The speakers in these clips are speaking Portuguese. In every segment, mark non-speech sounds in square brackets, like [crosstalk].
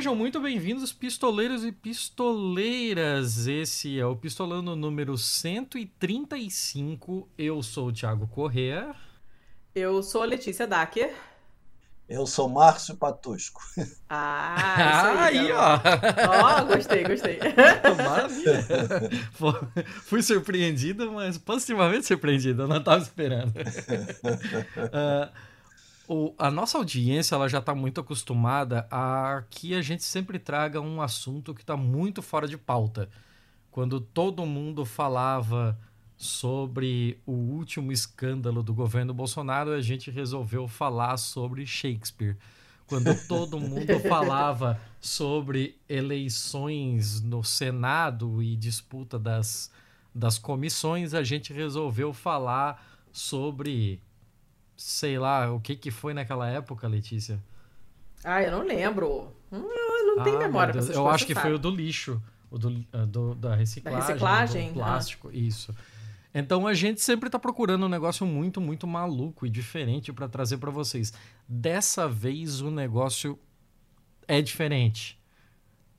Sejam muito bem-vindos, pistoleiros e pistoleiras. Esse é o Pistolando número 135. Eu sou o Thiago Correa. Eu sou a Letícia Dacker. Eu sou Márcio Patusco. Ah, [laughs] aí, aí ó. Ó, gostei, gostei. [laughs] Maravilha. Fui surpreendido, mas positivamente surpreendido. Eu não estava esperando. Uh, [laughs] o, a nossa audiência ela já está muito acostumada a que a gente sempre traga um assunto que está muito fora de pauta. Quando todo mundo falava sobre o último escândalo do governo Bolsonaro, a gente resolveu falar sobre Shakespeare. Quando todo [laughs] mundo falava sobre eleições no Senado e disputa das, das comissões, a gente resolveu falar sobre sei lá, o que que foi naquela época, Letícia? Ah, eu não lembro. Hum, eu não tenho ah, memória pra Eu acho que sabe. foi o do lixo, o do, uh, do da reciclagem, da reciclagem do plástico, ah. isso. Então a gente sempre está procurando um negócio muito, muito maluco e diferente para trazer para vocês. Dessa vez o negócio é diferente.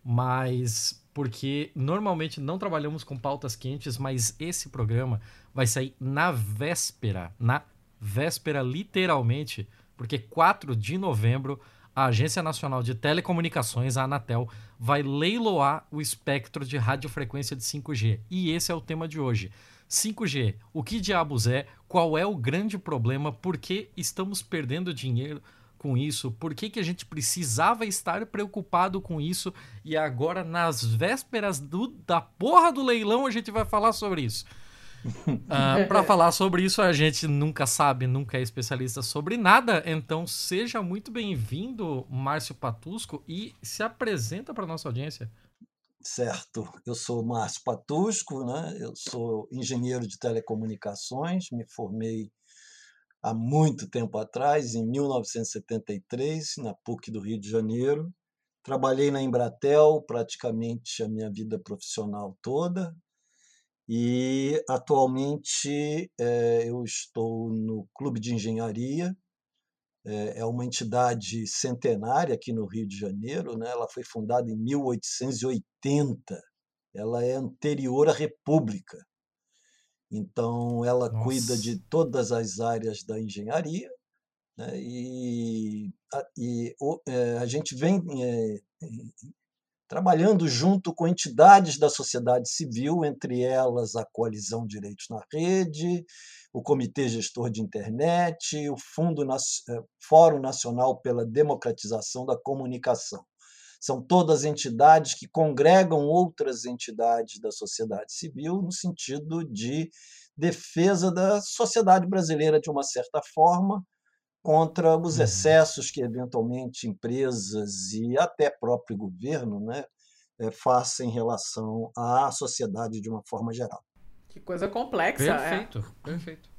Mas porque normalmente não trabalhamos com pautas quentes, mas esse programa vai sair na véspera, na véspera literalmente, porque 4 de novembro a Agência Nacional de Telecomunicações, a Anatel, vai leiloar o espectro de radiofrequência de 5G. E esse é o tema de hoje. 5G, o que diabos é? Qual é o grande problema? Por que estamos perdendo dinheiro com isso? Por que, que a gente precisava estar preocupado com isso? E agora, nas vésperas do, da porra do leilão, a gente vai falar sobre isso. Uh, ah, para [laughs] falar sobre isso, a gente nunca sabe, nunca é especialista sobre nada. Então, seja muito bem-vindo, Márcio Patusco, e se apresenta para nossa audiência. Certo, eu sou Márcio Patusco, né? eu sou engenheiro de telecomunicações, me formei há muito tempo atrás, em 1973, na PUC do Rio de Janeiro. Trabalhei na Embratel praticamente a minha vida profissional toda, e atualmente é, eu estou no Clube de Engenharia, é, é uma entidade centenária aqui no Rio de Janeiro, né? ela foi fundada em 1880, ela é anterior à República. Então, ela Nossa. cuida de todas as áreas da engenharia, né? e, a, e é, a gente vem é, trabalhando junto com entidades da sociedade civil, entre elas a Coalizão Direitos na Rede, o Comitê Gestor de Internet, o Fundo eh, Fórum Nacional pela Democratização da Comunicação. São todas entidades que congregam outras entidades da sociedade civil no sentido de defesa da sociedade brasileira de uma certa forma, contra os uhum. excessos que eventualmente empresas e até próprio governo né, é, façam em relação à sociedade de uma forma geral. Que coisa complexa. Perfeito, é. perfeito.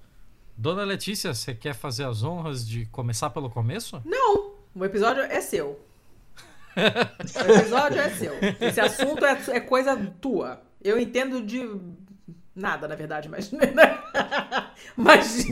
Dona Letícia, você quer fazer as honras de começar pelo começo? Não, o episódio é seu. o episódio é seu. Esse assunto é, é coisa tua. Eu entendo de Nada, na verdade, mas. [laughs] mas...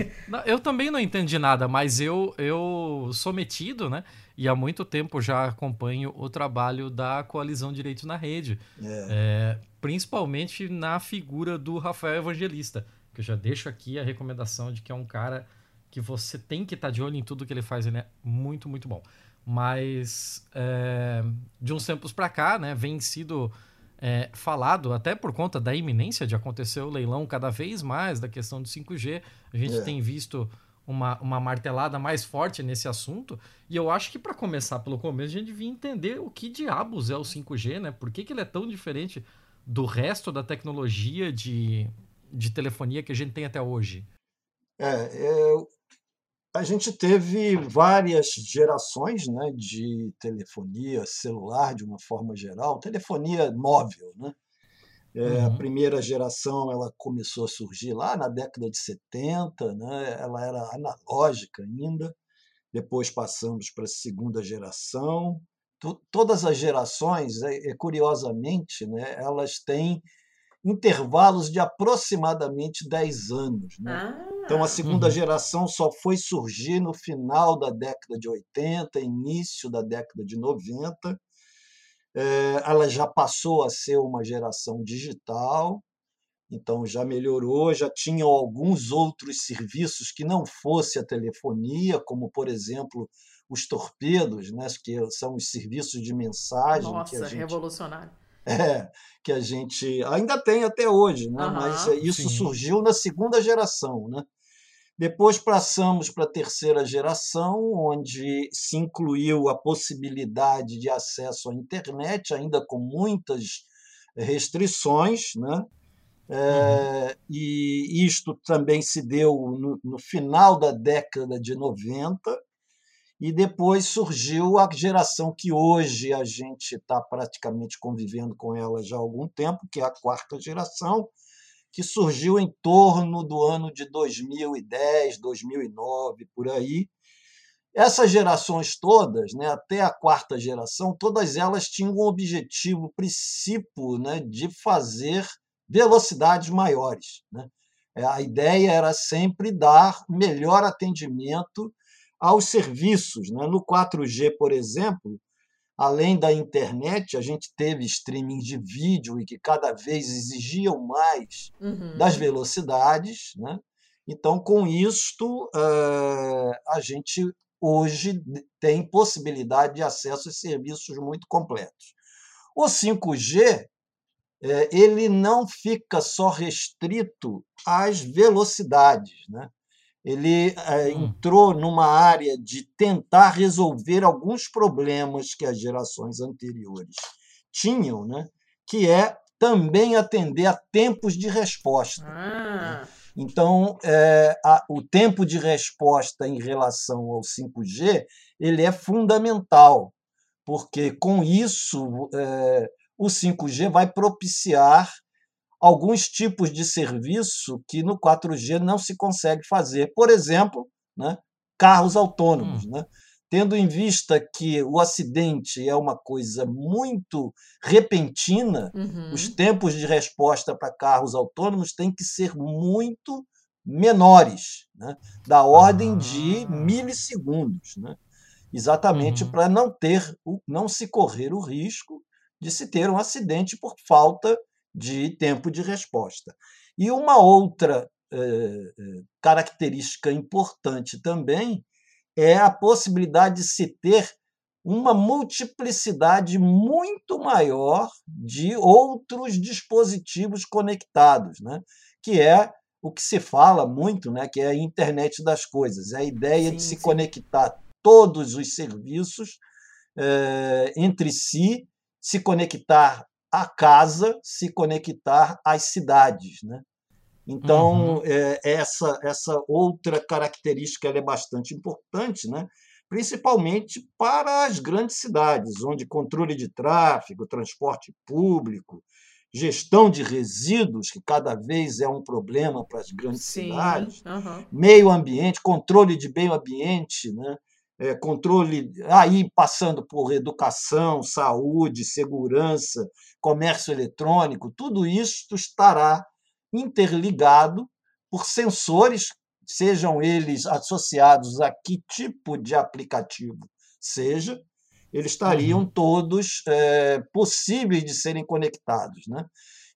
Eu também não entendi nada, mas eu, eu sou metido, né? E há muito tempo já acompanho o trabalho da Coalizão Direitos na Rede. É. É, principalmente na figura do Rafael Evangelista. Que eu já deixo aqui a recomendação de que é um cara que você tem que estar tá de olho em tudo que ele faz. Ele é muito, muito bom. Mas é, de uns tempos para cá, né, vem sido é, falado, até por conta da iminência de acontecer o leilão cada vez mais da questão do 5G. A gente é. tem visto uma, uma martelada mais forte nesse assunto. E eu acho que para começar pelo começo, a gente devia entender o que diabos é o 5G, né? Por que, que ele é tão diferente do resto da tecnologia de, de telefonia que a gente tem até hoje? É, é a gente teve várias gerações né, de telefonia celular, de uma forma geral, telefonia móvel. Né? É, uhum. A primeira geração ela começou a surgir lá na década de 70, né? ela era analógica ainda, depois passamos para a segunda geração. todas as gerações, é, é, curiosamente, né, elas têm intervalos de aproximadamente 10 anos. Né? Ah. Então, a segunda uhum. geração só foi surgir no final da década de 80, início da década de 90. é, ela já passou a ser uma geração digital, então já melhorou, já tinham alguns outros serviços que não fosse a telefonia, como por exemplo os torpedos, né, que são os serviços de mensagem Nossa, que a gente revolucionário. É, que a gente ainda tem até hoje, né? Uhum, mas isso sim. surgiu na segunda geração, né? Depois passamos para a terceira geração, onde se incluiu a possibilidade de acesso à internet, ainda com muitas restrições, né? É, e isto também se deu no, no, final da década de 90, e depois surgiu a geração que hoje a gente está praticamente convivendo com ela já há algum tempo, que é a quarta geração, que surgiu em torno do ano de 2010, 2009, por aí. Essas gerações todas, né, até a quarta geração, todas elas tinham um objetivo, princípio né, de fazer velocidades maiores. Né? É, a ideia era sempre dar melhor atendimento aos serviços. Né? No 4G, por exemplo, além da internet, a gente teve streaming de vídeo e que cada vez exigiam mais uhum. das velocidades. Né? Então, com isto, uh, a gente hoje tem possibilidade de acesso a serviços muito completos. O 5G eh, ele não fica só restrito às velocidades. Né? Ele é, entrou numa área de tentar resolver alguns problemas que as gerações anteriores tinham, né? que é também atender a tempos de resposta. Né. Ah. Então, é, a, o tempo de resposta em relação ao 5G ele é fundamental, porque com isso é, o 5G vai propiciar alguns tipos de serviço que no 4G não se consegue fazer. Por exemplo, né, carros autônomos. Hum. Né? Tendo em vista que o acidente é uma coisa muito repentina, uhum. os tempos de resposta para carros autônomos têm que ser muito menores, né? da ordem ah. de milissegundos, né? exatamente uhum. para não ter, não se correr o risco de se ter um acidente por falta de tempo de resposta. E uma outra eh, eh, característica importante também é a possibilidade de se ter uma multiplicidade muito maior de outros dispositivos conectados, né? que é o que se fala muito, né? que é a internet das coisas, é a ideia sim, de se sim. conectar todos os serviços eh, entre si, se conectar a casa se conectar às cidades. Né? Então, uhum. é, essa, essa outra característica é bastante importante, né? principalmente para as grandes cidades, onde controle de tráfego, transporte público, gestão de resíduos, que cada vez é um problema para as grandes Sim. cidades, uhum. meio ambiente, controle de meio ambiente, né? É, controle, aí passando por educação, saúde, segurança, comércio eletrônico, tudo isso estará interligado por sensores, sejam eles associados a que tipo de aplicativo seja, eles estariam uhum. todos é, possíveis de serem conectados. Né?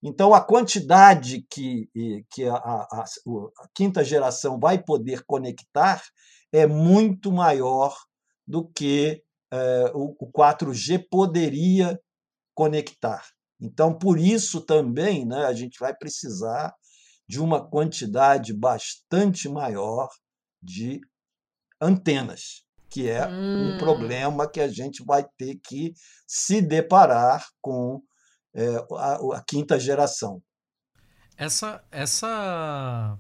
Então, a quantidade que, que a, a, a, a quinta geração vai poder conectar é muito maior do que é, o, o 4G poderia conectar. Então, por isso também né, a gente vai precisar de uma quantidade bastante maior de antenas, que é hum. um problema que a gente vai ter que se deparar com é, a, a, quinta geração. Essa, essa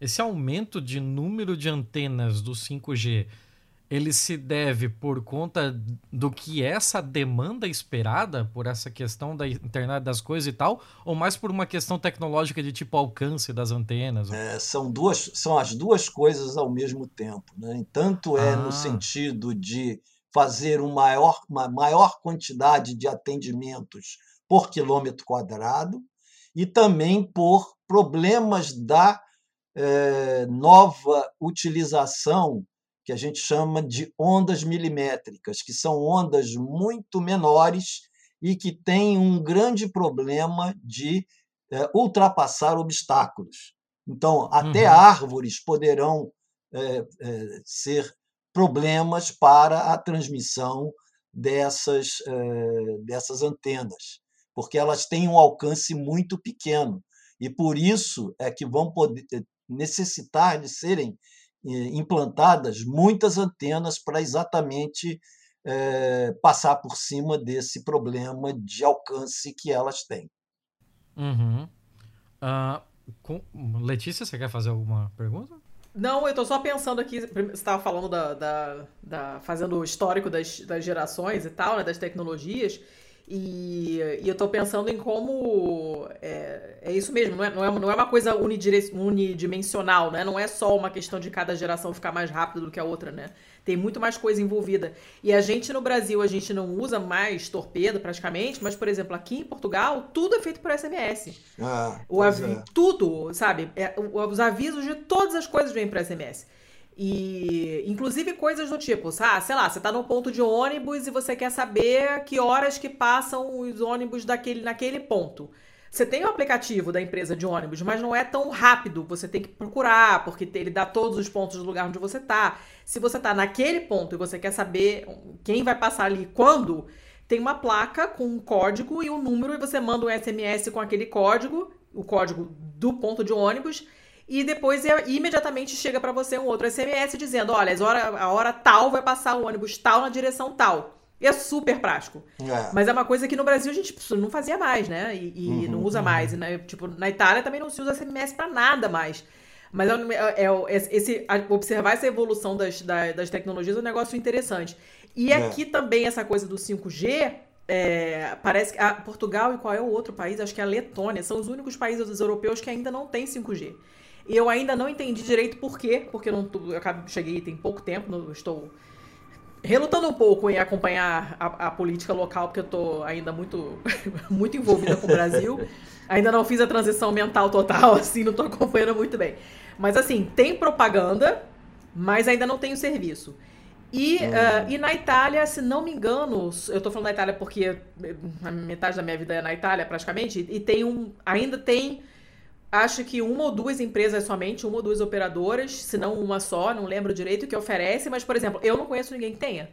esse aumento de número de antenas do 5G, ele se deve por conta do que é essa demanda esperada por essa questão da internet das coisas e tal, ou mais por uma questão tecnológica de tipo alcance das antenas? É, são duas, são as duas coisas ao mesmo tempo, né? Tanto é ah. no sentido de fazer um maior, uma maior quantidade de atendimentos por quilômetro quadrado e também por problemas da é, nova utilização que a gente chama de ondas milimétricas, que são ondas muito menores e que tem um grande problema de é, ultrapassar obstáculos. Então, até uhum. árvores poderão é, é, ser problemas para a transmissão dessas, dessas antenas, porque elas têm um alcance muito pequeno. E por isso é que vão poder necessitar de serem eh, implantadas muitas antenas para exatamente é, passar por cima desse problema de alcance que elas têm. Uhum. Uh, com... Letícia, você quer fazer alguma pergunta? Não, eu tô só pensando aqui, você estava falando da, da, da, fazendo o histórico das, das gerações e tal, né, das tecnologias, e, e eu tô pensando em como é, é isso mesmo, não é, não é, não é uma coisa unidimensional, né? Não é só uma questão de cada geração ficar mais rápido do que a outra, né? Tem muito mais coisa envolvida. E a gente no Brasil, a gente não usa mais torpedo praticamente, mas, por exemplo, aqui em Portugal, tudo é feito por SMS. Ah, o avi é. Tudo, sabe? É, os avisos de todas as coisas vêm por SMS. E inclusive coisas do tipo, ah, sei lá, você tá no ponto de ônibus e você quer saber que horas que passam os ônibus daquele, naquele ponto. Você tem o aplicativo da empresa de ônibus, mas não é tão rápido. Você tem que procurar, porque ele dá todos os pontos do lugar onde você tá. Se você tá naquele ponto e você quer saber quem vai passar ali quando, tem uma placa com um código e um número e você manda um SMS com aquele código, o código do ponto de ônibus e depois é, imediatamente chega para você um outro SMS dizendo: olha, a hora, a hora tal vai passar o ônibus tal na direção tal. E é super prático. É. Mas é uma coisa que no Brasil a gente não fazia mais, né? E, e uhum, não usa uhum. mais. E na, tipo, na Itália também não se usa SMS para nada mais. Mas é, é, é, esse, observar essa evolução das, das tecnologias é um negócio interessante. E é. aqui também essa coisa do 5G, é, parece que a Portugal e qual é o outro país? Acho que é a Letônia. São os únicos países europeus que ainda não têm 5G. E eu ainda não entendi direito por quê, porque eu, não, eu cheguei tem pouco tempo, não, estou relutando um pouco em acompanhar a, a, política local, porque eu estou ainda muito, [laughs] muito envolvida com o Brasil. ainda não fiz a transição mental total, [laughs] assim, não estou acompanhando muito bem. Mas assim, tem propaganda, mas ainda não tem o serviço. E, uh, e na Itália, se não me engano, eu estou falando da Itália porque a metade da minha vida é na Itália, praticamente, e tem um. Ainda tem acho que uma ou duas empresas somente, uma ou duas operadoras, se não uma só, não lembro direito, que oferece, mas, por exemplo, eu não conheço ninguém que tenha.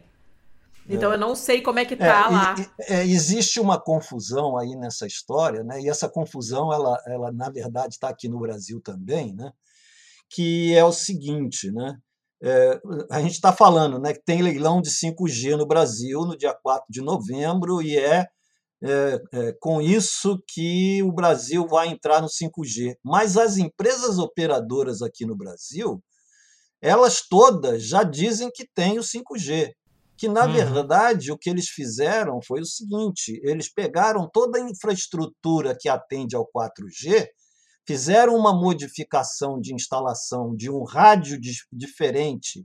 Então é. eu não sei como é que tá é, lá. E, é, existe uma confusão aí nessa história, né? E essa confusão, ela, ela na verdade está aqui no Brasil também, né? Que é o seguinte, né? É, a gente está falando, né? Que tem leilão de 5G no Brasil no dia 4 de novembro e é é, é, com isso que o Brasil vai entrar no 5G. Mas as empresas operadoras aqui no Brasil, elas todas já dizem que tem o 5G. Que, na uhum. verdade, o que eles fizeram foi o seguinte: eles pegaram toda a infraestrutura que atende ao 4G, fizeram uma modificação de instalação de um rádio diferente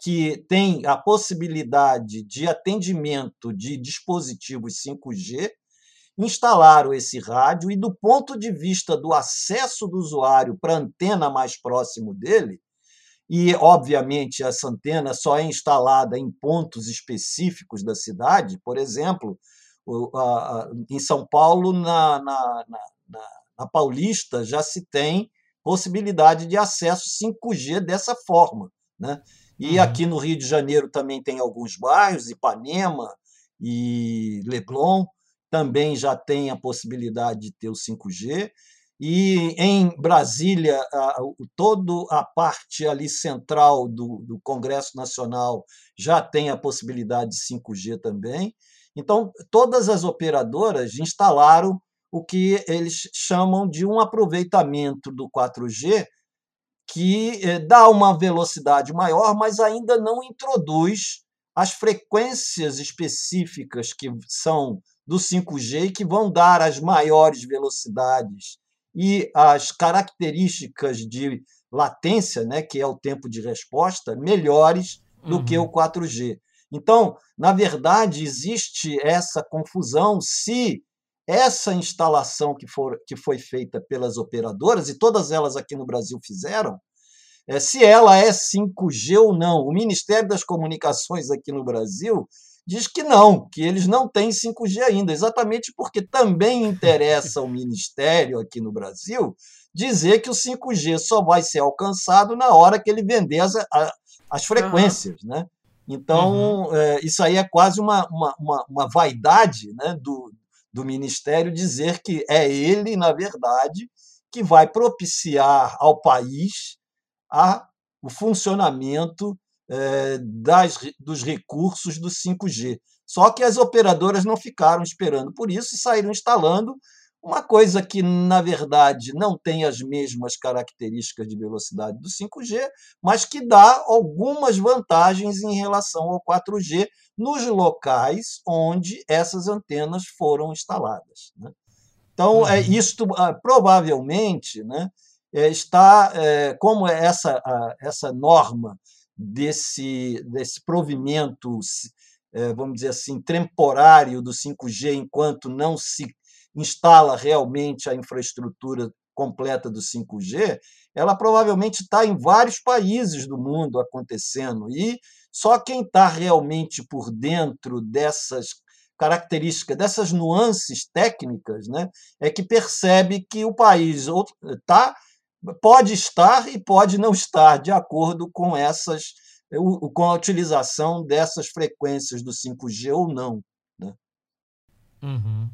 que tem a possibilidade de atendimento de dispositivos 5G, instalaram esse rádio e, do ponto de vista do acesso do usuário para a antena mais próximo dele, e, obviamente, essa antena só é instalada em pontos específicos da cidade, por exemplo, em São Paulo, na, na, na, na Paulista, já se tem possibilidade de acesso 5G dessa forma. Né? E uhum. aqui no Rio de Janeiro também tem alguns bairros, Ipanema e Leblon, também já tem a possibilidade de ter o 5G. E em Brasília, a, toda a parte ali central do, do Congresso Nacional já tem a possibilidade de 5G também. Então, todas as operadoras instalaram o que eles chamam de um aproveitamento do 4G que eh, dá uma velocidade maior, mas ainda não introduz as frequências específicas que são do 5G que vão dar as maiores velocidades e as características de latência, né, que é o tempo de resposta, melhores do uhum. que o 4G. Então, na verdade, existe essa confusão se essa instalação que, for, que foi feita pelas operadoras, e todas elas aqui no Brasil fizeram, é, se ela é 5G ou não. O Ministério das Comunicações aqui no Brasil diz que não, que eles não têm 5G ainda, exatamente porque também interessa ao Ministério aqui no Brasil dizer que o 5G só vai ser alcançado na hora que ele vender as, as frequências. Uhum. Né? Então, uhum. é, isso aí é quase uma, uma, uma, uma vaidade né, do, do Ministério dizer que é ele, na verdade, que vai propiciar ao país a, o funcionamento é, das, dos recursos do 5G. Só que as operadoras não ficaram esperando por isso e saíram instalando uma coisa que, na verdade, não tem as mesmas características de velocidade do 5G, mas que dá algumas vantagens em relação ao 4G nos locais onde essas antenas foram instaladas. Né? Então, é, uhum. isto ah, provavelmente né, é, está, é, como essa, essa norma desse, desse provimento, é, vamos dizer assim, temporário do 5G, enquanto não se instala realmente a infraestrutura completa do 5G, ela provavelmente está em vários países do mundo acontecendo. E só quem está realmente por dentro dessas características, dessas nuances técnicas, né, é que percebe que o país tá, pode estar e pode não estar de acordo com essas com a utilização dessas frequências do 5G ou não. Né? Uhum.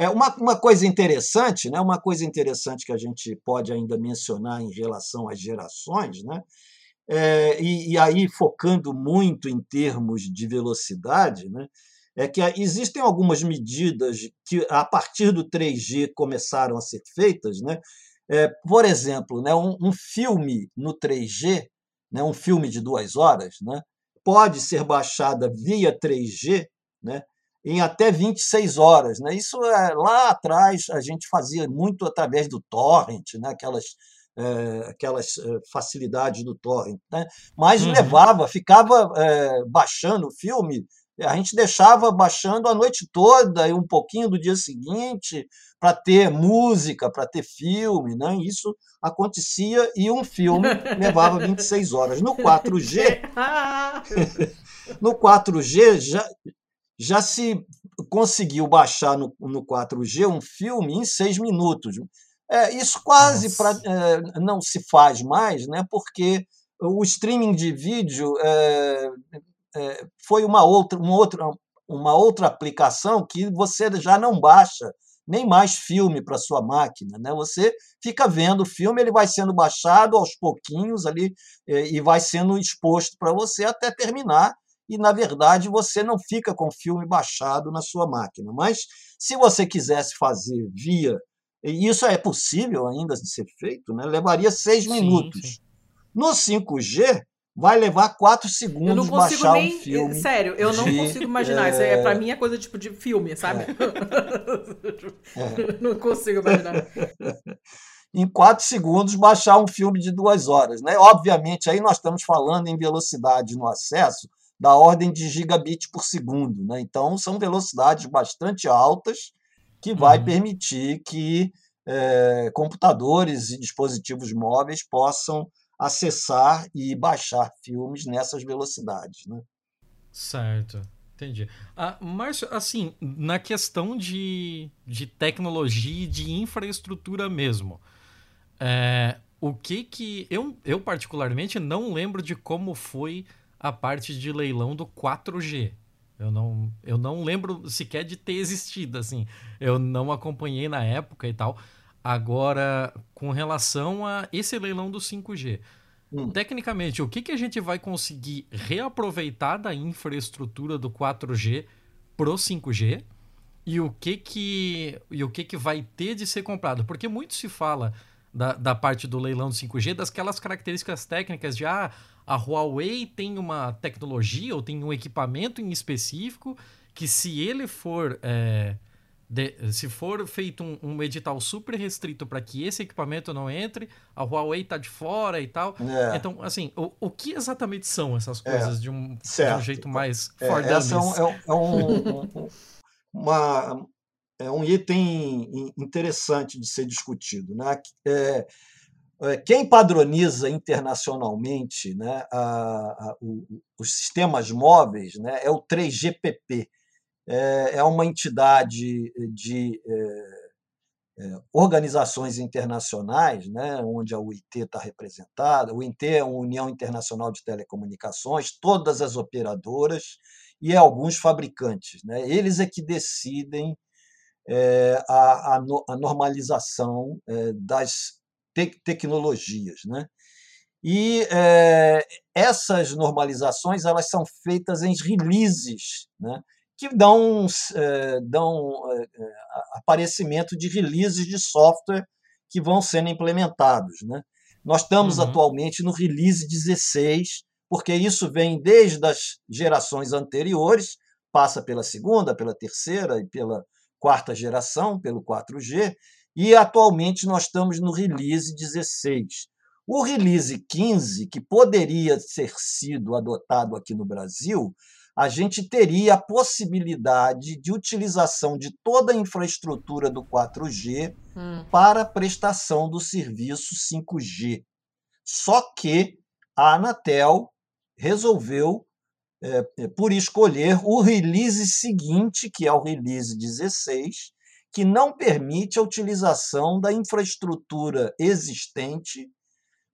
É uma, uma coisa interessante, né? uma coisa interessante que a gente pode ainda mencionar em relação às gerações, né? É, e, e, aí focando muito em termos de velocidade, né? é que existem algumas medidas que, a partir do 3G, começaram a ser feitas. Né? É, por exemplo, né, um, um filme no 3G, né, um filme de duas horas, né, pode ser baixada via 3G né, em até 26 horas. Né? Isso é, lá atrás a gente fazia muito através do torrent, né? aquelas, é, aquelas é, facilidades do torrent. Né? Mas uhum. levava, ficava é, baixando o filme, a gente deixava baixando a noite toda e um pouquinho do dia seguinte para ter música, para ter filme. Né? Isso acontecia e um filme levava 26 horas. No 4G, [laughs] [laughs] no 4G já, já se conseguiu baixar no, no 4G um filme em seis minutos. É, isso quase pra, é, não se faz mais, né, porque o streaming de vídeo é, é, foi uma outra, uma, outra, uma outra aplicação que você já não baixa nem mais filme para sua máquina, né? Você fica vendo o filme, ele vai sendo baixado aos pouquinhos ali é, e vai sendo exposto para você até terminar e, na verdade, você não fica com o filme baixado na sua máquina. Mas, se você quisesse fazer via, e isso é possível ainda de ser feito, né? levaria seis sim, minutos. Sim. No 5G, vai levar quatro segundos baixar nem, um filme. Sério, eu não de, consigo imaginar. É... Isso é, para mim é coisa tipo de filme, sabe? É. [laughs] é. não consigo imaginar. [laughs] em quatro segundos baixar um filme de duas horas. Né? Obviamente, aí nós estamos falando em velocidade no acesso da ordem de gigabit por segundo. Né? Então, são velocidades bastante altas que vai uhum. permitir que é, computadores e dispositivos móveis possam acessar e baixar filmes nessas velocidades. Né? Certo. Entendi. Ah, Márcio, assim, na questão de, de tecnologia e de infraestrutura mesmo, é, o que que. Eu, eu, particularmente, não lembro de como foi a parte de leilão do 4G. Eu não, eu não lembro sequer de ter existido, assim. Eu não acompanhei na época e tal. Agora, com relação a esse leilão do 5G, hum. tecnicamente, o que, que a gente vai conseguir reaproveitar da infraestrutura do 4G pro 5G? E o que que, e o que que vai ter de ser comprado? Porque muito se fala da, da parte do leilão do 5G, das aquelas características técnicas de ah, a Huawei tem uma tecnologia ou tem um equipamento em específico que se ele for é, de, se for feito um, um, edital super restrito para que esse equipamento não entre, a Huawei está de fora e tal. É. Então, assim, o, o que exatamente são essas é, coisas é, de, um, de, um, jeito mais é, for essa é um, é, é um, [laughs] uma, é um item interessante de ser discutido. Né? É, é, quem padroniza internacionalmente né, a, a, o, os sistemas móveis né, é o 3GPP. É, é uma entidade de é, é, organizações internacionais, né, onde a UIT está representada. O INT é a União Internacional de Telecomunicações, todas as operadoras e alguns fabricantes. Né? Eles é que decidem a, a, normalização das te tecnologias. Né? E é, essas normalizações elas são feitas em releases, né? que dão, é, dão é, aparecimento de releases de software que vão sendo implementados. Né? Nós estamos uhum. atualmente no release 16, porque isso vem desde as gerações anteriores, passa pela segunda, pela terceira e pela quarta geração, pelo 4G, e atualmente nós estamos no release 16. O release 15, que poderia ter sido adotado aqui no Brasil, a gente teria a possibilidade de utilização de toda a infraestrutura do 4G hum. para prestação do serviço 5G. Só que a Anatel resolveu, é, por escolher, o release seguinte, que é o release 16, que não permite a utilização da infraestrutura existente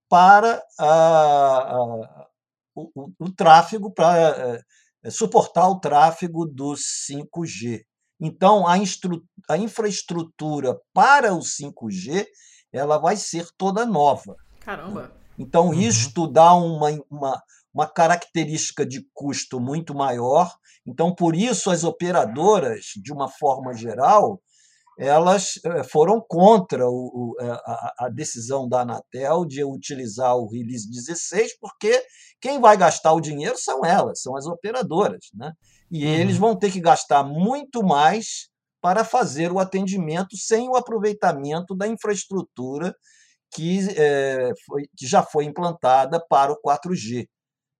para a, a, o, o, o, tráfego, para é, suportar o tráfego do 5G. Então, a, a infraestrutura para o 5G ela vai ser toda nova. Caramba! Então, uhum. isto dá uma, uma, uma característica de custo muito maior. Então, por isso, as operadoras, de uma forma geral, elas eh, foram contra o, a, a, decisão da Anatel de utilizar o release 16, porque quem vai gastar o dinheiro são elas, são as operadoras. Né? E uhum. eles vão ter que gastar muito mais para fazer o atendimento sem o aproveitamento da infraestrutura que, é, foi, que já foi implantada para o 4G.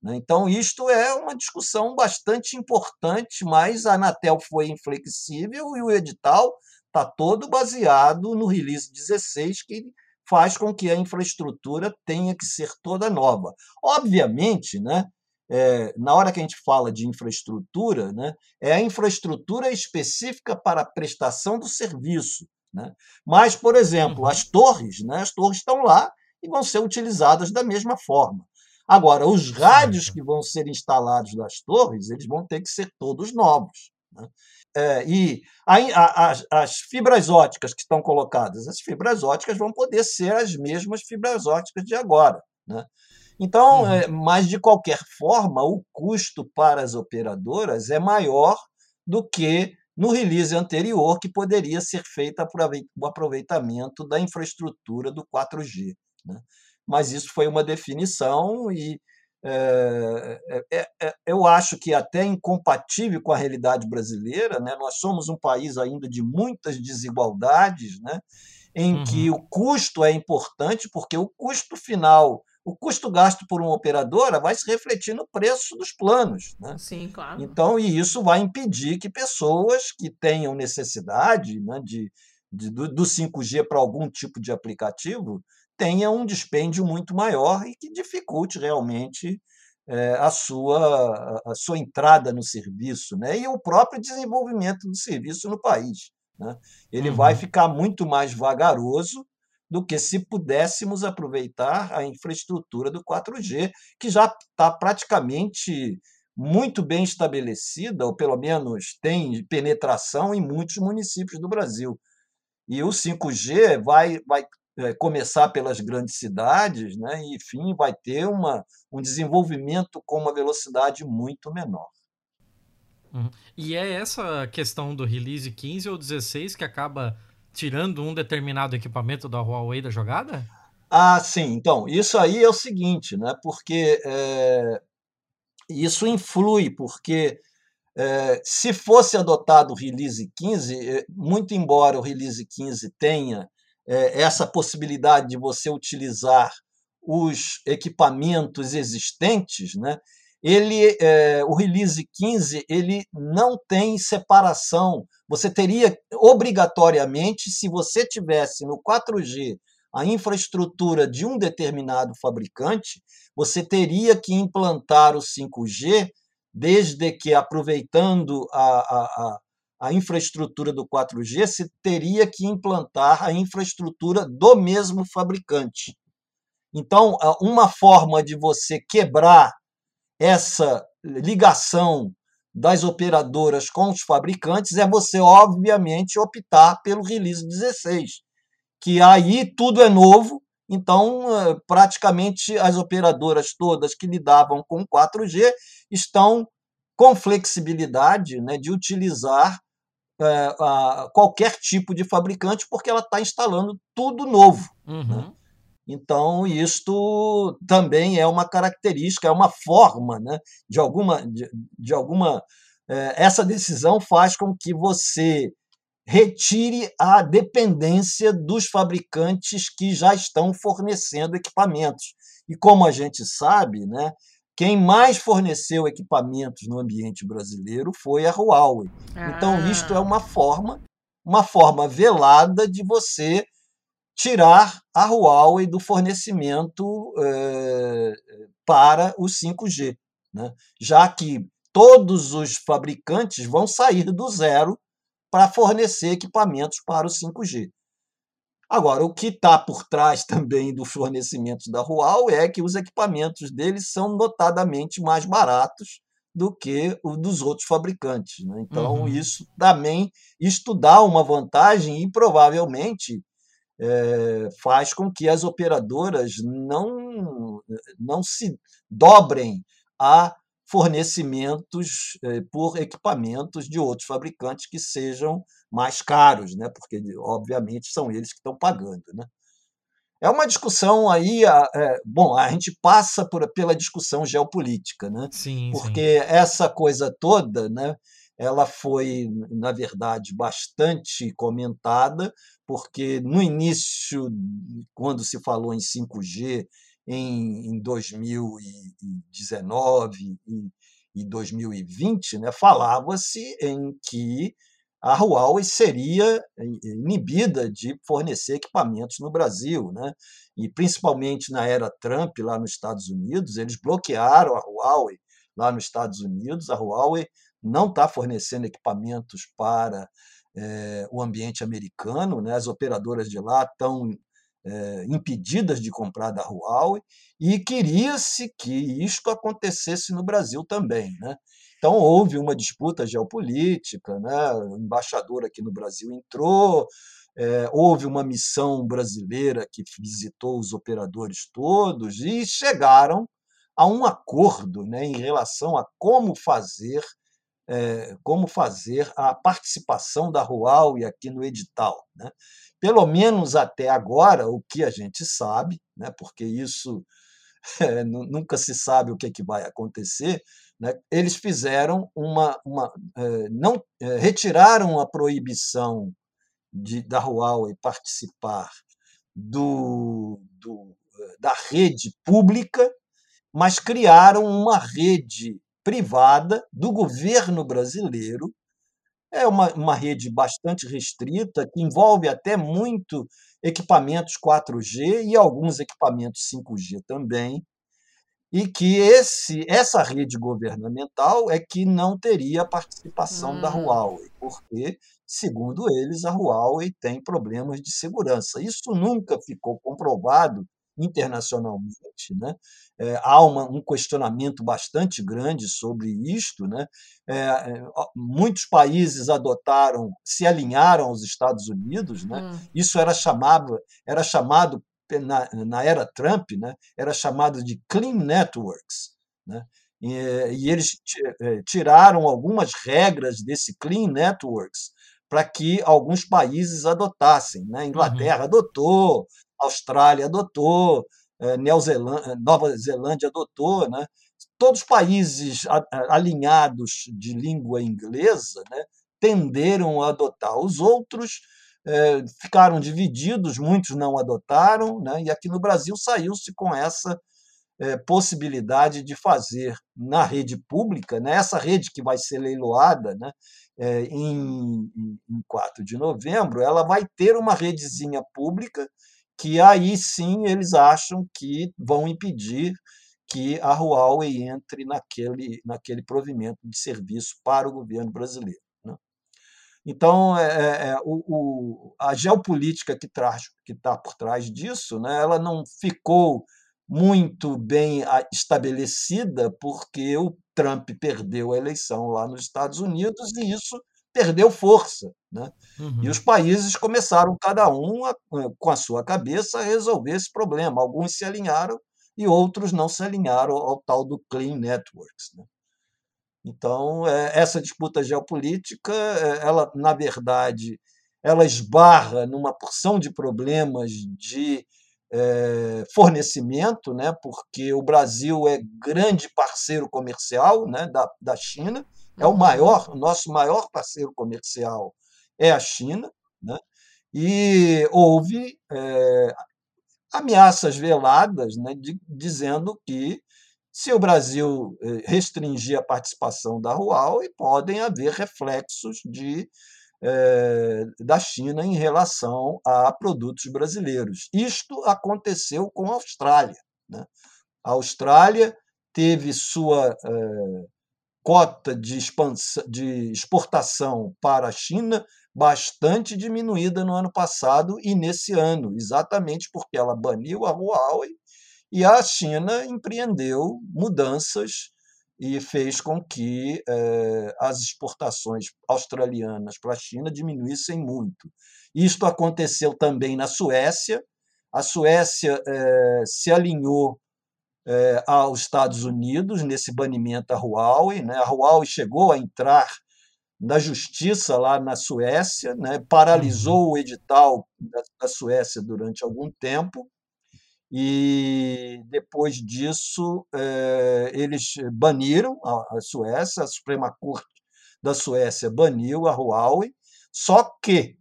Né? Então, isto é uma discussão bastante importante, mas a Anatel foi inflexível e o edital está todo baseado no release 16, que faz com que a infraestrutura tenha que ser toda nova. Obviamente, né, é, na hora que a gente fala de infraestrutura, né, é a infraestrutura específica para a prestação do serviço. Né? Mas, por exemplo, uhum. as torres, né, as torres estão lá e vão ser utilizadas da mesma forma. Agora, os rádios que vão ser instalados nas torres, eles vão ter que ser todos novos. Né? É, e a, a, as, as fibras óticas que estão colocadas, as fibras óticas vão poder ser as mesmas fibras óticas de agora. Né? Então, uhum. é, mas de qualquer forma, o custo para as operadoras é maior do que no release anterior, que poderia ser feito o aproveitamento da infraestrutura do 4G. Né? Mas isso foi uma definição e é, é, eu acho que até incompatível com a realidade brasileira. Né? Nós somos um país ainda de muitas desigualdades, né? em uhum. que o custo é importante, porque o custo final, o custo gasto por uma operadora vai se refletir no preço dos planos. Né? Sim, claro. Então, e isso vai impedir que pessoas que tenham necessidade né, de, de do, do 5G para algum tipo de aplicativo tenha um dispêndio muito maior e que dificulte realmente é, a, sua, a sua entrada no serviço né? e o próprio desenvolvimento do serviço no país. Né? Ele uhum. vai ficar muito mais vagaroso do que se pudéssemos aproveitar a infraestrutura do 4G, que já está praticamente muito bem estabelecida, ou pelo menos tem penetração em muitos municípios do Brasil. E o 5G vai, vai começar pelas grandes cidades, né? e, enfim, vai ter uma, um desenvolvimento com uma velocidade muito menor. Uhum. E é essa questão do release 15 ou 16 que acaba tirando um determinado equipamento da Huawei da jogada? Ah, sim. Então, isso aí é o seguinte, né? porque é, isso influi, porque é, se fosse adotado o release 15, é, muito embora o release 15 tenha é, essa possibilidade de você utilizar os equipamentos existentes, né? ele, é, o release 15 ele não tem separação. Você teria obrigatoriamente, se você tivesse no 4G a infraestrutura de um determinado fabricante, você teria que implantar o 5G, desde que, aproveitando a, a, a, a infraestrutura do 4G, você teria que implantar a infraestrutura do mesmo fabricante. Então, uma forma de você quebrar essa ligação das operadoras com os fabricantes é você, obviamente, optar pelo release 16, que aí tudo é novo, então eh, praticamente as operadoras todas que lidavam com 4G estão com flexibilidade né, de utilizar é, a, qualquer tipo de fabricante, porque ela está instalando tudo novo. Né. Uhum. Né? Então, isto também é uma característica, é uma forma né, de alguma. De, de alguma é, essa decisão faz com que você retire a dependência dos fabricantes que já estão fornecendo equipamentos. E como a gente sabe, né, quem mais forneceu equipamentos no ambiente brasileiro foi a Huawei. Ah. Então, isto é uma forma, uma forma velada de você tirar a Huawei do fornecimento eh, para o 5G, né? já que todos os fabricantes vão sair do zero para fornecer equipamentos para o 5G. Agora, o que está por trás também do fornecimento da Huawei é que os equipamentos deles são notadamente mais baratos do que o dos outros fabricantes. Né? Então, uhum. isso também isto dá uma vantagem e provavelmente é, faz com que as operadoras não, não se dobrem a fornecimentos é, por equipamentos de outros fabricantes que sejam mais caros, né? porque, obviamente, são eles que estão pagando. Né? É uma discussão aí. É, bom, a gente passa por, pela discussão geopolítica, né? Sim, porque sim. essa coisa toda, né? Ela foi, na verdade, bastante comentada, porque no início, quando se falou em 5G, em, em 2019 e, e 2020, né, falava-se em que a Huawei seria inibida de fornecer equipamentos no Brasil, né? E principalmente na era Trump lá nos Estados Unidos, eles bloquearam a Huawei lá nos Estados Unidos. A Huawei não está fornecendo equipamentos para é, o ambiente americano, né? As operadoras de lá estão é, impedidas de comprar da Huawei e queria-se que isto acontecesse no Brasil também, né? Então houve uma disputa geopolítica, né? o embaixador aqui no Brasil entrou, é, houve uma missão brasileira que visitou os operadores todos e chegaram a um acordo né, em relação a como fazer é, como fazer a participação da Huawei aqui no edital. Né? Pelo menos até agora, o que a gente sabe, né, porque isso [laughs] é, nunca se sabe o que, é que vai acontecer, né, eles fizeram uma. uma é, não é, retiraram a proibição de, da Huawei participar do, do, da rede pública, mas criaram uma rede privada do governo brasileiro. É uma, uma rede bastante restrita, que envolve até muito equipamentos 4G e alguns equipamentos 5G também, e que esse, essa rede governamental é que não teria a participação hum. da Huawei, porque, segundo eles, a Huawei tem problemas de segurança. Isso nunca ficou comprovado internacionalmente. Né? É, há uma, um questionamento bastante grande sobre isto. Né? É, muitos países adotaram, se alinharam aos Estados Unidos. Né? Hum. Isso era chamado, era chamado na, na era Trump, né, era chamado de Clean Networks. Né? E, e eles eh, tiraram algumas regras desse Clean Networks para que alguns países adotassem. Né? Inglaterra uhum. adotou, Austrália adotou, eh, Neozelândia, Nova Zelândia adotou. Né? Todos os países alinhados de língua inglesa né, tenderam a adotar. Os outros é, ficaram divididos, muitos não adotaram, né? e aqui no Brasil saiu-se com essa é, possibilidade de fazer na rede pública, né? essa rede que vai ser leiloada né? É, em, em 4 de novembro, ela vai ter uma redezinha pública que aí sim eles acham que vão impedir que a Huawei entre naquele, naquele provimento de serviço para o governo brasileiro. Então, é, é, é o, o, a geopolítica que está por trás disso, né, ela não ficou muito bem estabelecida, porque o Trump perdeu a eleição lá nos Estados Unidos e isso perdeu força. Né? Uhum. E os países começaram, cada um, a, com a sua cabeça, a resolver esse problema. Alguns se alinharam e outros não se alinharam ao tal do Clean Networks. Né? Então, é, essa disputa geopolítica, é, ela, na verdade, ela esbarra numa porção de problemas de é, fornecimento, né, porque o Brasil é grande parceiro comercial né, da, da China, é o uhum. maior, o nosso maior parceiro comercial é a China, né, e houve é, ameaças veladas né, de, dizendo que se o Brasil eh, restringir a participação da Huawei, podem haver reflexos de é, da China em relação a produtos brasileiros. Isto aconteceu com a Austrália. Né? A Austrália teve sua é, cota de, de exportação para a China bastante diminuída no ano passado e nesse ano, exatamente porque ela baniu a Huawei e a China empreendeu mudanças e fez com que eh, as exportações australianas para a China diminuíssem muito. Isto aconteceu também na Suécia. A Suécia eh, se alinhou eh, aos Estados Unidos nesse banimento da Huawei. Né? A Huawei chegou a entrar na justiça lá na Suécia, né? paralisou uhum. o edital da, da Suécia durante algum tempo e depois disso eh, eles baniram a, Suécia, a Suprema Corte da Suécia baniu a Huawei, só que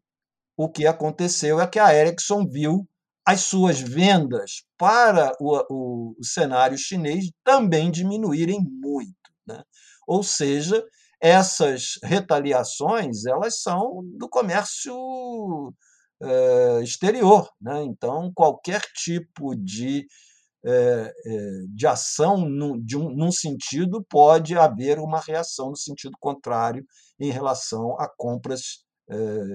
o que aconteceu é que a Ericsson viu as suas vendas para o, o, cenário chinês também diminuírem muito. Né? Ou seja, essas retaliações elas são do comércio eh, exterior. Né? Então, qualquer tipo de, eh, eh, de ação num, de um, num sentido pode haver uma reação no sentido contrário em relação a compras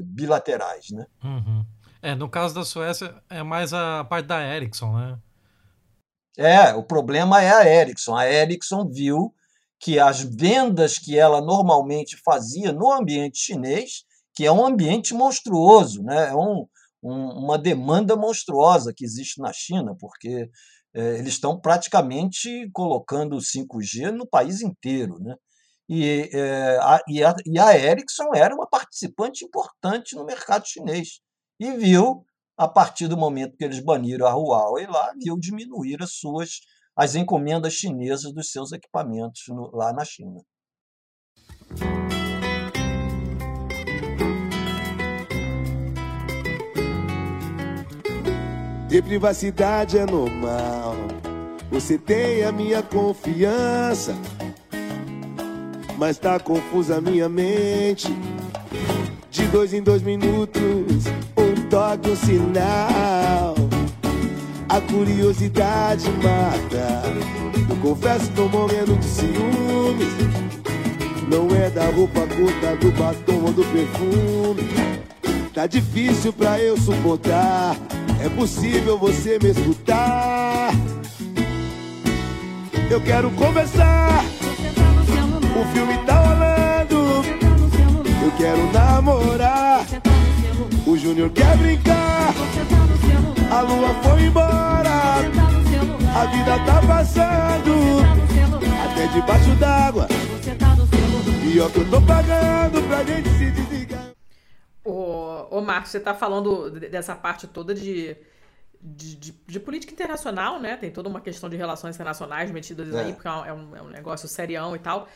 bilaterais. Né? Uhum. É, no caso da Suécia, é mais a parte da Ericsson, né? É, o problema é a Ericsson. A Ericsson viu que as vendas que ela normalmente fazia no ambiente chinês que é um ambiente monstruoso, né? é um, um, uma demanda monstruosa que existe na China, porque é, eles estão praticamente colocando o 5G no país inteiro. Né? E, é, a, e, a, e a Ericsson era uma participante importante no mercado chinês e viu, a partir do momento que eles baniram a Huawei lá, viu diminuir as suas as encomendas chinesas dos seus equipamentos no, lá na China. Ter privacidade é normal. Você tem a minha confiança. Mas tá confusa a minha mente. De dois em dois minutos, um toque, um sinal. A curiosidade mata. Eu confesso, tô morrendo de ciúmes. Não é da roupa curta, do batom ou do perfume. Tá difícil pra eu suportar. É possível você me escutar? Eu quero conversar. O filme tá rolando. Eu quero namorar. O Júnior quer brincar. A lua foi embora. A vida tá passando. Até debaixo d'água. Pior que eu tô pagando pra gente se desligar. Ô, ô Marcos, você está falando dessa parte toda de, de, de, de, política internacional, né? Tem toda uma questão de relações internacionais metidas é. aí, porque é um, é um negócio serião e tal.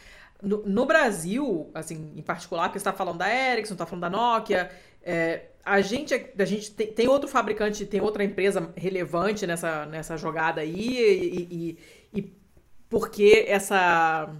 No, no, Brasil, assim, em particular, porque você está falando da Ericsson, está falando da Nokia, é, a gente, a gente tem, tem, outro fabricante, tem outra empresa relevante nessa, nessa jogada aí, e, e, e porque essa,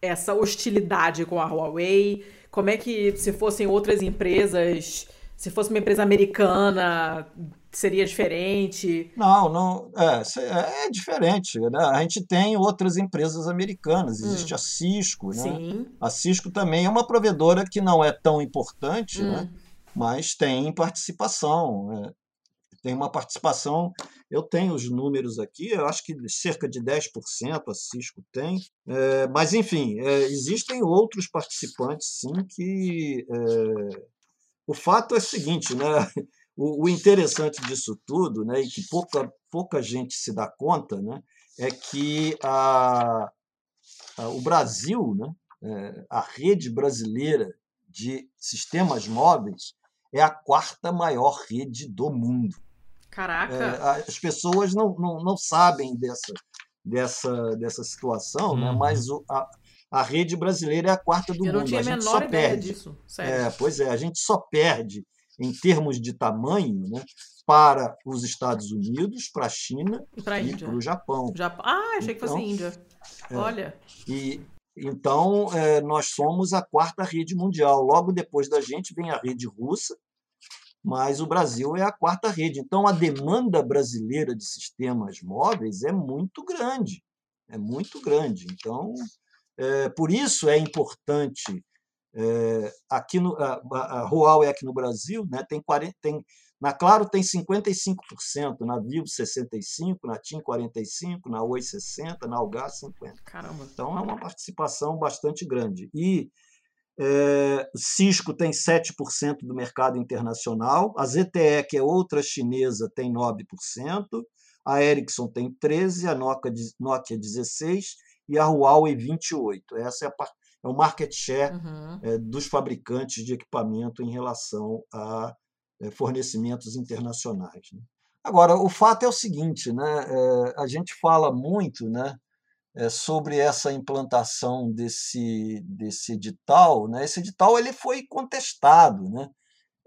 essa hostilidade com a Huawei como é que, se fossem outras empresas, se fosse uma empresa americana, seria diferente? Não, não é, é diferente. Né? A gente tem outras empresas americanas. Existe hum. a Cisco, né? Sim. A Cisco também é uma provedora que não é tão importante, hum. né? mas tem participação. Né? Tem uma participação, eu tenho os números aqui, eu acho que cerca de 10% a Cisco tem, é, mas enfim, é, existem outros participantes sim que. É, o fato é o seguinte, né? [laughs] O, o, interessante disso tudo, né, e que pouca, pouca gente se dá conta, né, é que a, a o Brasil, né, é, a rede brasileira de sistemas móveis é a quarta maior rede do mundo. Caraca! É, as pessoas não, não, não sabem dessa, dessa, dessa situação, né, uhum. né, mas o, a, a rede brasileira é a quarta do Eu mundo. Eu não tinha a, menor ideia perde. disso. É, pois é, a gente só perde em termos de tamanho, né, para os Estados Unidos, para a China e para o Japão. Japão. Ah, achei então, que fosse então, Índia. É, Olha. E então é, nós somos a quarta rede mundial. Logo depois da gente vem a rede russa, mas o Brasil é a quarta rede. Então a demanda brasileira de sistemas móveis é muito grande, é muito grande. Então é, por isso é importante é, aqui no, a, a Huawei aqui no Brasil né, tem, 40, tem na Claro tem 55%, na Vivo 65%, na TIM 45%, na Oi 60%, na Algar 50%. Caramba. Então é uma participação bastante grande. E é, Cisco tem 7% do mercado internacional, a ZTE, que é outra chinesa, tem 9%, a Ericsson tem 13%, a Nokia, Nokia 16% e a Huawei 28%. Essa é a é o market share uhum. é, dos fabricantes de equipamento em relação a é, fornecimentos internacionais. Né? Agora, o fato é o seguinte, né? É, a gente fala muito né, é, sobre essa implantação desse, desse edital. Né? Esse edital ele foi contestado. Né?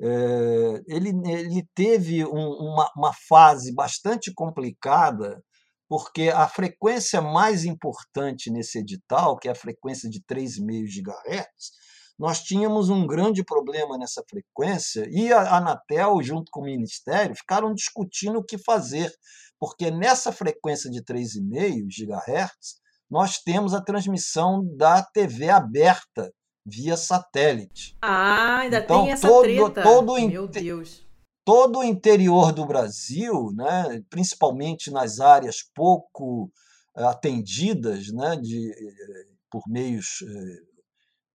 É, ele, ele teve um, uma, uma fase bastante complicada porque a frequência mais importante nesse edital, que é a frequência de 3,5 GHz, nós tínhamos um grande problema nessa frequência e a Anatel, junto com o Ministério, ficaram discutindo o que fazer, porque nessa frequência de 3,5 GHz, nós temos a transmissão da TV aberta via satélite. Ah, ainda então, tem essa todo, treta. Todo Meu Deus todo o interior do Brasil, né, principalmente nas áreas pouco eh, atendidas né, de, eh, por meios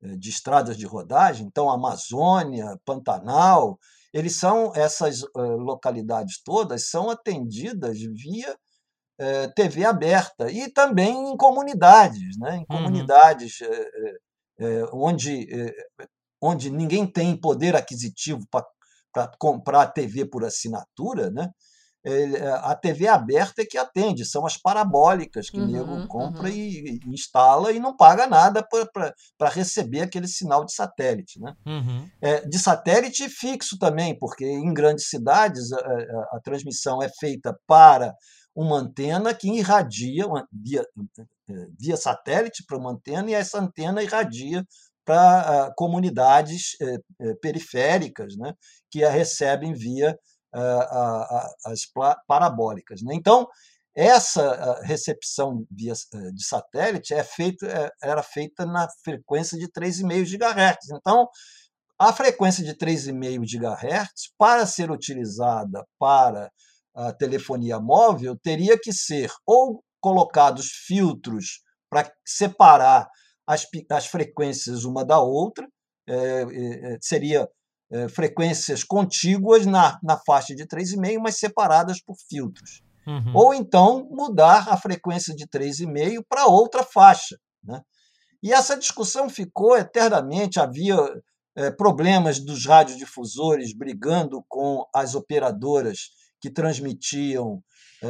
eh, de estradas de rodagem, então Amazônia, Pantanal, eles são essas localidades todas são atendidas via TV aberta e também em comunidades, né, em uhum. comunidades uhum. onde onde ninguém tem poder aquisitivo para comprar TV por assinatura, né? É, a TV aberta é que atende, são as parabólicas que uhum, o nego compra uhum. e, e, instala e não paga nada para receber aquele sinal de satélite. Né? Uhum. É, de satélite fixo também, porque em grandes cidades a, a, a transmissão é feita para uma antena que irradia uma, via, via satélite para uma antena e essa antena irradia para comunidades uh, periféricas, né, que a recebem via uh, as parabólicas. Né? Então, essa recepção via, de satélite é é, era feita na frequência de 3,5 GHz. Então, a frequência de 3,5 GHz, para ser utilizada para a telefonia móvel, teria que ser ou colocados filtros para separar as, as frequências uma da outra, é, é, seria é, frequências contíguas na, na faixa de 3,5, mas separadas por filtros. Uhum. Ou então mudar a frequência de 3,5 para outra faixa. Né? E essa discussão ficou eternamente, havia é, problemas dos radiodifusores brigando com as operadoras que transmitiam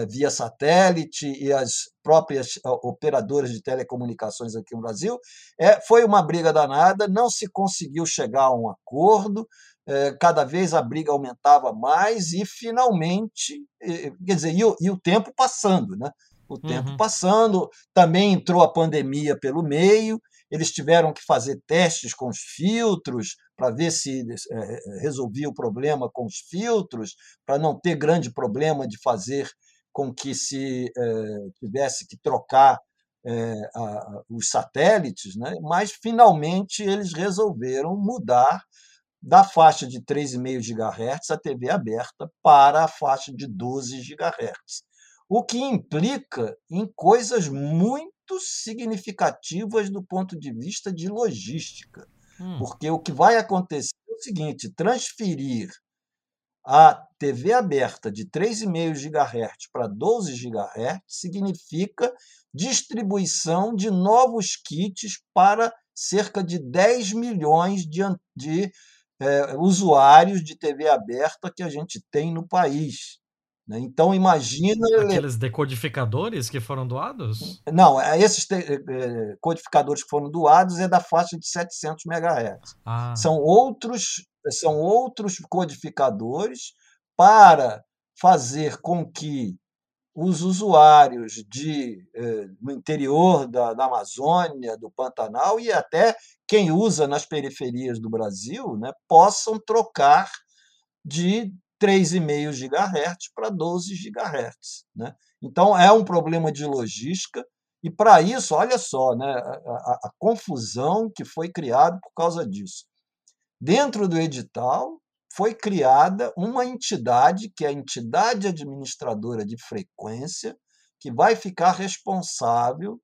via satélite e as próprias operadoras de telecomunicações aqui no Brasil. É, foi uma briga danada, não se conseguiu chegar a um acordo, é, cada vez a briga aumentava mais e finalmente, quer dizer, e o, e o tempo passando, né? O tempo uhum. passando, também entrou a pandemia pelo meio, eles tiveram que fazer testes com os filtros para ver se é, resolvia o problema com os filtros, para não ter grande problema de fazer com que se é, tivesse que trocar é, a, os satélites, né? mas finalmente eles resolveram mudar da faixa de 3,5 GHz a TV aberta para a faixa de 12 GHz, o que implica em coisas muito significativas do ponto de vista de logística, hum. porque o que vai acontecer é o seguinte: transferir a TV aberta de 3,5 GHz para 12 GHz significa distribuição de novos kits para cerca de 10 milhões de, de é, usuários de TV aberta que a gente tem no país. Né? Então, imagina. Aqueles decodificadores que foram doados? Não, é, esses codificadores que foram doados é da faixa de 700 MHz. Ah. São, outros, são outros codificadores para fazer com que os usuários de, eh, no interior da, da, Amazônia, do Pantanal e até quem usa nas periferias do Brasil né, possam trocar de 3,5 GHz para 12 GHz. Né? Então, é um problema de logística, e para isso, olha só, né, a, a, a confusão que foi criada por causa disso. Dentro do edital, foi criada uma entidade, que é a entidade administradora de frequência, que vai ficar responsável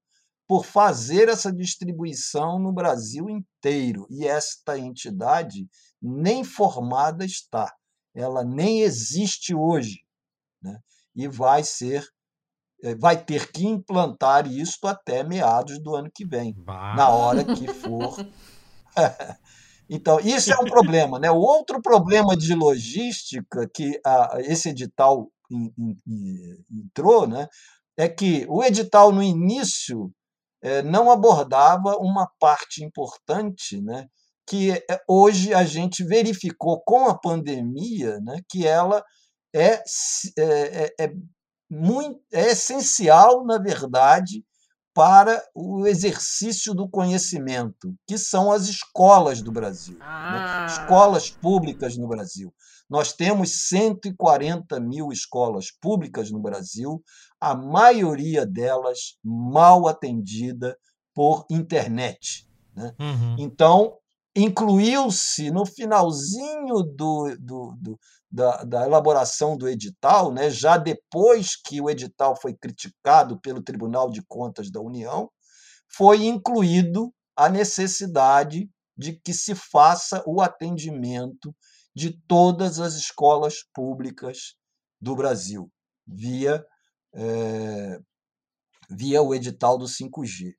por fazer essa distribuição no Brasil inteiro. E esta entidade nem formada está, ela nem existe hoje. Né? E vai ser eh, vai ter que implantar isso até meados do ano que vem, bah. na hora que for [laughs] [laughs] Então, isso é um problema. Né? O outro problema de logística que a, esse edital in, in, in, entrou né, é que o edital, no início, é, não abordava uma parte importante, né, que é, hoje a gente verificou com a pandemia né, que ela é, é, é, é muito, é essencial, na verdade, para o exercício do conhecimento, que são as escolas do Brasil, né? ah. né? escolas públicas no Brasil. Nós temos 140 mil escolas públicas no Brasil, a maioria delas mal atendida por internet. Né? Uhum. Então, incluiu-se no finalzinho do, do, do da, da, elaboração do edital, né, já depois que o edital foi criticado pelo Tribunal de Contas da União, foi incluído a necessidade de que se faça o atendimento de todas as escolas públicas do Brasil, via, é, via o edital do 5G.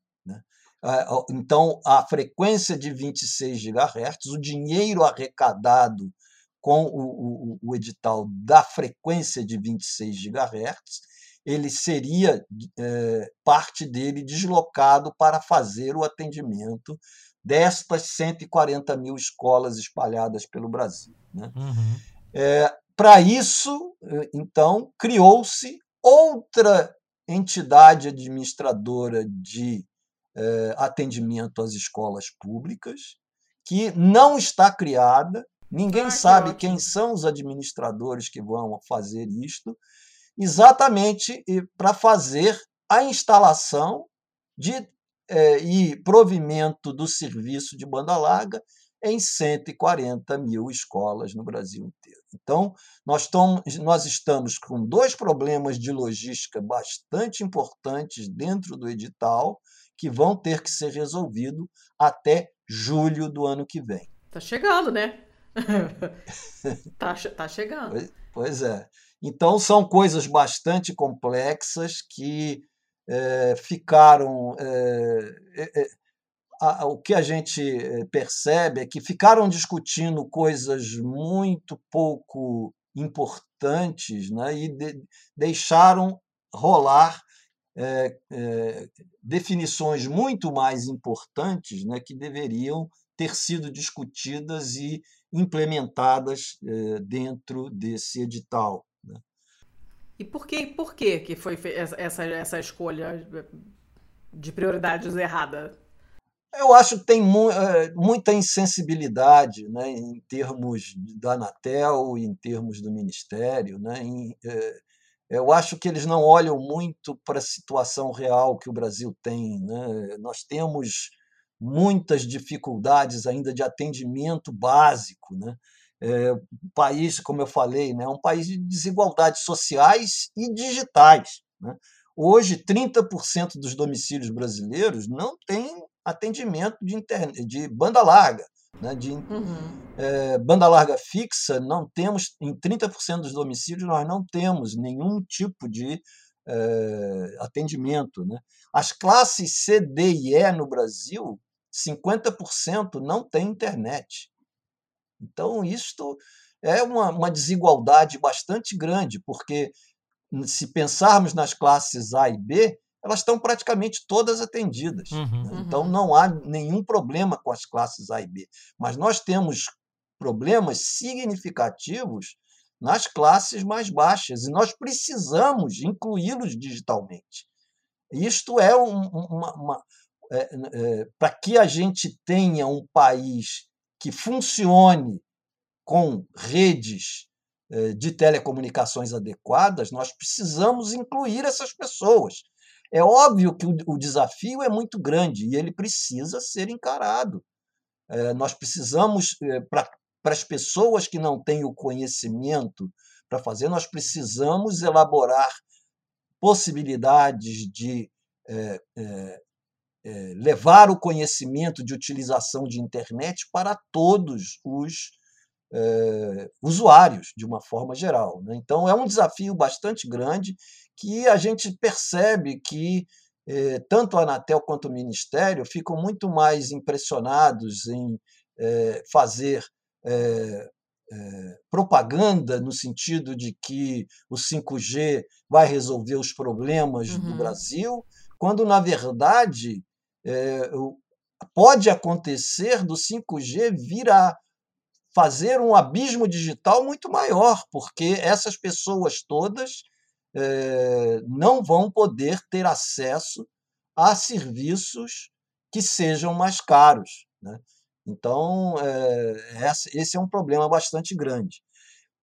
Né? Então, a frequência de 26 GHz, o dinheiro arrecadado com o, o, o edital da frequência de 26 GHz, ele seria é, parte dele deslocado para fazer o atendimento destas 140 mil escolas espalhadas pelo Brasil. Né? Uhum. É, para isso, então, criou-se outra entidade administradora de é, atendimento às escolas públicas, que não está criada, Ninguém ah, sabe que quem são os administradores que vão fazer isto, exatamente para fazer a instalação de, é, e provimento do serviço de banda larga em 140 mil escolas no Brasil inteiro. Então, nós, tom, nós estamos com dois problemas de logística bastante importantes dentro do edital que vão ter que ser resolvidos até julho do ano que vem. Está chegando, né? [laughs] tá, tá chegando. Pois, pois, é. Então, são coisas bastante complexas que é, ficaram. É, é, a, o que a gente percebe é que ficaram discutindo coisas muito pouco importantes né, e de, deixaram rolar é, é, definições muito mais importantes né, que deveriam ter sido discutidas e implementadas eh, dentro desse edital. Né? E por que, por que, que foi essa, essa escolha de prioridades errada? Eu acho que tem mu muita insensibilidade né, em termos da Anatel, em termos do Ministério. Né, em, eh, eu acho que eles não olham muito para a situação real que o Brasil tem. Né? Nós temos muitas dificuldades ainda de atendimento básico. Né? É, um país, como eu falei, né, um país de desigualdades sociais e digitais. Né? Hoje, 30% dos domicílios brasileiros não têm atendimento de, de banda larga. Né, de uhum. é, banda larga fixa, não temos, em 30% dos domicílios, nós não temos nenhum tipo de é, atendimento. Né? As classes C, D e E no Brasil, 50% não têm internet. Então, isto é uma, uma desigualdade bastante grande, porque se pensarmos nas classes A e B, elas estão praticamente todas atendidas. Uhum, né? Então, uhum. não há nenhum problema com as classes A e B. Mas nós temos problemas significativos nas classes mais baixas e nós precisamos incluí-los digitalmente. Isto é um, uma. uma é, é, Para que a gente tenha um país que funcione com redes é, de telecomunicações adequadas, nós precisamos incluir essas pessoas. É óbvio que o desafio é muito grande e ele precisa ser encarado. É, nós precisamos, é, para as pessoas que não têm o conhecimento para fazer, nós precisamos elaborar possibilidades de é, é, é, levar o conhecimento de utilização de internet para todos os é, usuários, de uma forma geral. Né? Então, é um desafio bastante grande que a gente percebe que eh, tanto a Anatel quanto o Ministério ficam muito mais impressionados em eh, fazer eh, propaganda no sentido de que o 5G vai resolver os problemas uhum. do Brasil, quando, na verdade, pode acontecer do 5G vir a fazer um abismo digital muito maior, porque essas pessoas todas é, não vão poder ter acesso a serviços que sejam mais caros. Né? Então, é, esse é um problema bastante grande.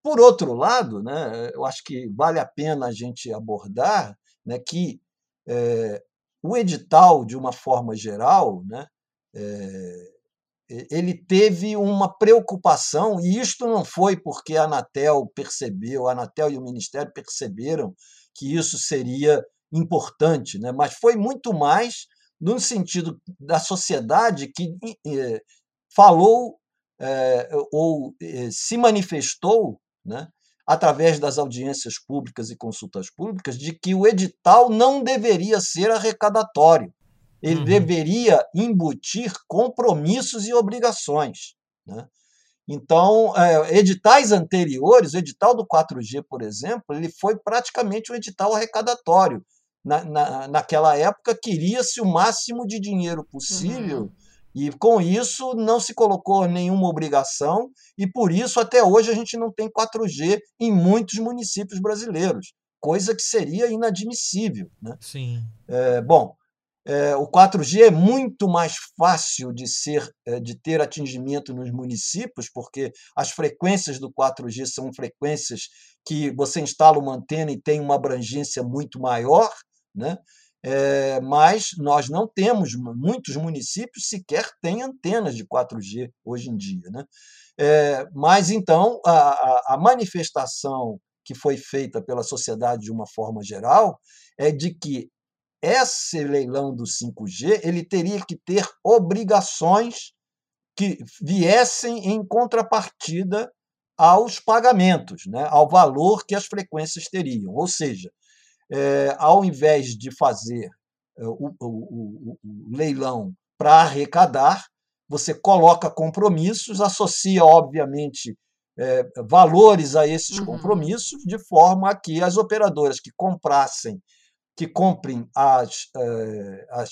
Por outro lado, né, eu acho que vale a pena a gente abordar né, que é, o edital, de uma forma geral, né, é, ele teve uma preocupação, e isto não foi porque a Anatel percebeu, a Anatel e o Ministério perceberam que isso seria importante, né? mas foi muito mais no sentido da sociedade que eh, falou eh, ou eh, se manifestou né, através das audiências públicas e consultas públicas de que o edital não deveria ser arrecadatório ele uhum. deveria embutir compromissos e obrigações. Né? Então, é, editais anteriores, o edital do 4G, por exemplo, ele foi praticamente um edital arrecadatório. Na, na, naquela época, queria-se o máximo de dinheiro possível uhum. e, com isso, não se colocou nenhuma obrigação e, por isso, até hoje, a gente não tem 4G em muitos municípios brasileiros, coisa que seria inadmissível. Né? Sim. É, bom, é, o 4G é muito mais fácil de ser é, de ter atingimento nos municípios, porque as frequências do 4G são frequências que você instala uma antena e tem uma abrangência muito maior, né? É, mas nós não temos, muitos municípios sequer têm antenas de 4G hoje em dia. Né? É, mas então a, a manifestação que foi feita pela sociedade de uma forma geral é de que esse leilão do 5G ele teria que ter obrigações que viessem em contrapartida aos pagamentos, né, ao valor que as frequências teriam. Ou seja, é, ao invés de fazer é, o, o, o, o leilão para arrecadar, você coloca compromissos, associa, obviamente, é, valores a esses uhum. compromissos, de forma que as operadoras que comprassem que comprem as, eh, as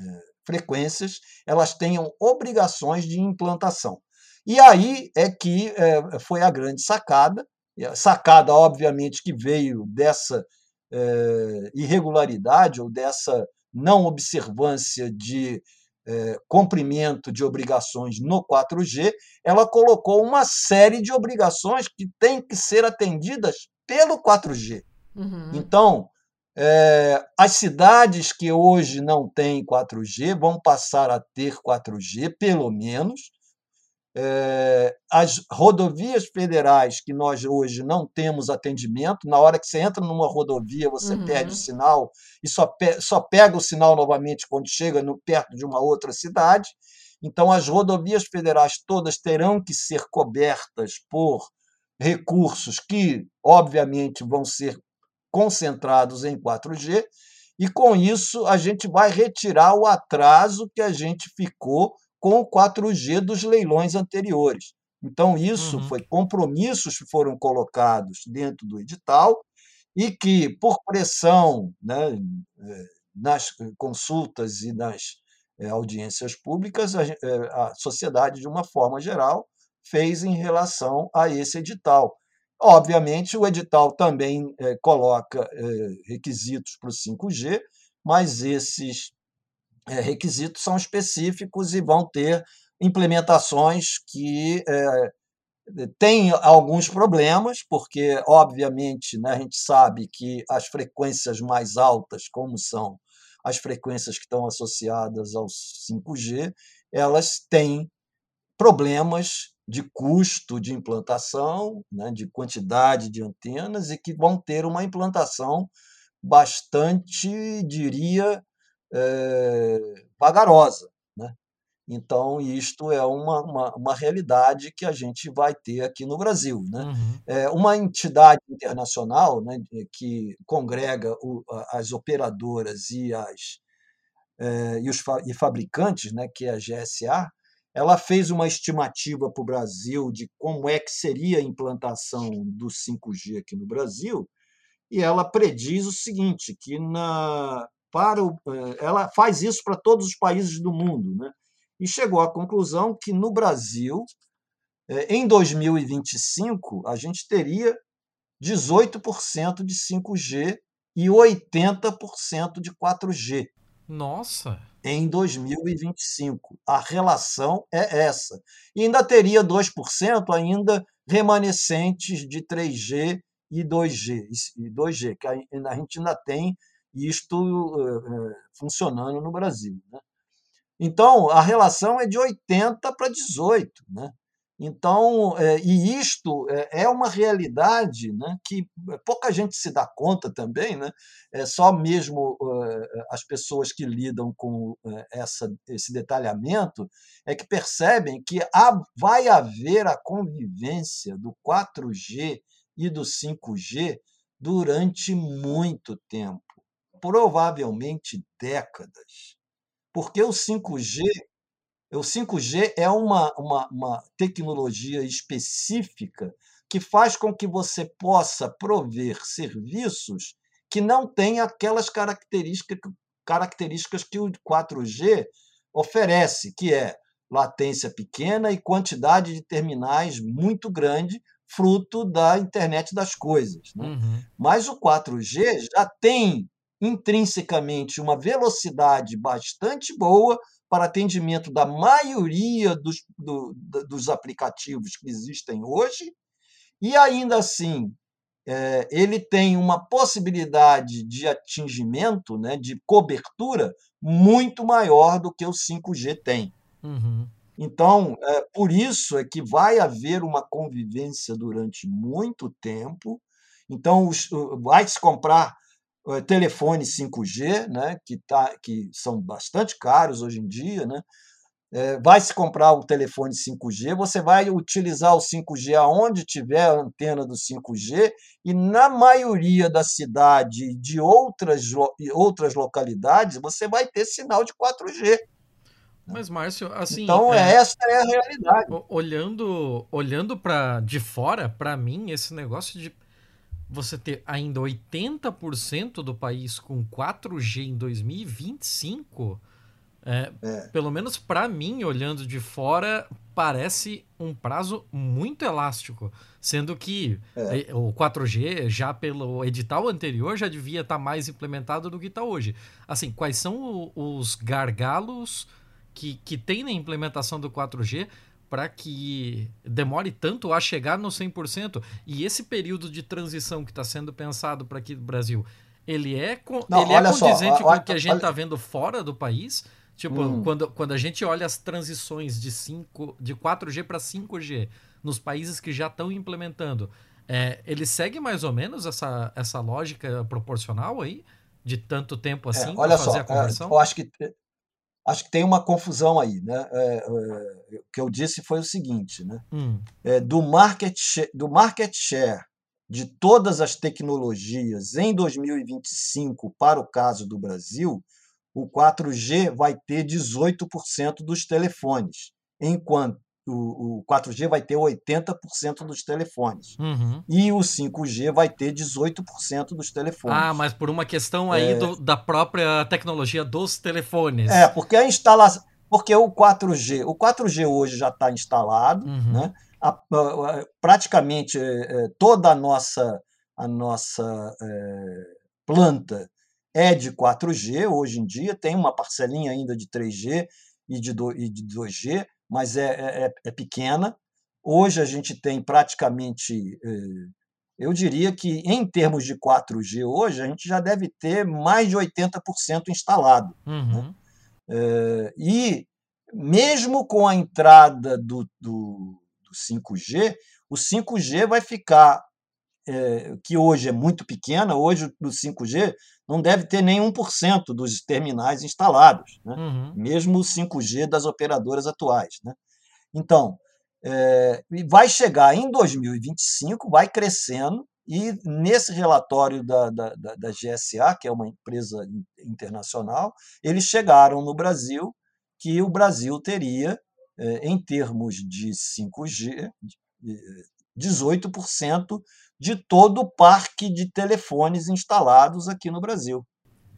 eh, frequências, elas tenham obrigações de implantação. E aí é que eh, foi a grande sacada, sacada, obviamente, que veio dessa irregularidade ou dessa não observância de cumprimento de obrigações no 4G, ela colocou uma série de obrigações que têm que ser atendidas pelo 4G. Uhum. Então, é, as cidades que hoje não têm 4G vão passar a ter 4G, pelo menos, é, as rodovias federais que nós hoje não temos atendimento, na hora que você entra numa rodovia, você uhum. perde o sinal e só, pe só pega o sinal novamente quando chega no, perto de uma outra cidade. Então, as rodovias federais todas terão que ser cobertas por recursos que, obviamente, vão ser concentrados em 4G, e com isso a gente vai retirar o atraso que a gente ficou com o 4G dos leilões anteriores. Então, isso uhum. foi compromissos que foram colocados dentro do edital e que, por pressão né, eh, nas consultas e nas eh, audiências públicas, a, eh, a sociedade, de uma forma geral, fez em relação a esse edital. Obviamente, o edital também é, coloca é, requisitos para o 5G, mas esses é, requisitos são específicos e vão ter implementações que têm alguns problemas, porque, obviamente, né, a gente sabe que as frequências mais altas, como são as frequências que estão associadas ao 5G, elas têm problemas de custo de implantação, né, de quantidade de antenas, e que vão ter uma implantação bastante, diria, é, vagarosa. Né? Então, isto é uma, uma, uma, realidade que a gente vai ter aqui no Brasil. Né? Uhum. É uma entidade internacional né, que congrega o, as operadoras e, as, é, e os e fabricantes, né, que é a GSA, ela fez uma estimativa para o Brasil de como é que seria a implantação do 5G aqui no Brasil, e ela prediz o seguinte, que na, para o, eh, ela faz isso para todos os países do mundo, né? e chegou à conclusão que no Brasil, eh, em 2025, a gente teria 18% de 5G e 80% de 4G. Nossa! Em 2025. A relação é essa. E ainda teria 2% ainda remanescentes de 3G e 2G, e 2G que a gente ainda tem isto uh, funcionando no Brasil. Né? Então, a relação é de 80 para 18. Né? Então, é, e isto é, é uma realidade né, que pouca gente se dá conta também, né? é só mesmo uh, as pessoas que lidam com uh, essa, esse detalhamento é que percebem que há, vai haver a convivência do 4G e do 5G durante muito tempo provavelmente décadas. Porque o 5G o 5G é uma, uma, uma tecnologia específica que faz com que você possa prover serviços que não têm aquelas características, características que o 4G oferece, que é latência pequena e quantidade de terminais muito grande, fruto da internet das coisas. Né? Uhum. Mas o 4G já tem intrinsecamente uma velocidade bastante boa para atendimento da maioria dos, do, dos aplicativos que existem hoje, e ainda assim é, ele tem uma possibilidade de atingimento, né, de cobertura, muito maior do que o 5G tem. Uhum. Então, é, por isso é que vai haver uma convivência durante muito tempo. Então, os, vai se comprar telefone 5G, né, que, tá, que são bastante caros hoje em dia, né, é, vai se comprar o telefone 5G, você vai utilizar o 5G aonde tiver a antena do 5G, e na maioria da cidade e de outras, outras localidades, você vai ter sinal de 4G. Mas, Márcio, assim. Então, é, essa é a realidade. Olhando, olhando para de fora, para mim, esse negócio de você ter ainda 80% do país com 4G em 2025, é, é. pelo menos para mim, olhando de fora, parece um prazo muito elástico. Sendo que é. o 4G, já pelo edital anterior, já devia estar tá mais implementado do que está hoje. Assim, quais são os gargalos que, que tem na implementação do 4G para que demore tanto a chegar no 100%. E esse período de transição que está sendo pensado para aqui do Brasil, ele é, Não, ele é condizente só, com o que a gente está vendo fora do país? Tipo, hum. quando, quando a gente olha as transições de, 5, de 4G para 5G nos países que já estão implementando, é, ele segue mais ou menos essa, essa lógica proporcional aí? De tanto tempo é, assim é, olha fazer só, a conversão? eu acho que acho que tem uma confusão aí, né? É, é, o que eu disse foi o seguinte, né? Hum. É, do market share, do market share de todas as tecnologias em 2025 para o caso do Brasil, o 4G vai ter 18% dos telefones, enquanto o, 4G vai ter 80% dos telefones. Uhum. E o 5G vai ter 18% dos telefones. Ah, mas por uma questão aí é... do, da própria tecnologia dos telefones. É, porque a instalação. Porque o 4G, o 4G hoje já está instalado, uhum. né? A, a, praticamente é, é, toda a nossa, a nossa é, planta é de 4G hoje em dia, tem uma parcelinha ainda de 3G e de, do, e de 2G, mas é, é, é, é pequena. Hoje a gente tem praticamente, eh, eu diria que em termos de 4G hoje, a gente já deve ter mais de 80% instalado. Né? Uhum. Né? e mesmo com a entrada do, do, do 5G, o 5G vai ficar, é, que hoje é muito pequena, hoje o 5G não deve ter nem 1% dos terminais instalados, né? uhum. mesmo o 5G das operadoras atuais. Né? Então, é, vai chegar em 2025, vai crescendo, e nesse relatório da, da, da, GSA, que é uma empresa internacional, eles chegaram no Brasil que o Brasil teria, é, em termos de 5G, 18% de todo o parque de telefones instalados aqui no Brasil.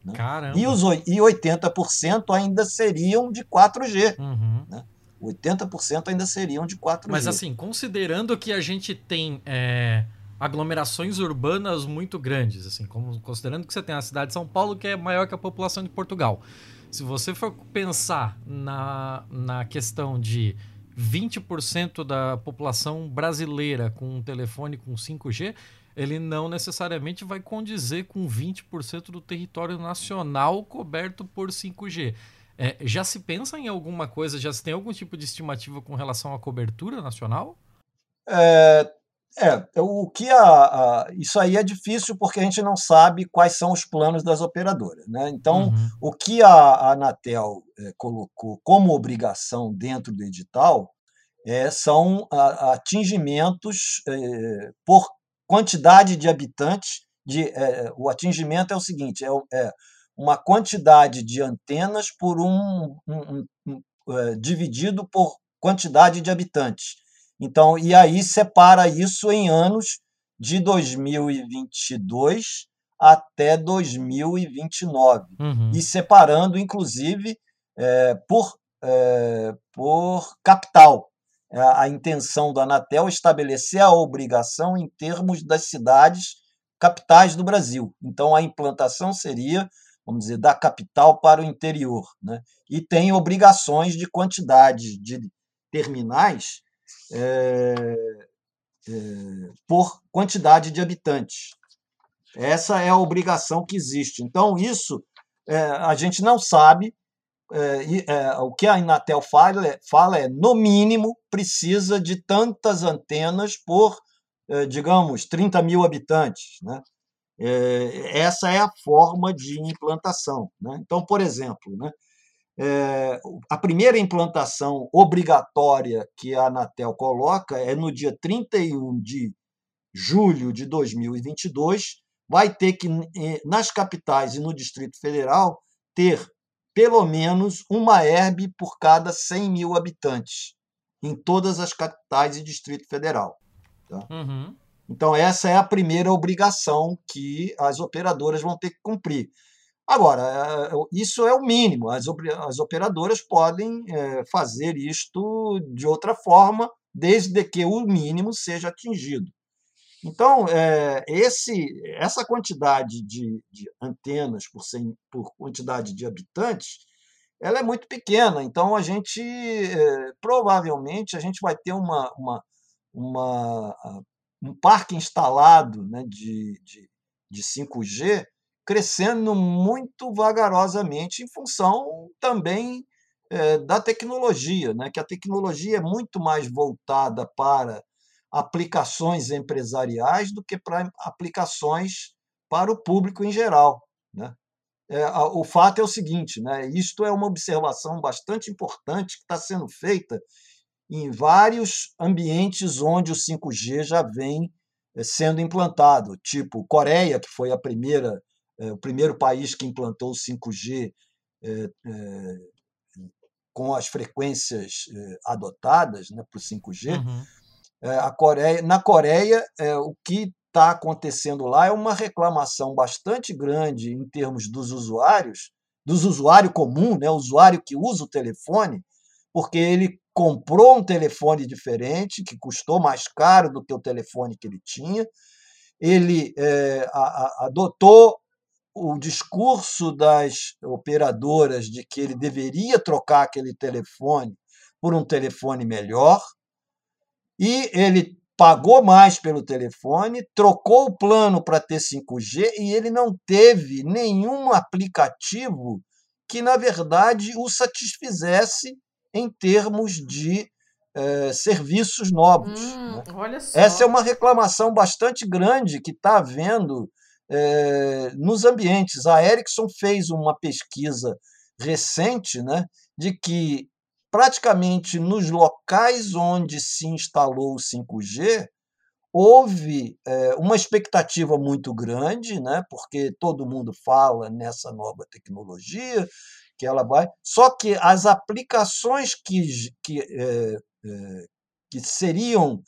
Né? Caramba. E, os, e 80% ainda seriam de 4G. Uhum. Né? 80% ainda seriam de 4G. Mas assim, considerando que a gente tem é, aglomerações urbanas muito grandes, assim, como, considerando que você tem a cidade de São Paulo que é maior que a população de Portugal. Se você for pensar na, na questão de 20% da população brasileira com um telefone com 5G, ele não necessariamente vai condizer com 20% do território nacional coberto por 5G. É, já se pensa em alguma coisa, já se tem algum tipo de estimativa com relação à cobertura nacional? É, é, o que a, a, isso aí é difícil porque a gente não sabe quais são os planos das operadoras. Né? Então, uhum. o que a, a Anatel é, colocou como obrigação dentro do edital é, são a, atingimentos é, por quantidade de habitantes. De, é, o atingimento é o seguinte: é, é uma quantidade de antenas por um, um, um é, dividido por quantidade de habitantes. Então, e aí separa isso em anos de 2022 até 2029, uhum. e separando, inclusive, é, por, é, por capital. É, a intenção da Anatel é estabelecer a obrigação em termos das cidades capitais do Brasil. Então, a implantação seria, vamos dizer, da capital para o interior. Né? E tem obrigações de quantidade de terminais é, é, por quantidade de habitantes. Essa é a obrigação que existe. Então, isso é, a gente não sabe. É, o que a Inatel fala, é, fala é, no mínimo, precisa de tantas antenas por, digamos, 30 mil habitantes. Né? essa é a forma de implantação. Né? Então, por exemplo, né, é, a primeira implantação obrigatória que a Anatel coloca é no dia 31 de julho de 2022. Vai ter que, nas capitais e no Distrito Federal, ter pelo menos uma herb por cada 100 mil habitantes, em todas as capitais e Distrito Federal. Tá? Uhum. Então, essa é a primeira obrigação que as operadoras vão ter que cumprir. Agora, eh, isso é o mínimo. As, as operadoras podem é, fazer isto de outra forma, desde que o mínimo seja atingido. Então, é, esse, essa quantidade de, de antenas por, 100, por quantidade de habitantes ela é muito pequena. Então a gente provavelmente a gente vai ter uma, uma, uma um parque instalado né, de, de, de 5G crescendo muito vagarosamente em função também é, da tecnologia, né? que a tecnologia é muito mais voltada para aplicações empresariais do que para aplicações para o público em geral. Né? É, o fato é o seguinte, né? isto é uma observação bastante importante que está sendo feita em vários ambientes onde o 5G já vem eh, sendo implantado, tipo Coreia, que foi a primeira, o primeiro país que implantou o 5G eh, com as frequências adotadas né, para o 5G. Uhum. A Coreia, na Coreia, o que está acontecendo lá é uma reclamação bastante grande em termos dos usuários, dos usuário comum, né, o usuário que usa o telefone, porque ele comprou um telefone diferente, que custou mais caro do que o telefone que ele tinha. Ele é, a, a, adotou o discurso das operadoras de que ele deveria trocar aquele telefone por um telefone melhor. E ele pagou mais pelo telefone, trocou o plano para ter 5G e ele não teve nenhum aplicativo que, na verdade, o satisfizesse em termos de eh, serviços novos. Hum, né? Essa é uma reclamação bastante grande que está havendo eh, nos ambientes. A Ericsson fez uma pesquisa recente né, de que praticamente nos locais onde se instalou o 5G, houve é, uma expectativa muito grande, né, porque todo mundo fala nessa nova tecnologia, que ela vai. Só que as aplicações que, que, é, é, que seriam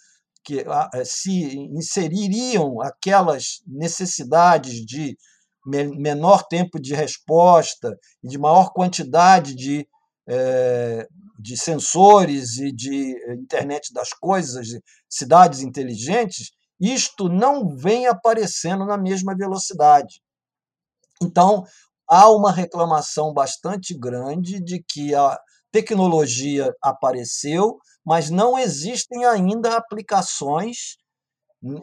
que se inseririam aquelas necessidades de menor tempo de resposta e de maior quantidade de, é, de sensores e de internet das coisas, cidades inteligentes, isto não vem aparecendo na mesma velocidade. Então, há uma reclamação bastante grande de que a tecnologia apareceu, mas não existem ainda aplicações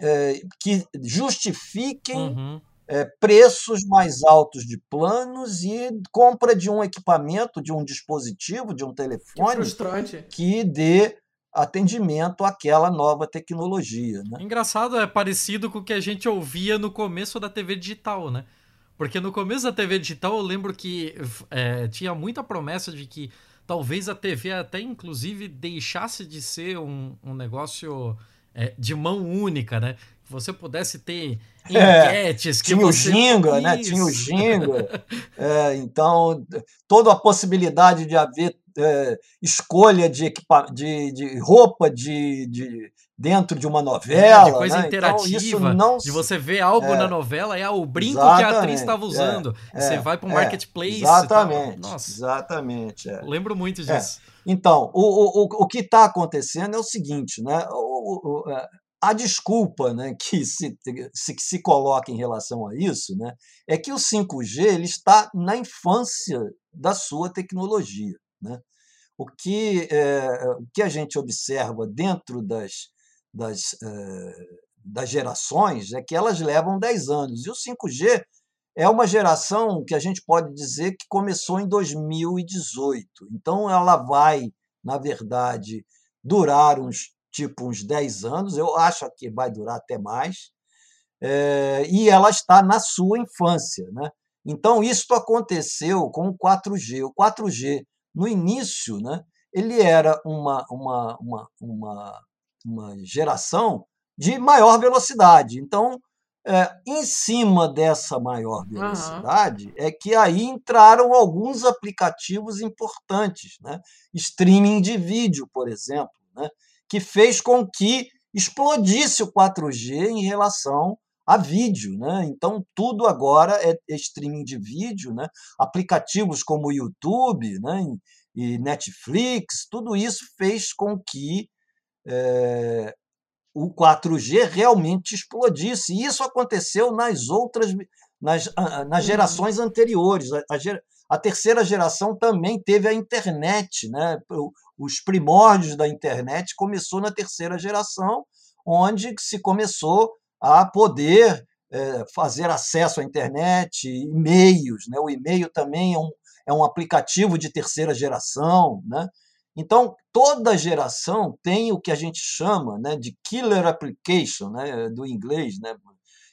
é, que justifiquem uhum. é, preços mais altos de planos e compra de um equipamento, de um dispositivo, de um telefone que, que dê atendimento àquela nova tecnologia. Né? Engraçado, é parecido com o que a gente ouvia no começo da TV digital, né? Porque no começo da TV digital eu lembro que é, tinha muita promessa de que talvez a TV até inclusive deixasse de ser um, um negócio é, de mão única, né? Que você pudesse ter é, enquetes. É, tinha o Ginga, né? Tinha o Ginga. então, toda a possibilidade de haver é, escolha de, equipa de, de roupa, de, de dentro de uma novela. É, de coisa né? interativa. Então, não... De você ver algo é, na novela, é o brinco que a atriz estava usando. É, você vai para o é, marketplace. Exatamente. Nossa. Exatamente. É. Lembro muito é. disso. Então, o, o, o que está acontecendo é o seguinte, né? O, o, a desculpa né, [laughs] que se, se, se coloca em relação a isso né, é que o 5G ele está na infância da sua tecnologia. Né? O que, é, o que a gente observa dentro das, das, eh, das gerações é que elas levam 10 anos. E o 5G é uma geração que a gente pode dizer que começou em 2018. Então, ela vai, na verdade, durar uns tipo uns 10 anos. Eu acho que vai durar até mais. É, e ela está na sua infância. Né? Então, isso aconteceu com o 4G. O 4G, no início, né, ele era uma, uma, uma, uma uma geração de maior velocidade. Então, é, em cima dessa maior velocidade, uhum. é que aí entraram alguns aplicativos importantes, né? streaming de vídeo, por exemplo, né? que fez com que explodisse o 4G em relação a vídeo. Né? Então, tudo agora é streaming de vídeo, né? aplicativos como o YouTube né? e Netflix, tudo isso fez com que é, o 4G realmente explodisse. E isso aconteceu nas outras, nas, nas uhum. gerações anteriores. A, a, a, terceira geração também teve a internet, né? Os primórdios da internet começou na terceira geração, onde se começou a poder é, fazer acesso à internet, e-mails. Né? O e-mail também é um, é um aplicativo de terceira geração. Né? Então, toda geração tem o que a gente chama né, de killer application, né, do inglês. Né?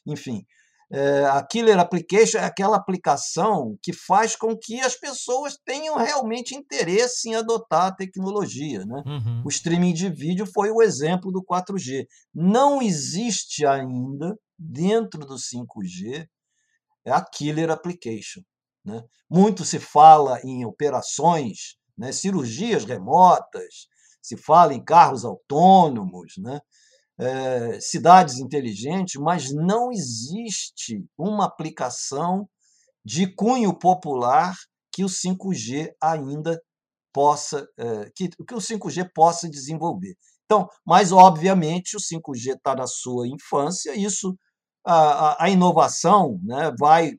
Enfim, é, a killer application é aquela aplicação que faz com que as pessoas tenham realmente interesse em adotar a tecnologia. Né? Uhum. O streaming de vídeo foi o exemplo do 4G. Não existe ainda, dentro do 5G, a killer application. Né? Muito se fala em operações, né, cirurgias remotas, se fala em carros autônomos, né? É, cidades inteligentes, mas não existe uma aplicação de cunho popular que o 5G ainda possa, é, que, que o 5G possa desenvolver. Então, mas obviamente o 5G está na sua infância, isso a, a inovação né, vai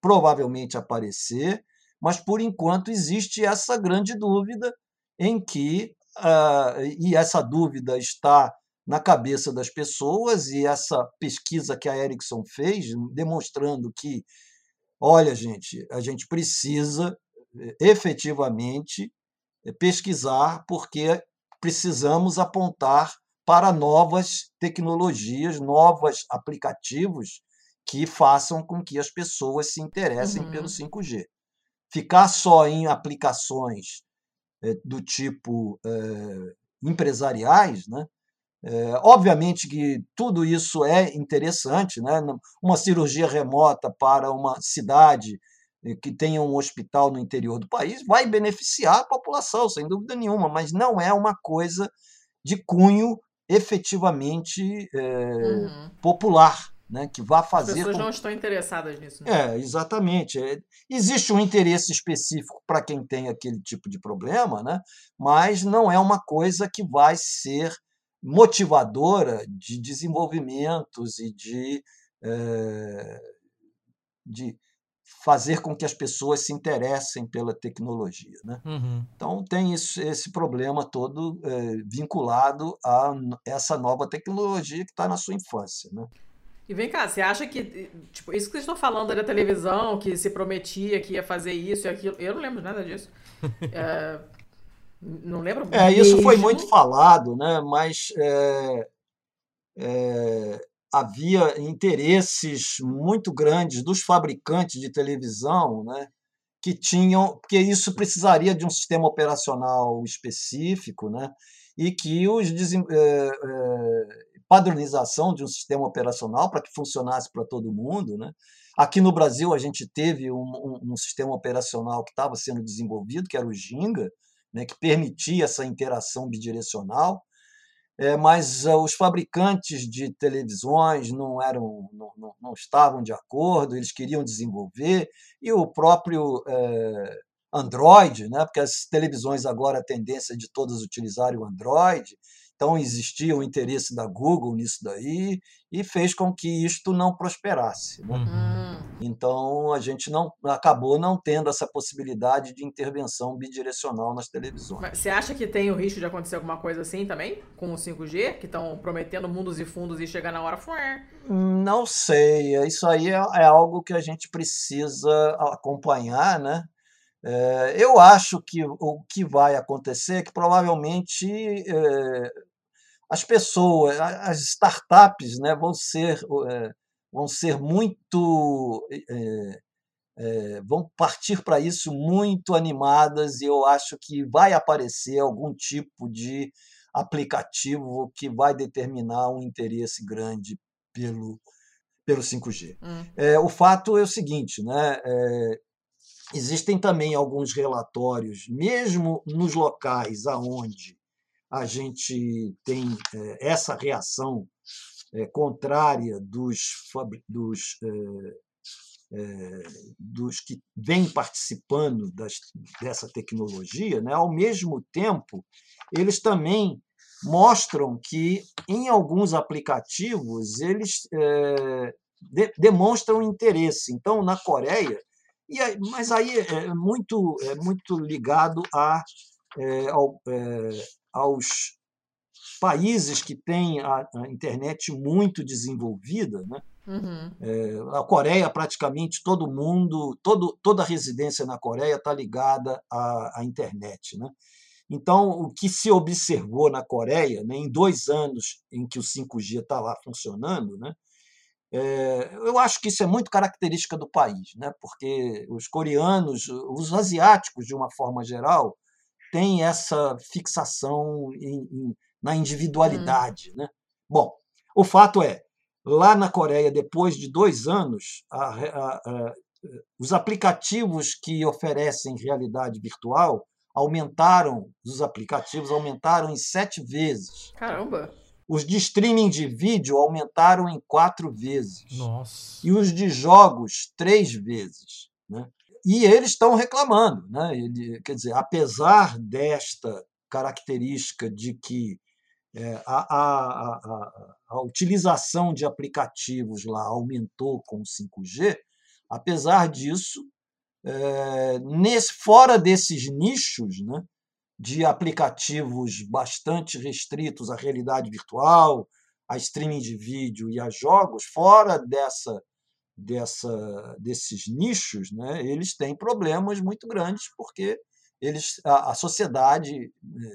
provavelmente aparecer, mas por enquanto existe essa grande dúvida em que, uh, e essa dúvida está na cabeça das pessoas e essa pesquisa que a Ericsson fez, demonstrando que, olha, gente, a gente precisa eh, efetivamente eh, pesquisar, porque precisamos apontar para novas tecnologias, novos aplicativos que façam com que as pessoas se interessem uhum. pelo 5G. Ficar só em aplicações é, do tipo é, empresariais, né? É, obviamente que tudo isso é interessante, né? uma cirurgia remota para uma cidade eh, que tenha um hospital no interior do país vai beneficiar a população, sem dúvida nenhuma, mas não é uma coisa de cunho efetivamente é, uhum. popular. Né, que vá fazer. As pessoas com... não estão interessadas nisso. Né? É, exatamente. É, existe um interesse específico para quem tem aquele tipo de problema, né, mas não é uma coisa que vai ser motivadora de desenvolvimentos e de, é, de fazer com que as pessoas se interessem pela tecnologia. Né? Uhum. Então, tem isso, esse problema todo é, vinculado a essa nova tecnologia que está na sua infância. Né? E vem cá, você acha que, tipo, isso que vocês estão falando da televisão, que se prometia que ia fazer isso e aquilo, eu não lembro nada disso. É, [laughs] não lembro. É, isso foi muito falado, né? Mas é, é, havia interesses muito grandes dos fabricantes de televisão, né? Que tinham, porque isso precisaria de um sistema operacional específico, né? E que os é, é, padronização de um sistema operacional para que funcionasse para todo mundo, né? Aqui no Brasil a gente teve um, um, um sistema operacional que estava sendo desenvolvido, que era o Ginga, né, que permitia essa interação bidirecional, é, mas uh, os fabricantes de televisões não eram, não, não, não, estavam de acordo, eles queriam desenvolver e o próprio é, Android, né, porque as televisões agora a tendência de todas utilizarem o Android, então existia o interesse da Google nisso daí e fez com que isto não prosperasse. Né? Uhum. Então a gente não acabou não tendo essa possibilidade de intervenção bidirecional nas televisões. Mas você acha que tem o risco de acontecer alguma coisa assim também com o 5G, que estão prometendo mundos e fundos e chegar na hora Não sei, isso aí é, é algo que a gente precisa acompanhar, né? É, eu acho que o que vai acontecer é que provavelmente é, as pessoas, as startups né, vão, ser, eh, vão ser muito. É, é, vão partir para isso muito animadas e eu acho que vai aparecer algum tipo de aplicativo que vai determinar um interesse grande pelo, pelo 5G. Hum. É, o fato é o seguinte, né? É, existem também alguns relatórios, mesmo nos locais aonde a gente tem é, essa reação é, contrária dos, dos, é, dos que vêm participando das, dessa tecnologia, né? ao mesmo tempo, eles também mostram que, em alguns aplicativos, eles de, demonstram interesse. Então, na Coreia, e aí, mas aí é muito, é muito ligado a, é, ao, é, aos países que têm a, a internet muito desenvolvida, né? Uhum. É, a Coreia, praticamente todo mundo, todo, toda residência na Coreia está ligada à, à, internet. Né? Então, o que se observou na Coreia, né, em dois anos em que o 5G está lá funcionando, né, é, eu acho que isso é muito característica do país, né, porque os coreanos, os asiáticos, de uma forma geral, têm essa fixação em, em, na individualidade. Uhum. Né? Bom, o fato é, Lá na Coreia, depois de dois anos, a, a, a, os aplicativos que oferecem realidade virtual aumentaram, os aplicativos aumentaram em sete vezes. Caramba! Os de streaming de vídeo aumentaram em quatro vezes. Nossa! E os de jogos, três vezes. Né? E eles estão reclamando. Né? Ele, quer dizer, apesar desta característica de que é, a, a, a, a, utilização de aplicativos lá aumentou com o 5G, apesar disso, é, nesse, fora desses nichos né, de aplicativos bastante restritos à realidade virtual, a streaming de vídeo e a jogos, fora dessa, dessa, desses nichos, né, eles têm problemas muito grandes, porque eles, a, a sociedade é,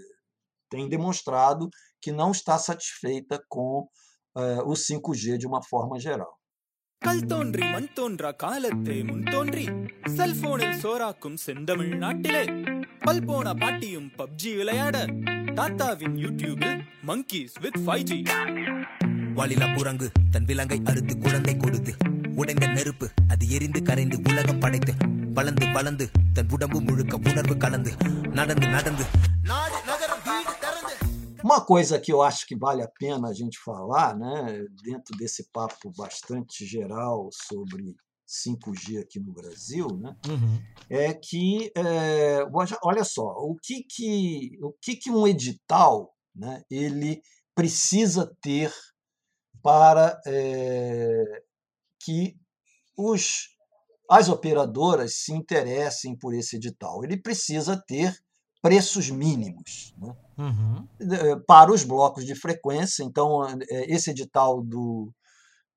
tem demonstrado que não está satisfeita com uh, o 5G de uma forma geral. கல் தோன்றி மண் தோன்றா காலத்தே முன் தோன்றி செல்போனில் சோறாக்கும் செந்தமிழ் நாட்டிலே பல் போன பாட்டியும் பப்ஜி விளையாட தாத்தாவின் யூடியூபில் மங்கீஸ் வித் ஃபைவ் ஜி வாலிலா புறங்கு தன் விலங்கை அறுத்து குழந்தை கொடுத்து உடைந்த நெருப்பு அது எரிந்து கரைந்து உலகம் படைத்து வளர்ந்து வளர்ந்து தன் உடம்பு முழுக்க உணர்வு கலந்து நடந்து நடந்து நாடு நகரம் வீடு Uma coisa que eu acho que vale a pena a gente falar, né, dentro desse papo bastante geral sobre 5G aqui no Brasil, né, uhum. é que, é, olha só, o que que, o que que um edital né, ele precisa ter para é, que os, as operadoras se interessem por esse edital? Ele precisa ter preços mínimos. Né? Uhum. Eh, para os blocos de frequência. Então, eh, esse edital do,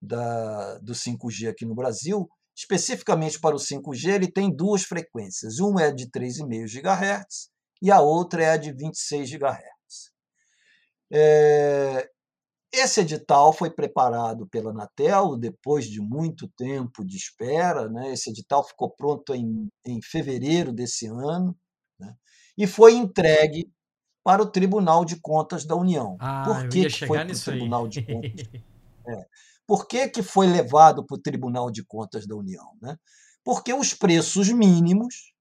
da, do 5G aqui no Brasil, especificamente para o 5G, ele tem duas frequências. Uma é de 3,5 GHz e a outra é a de 26 GHz. É, esse edital foi preparado pela Anatel depois de muito tempo de espera. Né? Esse edital ficou pronto em, em fevereiro desse ano né? e foi entregue para o Tribunal de Contas da União. Ah, Por que, que foi para o Tribunal de Contas? [laughs] É. Por que, que foi levado para o Tribunal de Contas da União? Né? Porque os preços mínimos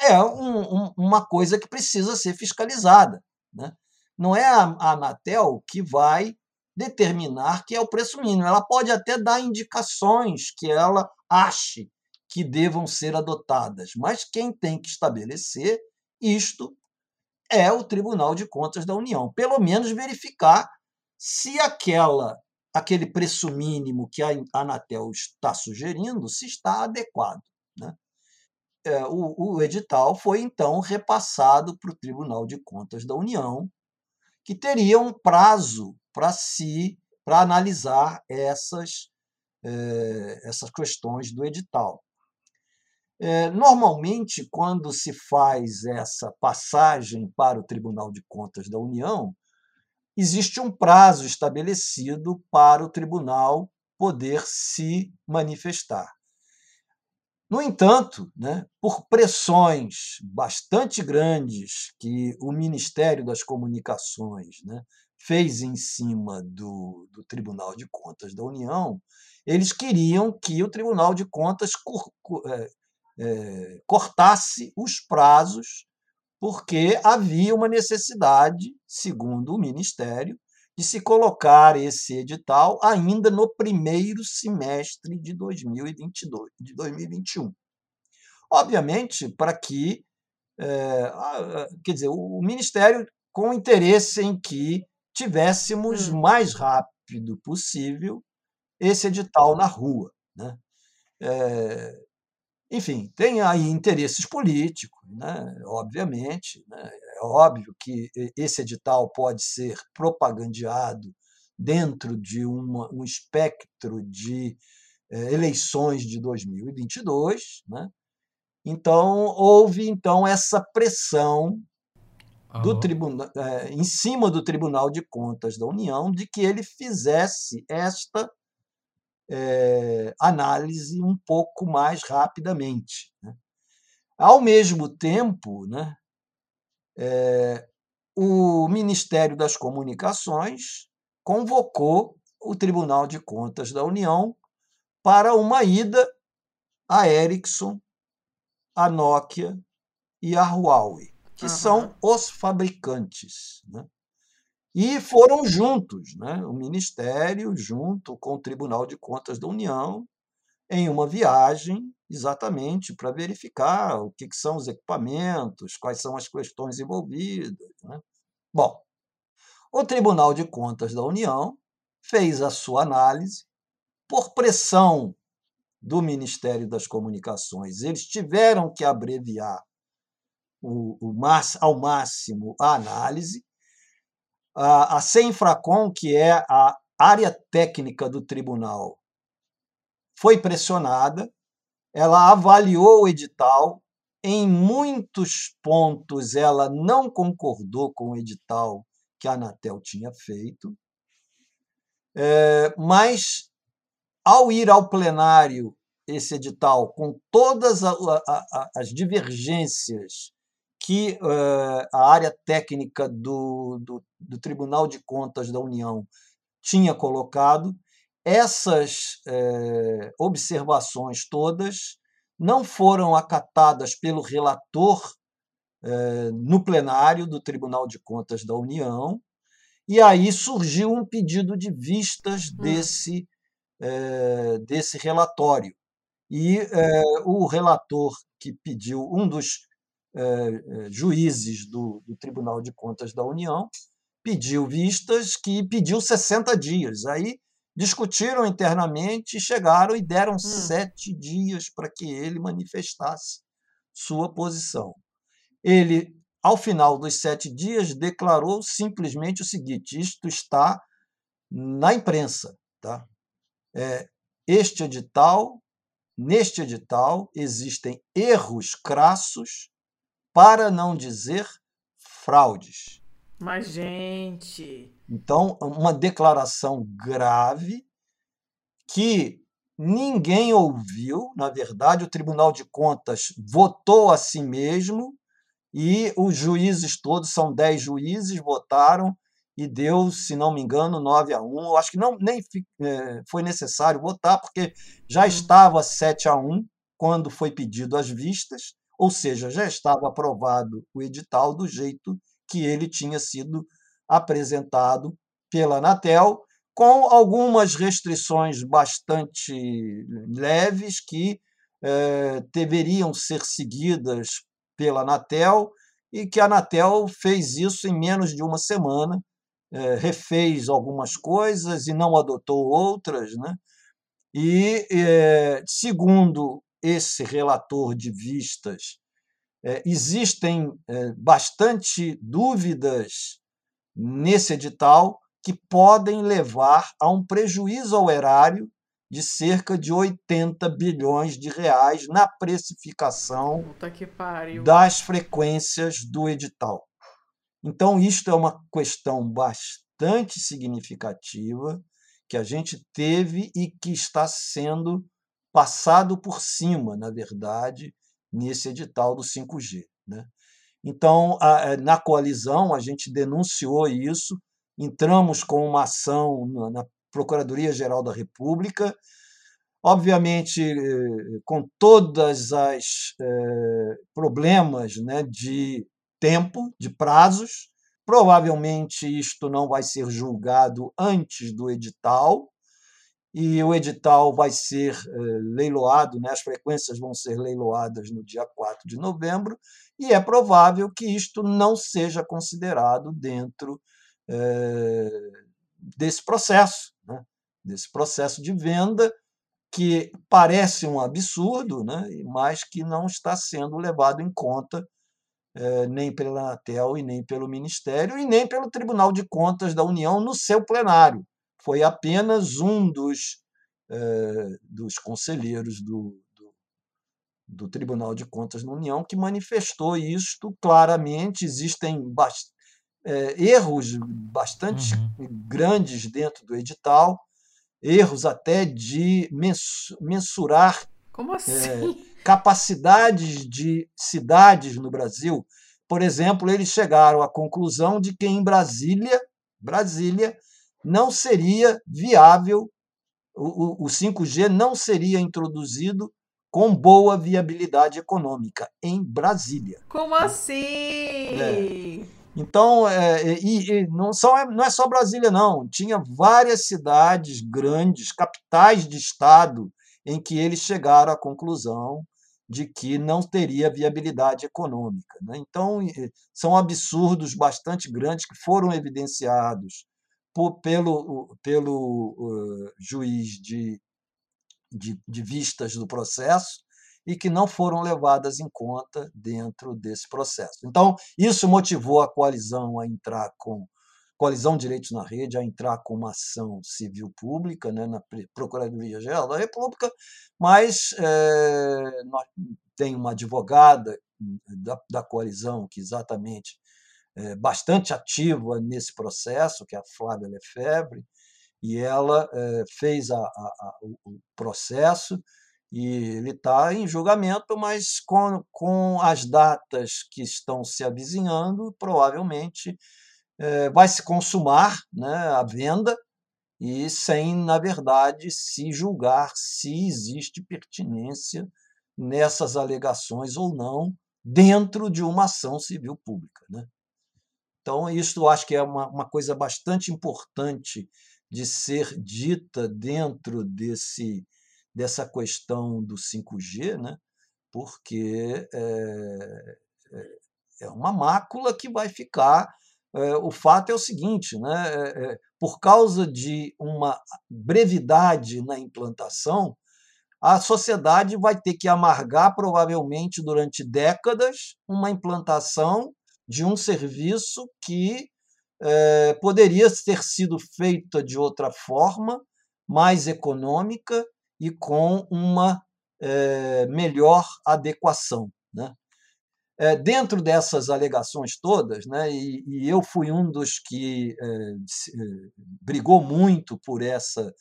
é um, um, uma coisa que precisa ser fiscalizada. Né? Não é a, Anatel que vai determinar que é o preço mínimo. Ela pode até dar indicações que ela ache que devam ser adotadas, mas quem tem que estabelecer isto é o Tribunal de Contas da União. Pelo menos verificar se aquela aquele preço mínimo que a Anatel está sugerindo se está adequado. Né? É, o, o edital foi então repassado para o Tribunal de Contas da União, que teria um prazo para si para analisar essas, é, essas questões do edital. É, normalmente, quando se faz essa passagem para o Tribunal de Contas da União, existe um prazo estabelecido para o tribunal poder se manifestar. No entanto, né, por pressões bastante grandes que o Ministério das Comunicações né, fez em cima do, do Tribunal de Contas da União, eles queriam que o Tribunal de Contas é, é, cortasse os prazos, porque havia uma necessidade, segundo o Ministério, de se colocar esse edital ainda no primeiro semestre de 2022, de 2021. Obviamente, para que, é, quer dizer, o Ministério com interesse em que tivéssemos hum. mais rápido possível esse edital na rua. Né? É, enfim, tem aí interesses políticos, né? obviamente. Né? Óbvio que esse edital pode ser propagandeado dentro de uma, um espectro de é, eleições de 2022. Né? Então, houve então essa pressão do tribunal, é, em cima do Tribunal de Contas da União de que ele fizesse esta é, análise um pouco mais rapidamente. Né? Ao mesmo tempo, né, é, o Ministério das Comunicações convocou o Tribunal de Contas da União para uma ida a Ericsson, a Nokia e a Huawei, que uhum. são os fabricantes. Né? E foram juntos, né? o Ministério, junto com o Tribunal de Contas da União, em uma viagem exatamente para verificar o que, que, são os equipamentos, quais são as questões envolvidas. Né? Bom, o Tribunal de Contas da União fez a sua análise por pressão do Ministério das Comunicações. Eles tiveram que abreviar o, o, ao máximo a análise a, a CENFRACOM, que é a área técnica do tribunal, foi pressionada, ela avaliou o edital, em muitos pontos ela não concordou com o edital que a Anatel tinha feito, é, mas ao ir ao plenário esse edital com todas as divergências que uh, a área técnica do, do, do, Tribunal de Contas da União tinha colocado, essas uh, observações todas não foram acatadas pelo relator uh, no plenário do Tribunal de Contas da União, e aí surgiu um pedido de vistas hum. desse, desse relatório. E o relator que pediu, um dos eh, eh, juízes do, do, Tribunal de Contas da União, pediu vistas que pediu 60 dias. Aí discutiram internamente, chegaram e deram hum. sete dias para que ele manifestasse sua posição. Ele, ao final dos sete dias, declarou simplesmente o seguinte: isto está na imprensa. Tá? É, este edital, neste edital, existem erros crassos para não dizer fraudes. Mas, gente. Então, uma declaração grave que ninguém ouviu. Na verdade, o Tribunal de Contas votou a si mesmo e os juízes todos, são dez juízes, votaram e deu, se não me engano, 9 a 1. Eu acho que não, nem é, foi necessário votar, porque já hum. estava 7 a 1 quando foi pedido as vistas. Ou seja, já estava aprovado o edital do jeito que ele tinha sido apresentado pela Anatel, com algumas restrições bastante leves que eh, deveriam ser seguidas pela Anatel e que a Anatel fez isso em menos de uma semana, eh, refez algumas coisas e não adotou outras, né? E, eh, segundo esse relator de vistas, é, existem é, bastante dúvidas nesse edital que podem levar a um prejuízo ao erário de cerca de 80 bilhões de reais na precificação das frequências do edital. Então, isto é uma questão bastante significativa que a gente teve e que está sendo passado por cima, na verdade, nesse edital do 5G. Né? Então, a, na coalizão, a gente denunciou isso, entramos com uma ação na, na Procuradoria-Geral da República, obviamente eh, com todas as eh, problemas né, de tempo, de prazos. Provavelmente isto não vai ser julgado antes do edital, e o edital vai ser eh, leiloado, né? as frequências vão ser leiloadas no dia 4 de novembro, e é provável que isto não seja considerado dentro eh, desse processo. Né? desse processo de venda que parece um absurdo, né? mas que não está sendo levado em conta eh, nem pela Anatel e nem pelo Ministério e nem pelo Tribunal de Contas da União no seu plenário. Foi apenas um dos, eh, dos conselheiros do, do, do, Tribunal de Contas da União que manifestou isto claramente. Existem bast eh, erros bastante uhum. grandes dentro do edital erros até de mensurar Como assim? Capacidades de cidades no Brasil. Por exemplo, eles chegaram à conclusão de que em Brasília, Brasília não seria viável, o, o 5G não seria introduzido com boa viabilidade econômica em Brasília. Como assim? É. Então, é, é, e, e não, são, não é só Brasília, não. Tinha várias cidades grandes, capitais de estado, em que eles chegaram à conclusão de que não teria viabilidade econômica. Né? Então, são absurdos bastante grandes que foram evidenciados por, pelo, pelo uh, juiz de, de, de vistas do processo, e que não foram levadas em conta dentro desse processo. Então, isso motivou a coalizão a entrar com coalizão Direitos na Rede a entrar com uma ação civil pública né, na Procuradoria-Geral da República, mas é, tem uma advogada da, da coalizão que exatamente bastante ativa nesse processo, que é a Flávia Lefebvre, e ela é, fez a, a, a, o processo e ele está em julgamento, mas com, com as datas que estão se avizinhando, provavelmente é, vai se consumar né, a venda e sem, na verdade, se julgar se existe pertinência nessas alegações ou não dentro de uma ação civil pública. Né? Então, isso acho que é uma, uma coisa bastante importante de ser dita dentro desse dessa questão do 5G, né? porque é, é uma mácula que vai ficar. É, o fato é o seguinte: né? É, por causa de uma brevidade na implantação, a sociedade vai ter que amargar, provavelmente durante décadas, uma implantação de um serviço que é, poderia ter sido feita de outra forma, mais econômica e com uma é, melhor adequação. Né? É, dentro dessas alegações todas, né, e, e eu fui um dos que brigou muito por essa uhum.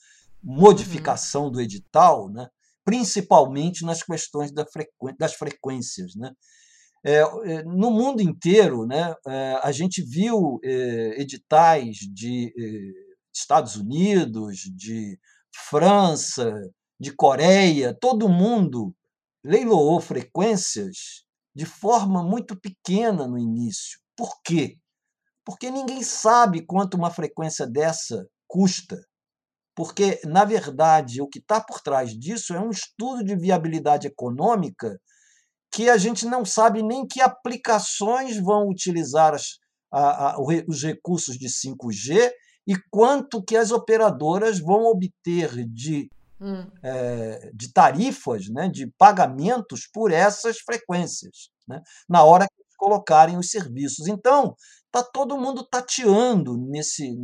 modificação do edital, né, principalmente nas questões da frequ... das frequências. Né? É, no mundo inteiro, né, a gente viu editais de Estados Unidos, de França, de Coreia, todo mundo leiloou frequências de forma muito pequena no início. Por quê? Porque ninguém sabe quanto uma frequência dessa custa. Porque, na verdade, o que está por trás disso é um estudo de viabilidade econômica que a gente não sabe nem que aplicações vão utilizar as, a, a, os recursos de 5G e quanto que as operadoras vão obter de hum. é, de tarifas, né, de pagamentos por essas frequências, né, na hora que colocarem os serviços. Então, está todo mundo tateando nesse,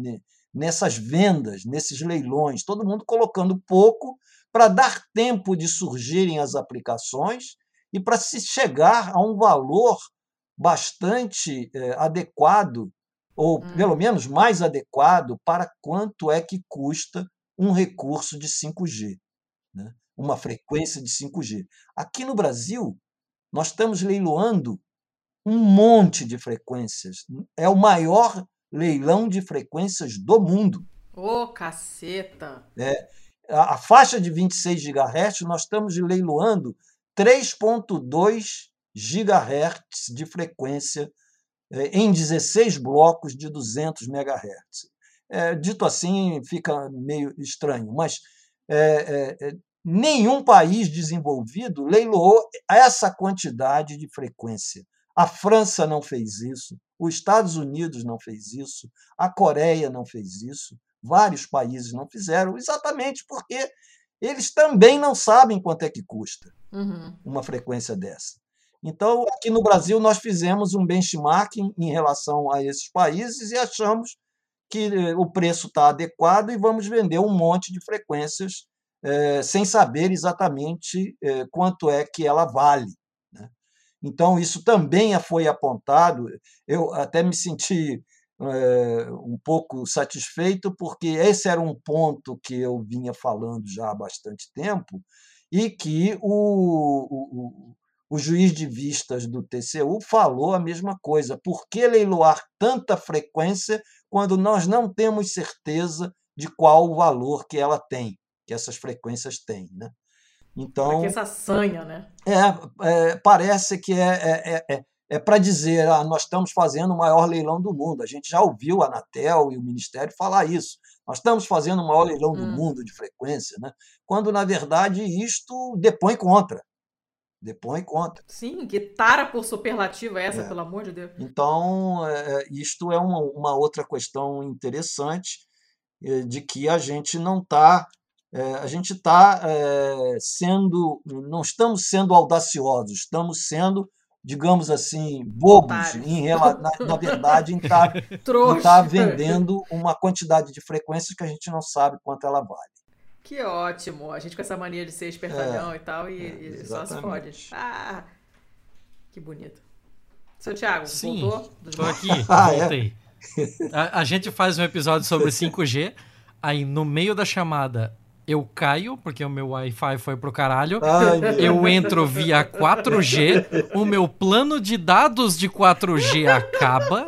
nessas vendas, nesses leilões, todo mundo colocando pouco para dar tempo de surgirem as aplicações e para se chegar a um valor bastante é, adequado, ou hum. pelo menos mais adequado, para quanto é que custa um recurso de 5G, né? uma frequência de 5G. Aqui no Brasil, nós estamos leiloando um monte de frequências. É o maior leilão de frequências do mundo. Ô, oh, caceta! É, a, a faixa de 26 GHz, nós estamos leiloando 3,2 GHz de frequência é, em 16 blocos de 200 MHz. É, dito assim, fica meio estranho, mas é, é, nenhum país desenvolvido leiloou essa quantidade de frequência. A França não fez isso, os Estados Unidos não fez isso, a Coreia não fez isso, Vários países não fizeram, exatamente porque eles também não sabem quanto é que custa uhum. uma frequência dessa. Então, aqui no Brasil, nós fizemos um benchmarking em relação a esses países e achamos que eh, o preço está adequado e vamos vender um monte de frequências é, sem saber exatamente é, quanto é que ela vale. Né? Então, isso também foi apontado. Eu até me senti é, um pouco satisfeito, porque esse era um ponto que eu vinha falando já há bastante tempo e que o, o, o juiz de vistas do TCU falou a mesma coisa. Por que leiloar tanta frequência quando nós não temos certeza de qual o valor que ela tem, que essas frequências têm? Né? Então, essa sanha, né? É, é parece que é, é, é, é, é para dizer, ah, nós estamos fazendo o maior leilão do mundo. A gente já ouviu a Anatel e o Ministério falar isso. Nós estamos fazendo o maior leilão do hum. mundo de frequência, né? quando, na verdade, isto depõe contra depõe contra. Sim, que tara por superlativa é essa, é. pelo amor de Deus. Então, é, isto é uma, uma, outra questão interessante é, de que a gente não está. É, a gente está é, sendo. Não estamos sendo audaciosos, estamos sendo, digamos assim, bobos, em, na, na verdade, em estar tá, [laughs] tá vendendo uma quantidade de frequências que a gente não sabe quanto ela vale. Que ótimo. A gente com essa mania de ser espertalhão é, e tal, e, é, e só se fode. Ah, que bonito. Seu Thiago, Sim, voltou? Tô aqui, [laughs] ah, é? voltei. É? A, a, gente faz um episódio sobre [laughs] 5G, aí no meio da chamada eu caio, porque o meu Wi-Fi foi pro caralho. Ai, eu entro via 4G, o meu plano de dados de 4G acaba.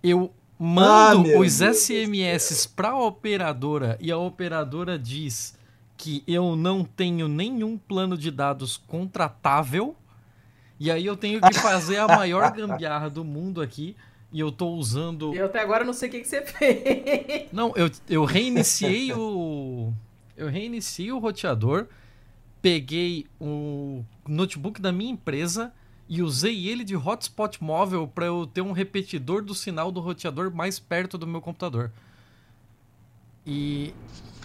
Eu mando ah, os Deus SMS para a operadora e a operadora diz que eu não tenho nenhum plano de dados contratável. E aí eu tenho que fazer a maior gambiarra do mundo aqui. E eu tô usando. Eu até agora não sei o que, que você fez. Não, eu, eu reiniciei o. Eu reiniciei o roteador, peguei o notebook da minha empresa e usei ele de hotspot móvel para eu ter um repetidor do sinal do roteador mais perto do meu computador. E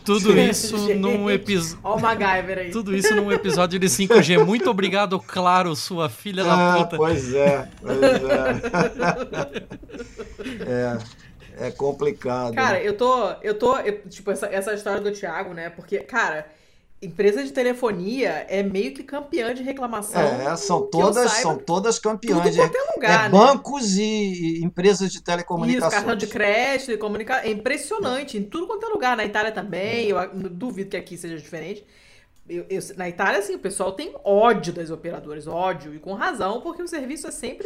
tudo [laughs] isso num episódio. Olha o MacGyver aí. Tudo isso num episódio de 5G. Muito obrigado, Claro, sua filha ah, da puta. Pois é, pois é. [laughs] é, é complicado. Cara, eu tô. Eu tô. Eu, tipo, essa, essa história do Thiago, né? Porque, cara empresa de telefonia é meio que campeã de reclamação. É, são todas, são todas campeãs. Tudo é lugar, é, né? Bancos e, e, empresas de telecomunicações. Isso, cartão de crédito e comunicação. É impressionante. Em tudo quanto é lugar. Na Itália também. Eu duvido que aqui seja diferente. Eu, eu, na Itália, assim, o pessoal tem ódio das operadoras, ódio, e com razão, porque o serviço é sempre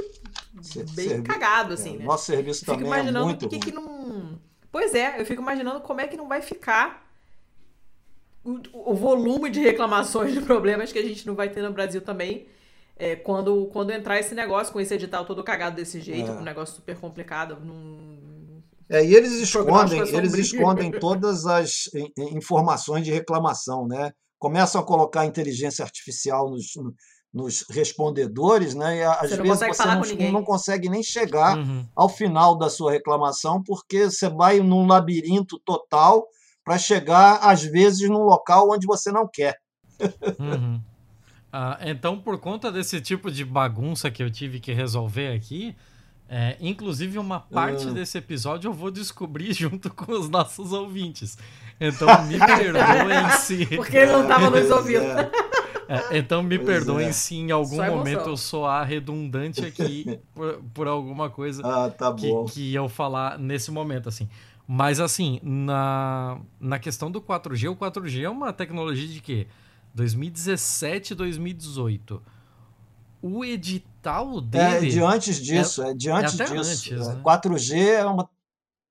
bem cagado, assim, é, né? Nosso serviço eu também é muito que, que não... Pois é, eu fico imaginando como é que não vai ficar o, volume de reclamações de problemas que a gente não vai ter no Brasil também. É, quando, quando entrar esse negócio com esse edital todo cagado desse jeito, é. um negócio super complicado. Num... É, e eles escondem, eles escondem todas as informações de reclamação, né? Começam a colocar inteligência artificial nos, nos respondedores, né? E às você vezes você não, não, consegue nem chegar uhum. ao final da sua reclamação, porque você vai num labirinto total para chegar, às vezes, num local onde você não quer. Uhum. [laughs] Ah, então, por conta desse tipo de bagunça que eu tive que resolver aqui, é, inclusive uma parte uhum. desse episódio eu vou descobrir [laughs] junto com os nossos ouvintes. Então, me perdoem [laughs] se. Porque ele não estava nos ouvindo. [laughs] É, então me pois perdoem é. se em algum momento eu soar redundante aqui por, por alguma coisa ah, tá que, que eu falar nesse momento, assim. Mas assim, na, na questão do 4G, o 4G é uma tecnologia de quê? 2017, 2018. O edital dele. É de antes disso, é, é de antes é disso. Antes, né? 4G é uma.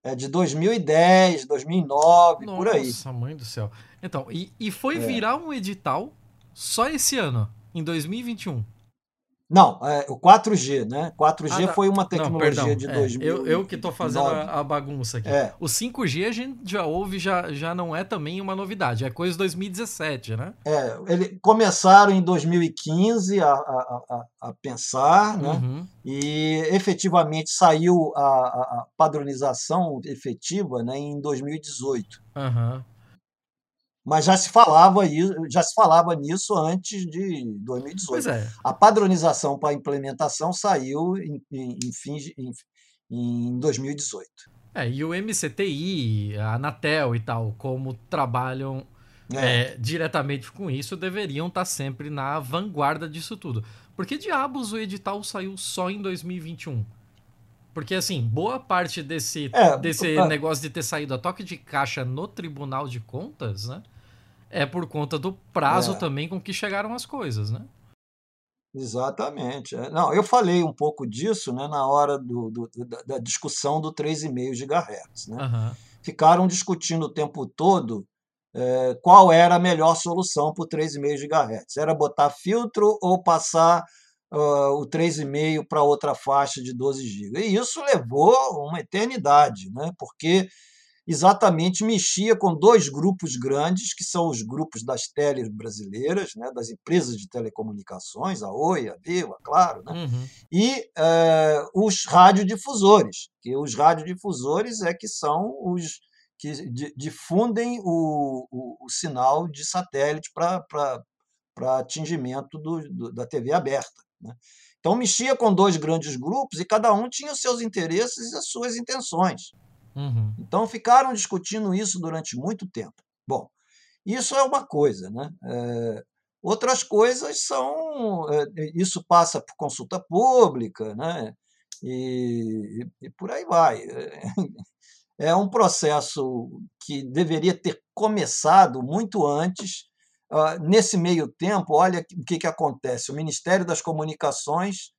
É de 2010, 2009, Nossa, por aí. Nossa, mãe do céu. Então, e, e foi é. virar um edital só esse ano, em 2021. Não, é, o 4G, né? 4G ah, tá. foi uma tecnologia não, de 2000. É, eu, eu que estou fazendo a, a, bagunça aqui. É. O 5G a gente já ouve, já, já não é também uma novidade, é coisa de 2017, né? É, ele, começaram em 2015 a, a, a, a pensar, né? Uhum. E efetivamente saiu a, padronização efetiva né, em 2018. Uhum. Mas já se falava já se falava nisso antes de 2018. Pois é. A padronização para a implementação saiu em, em, em, em 2018. É, e o MCTI, a Anatel e tal, como trabalham é. É, diretamente com isso, deveriam estar tá sempre na vanguarda disso tudo. Por que diabos o edital saiu só em 2021? Porque, assim, boa parte desse, é, desse negócio de ter saído a toque de caixa no Tribunal de Contas, né? É por conta do prazo é. também com que chegaram as coisas, né? Exatamente. É. Não, eu falei um pouco disso né, na hora do, do da, da, discussão do 3,5 GHz. Né? Uhum. Ficaram discutindo o tempo todo é, qual era a melhor solução para o 3,5 GHz. Era botar filtro ou passar uh, o 3,5 para outra faixa de 12 GB. E isso levou uma eternidade, né? porque exatamente mexia com dois grupos grandes, que são os grupos das teles brasileiras, né, das empresas de telecomunicações, a Oi, a Viva, claro, né, uhum. e é, os radiodifusores, que os radiodifusores é que são os que difundem o, o, o sinal de satélite para atingimento do, do, da TV aberta. Né? Então, mexia com dois grandes grupos e cada um tinha os seus interesses e as suas intenções. Uhum. Então ficaram discutindo isso durante muito tempo. Bom, isso é uma coisa, né? É, outras coisas são. É, isso passa por consulta pública, né? E, e, por aí vai. [laughs] É um processo que deveria ter começado muito antes. Uh, nesse meio tempo, olha o que, que acontece: o Ministério das Comunicações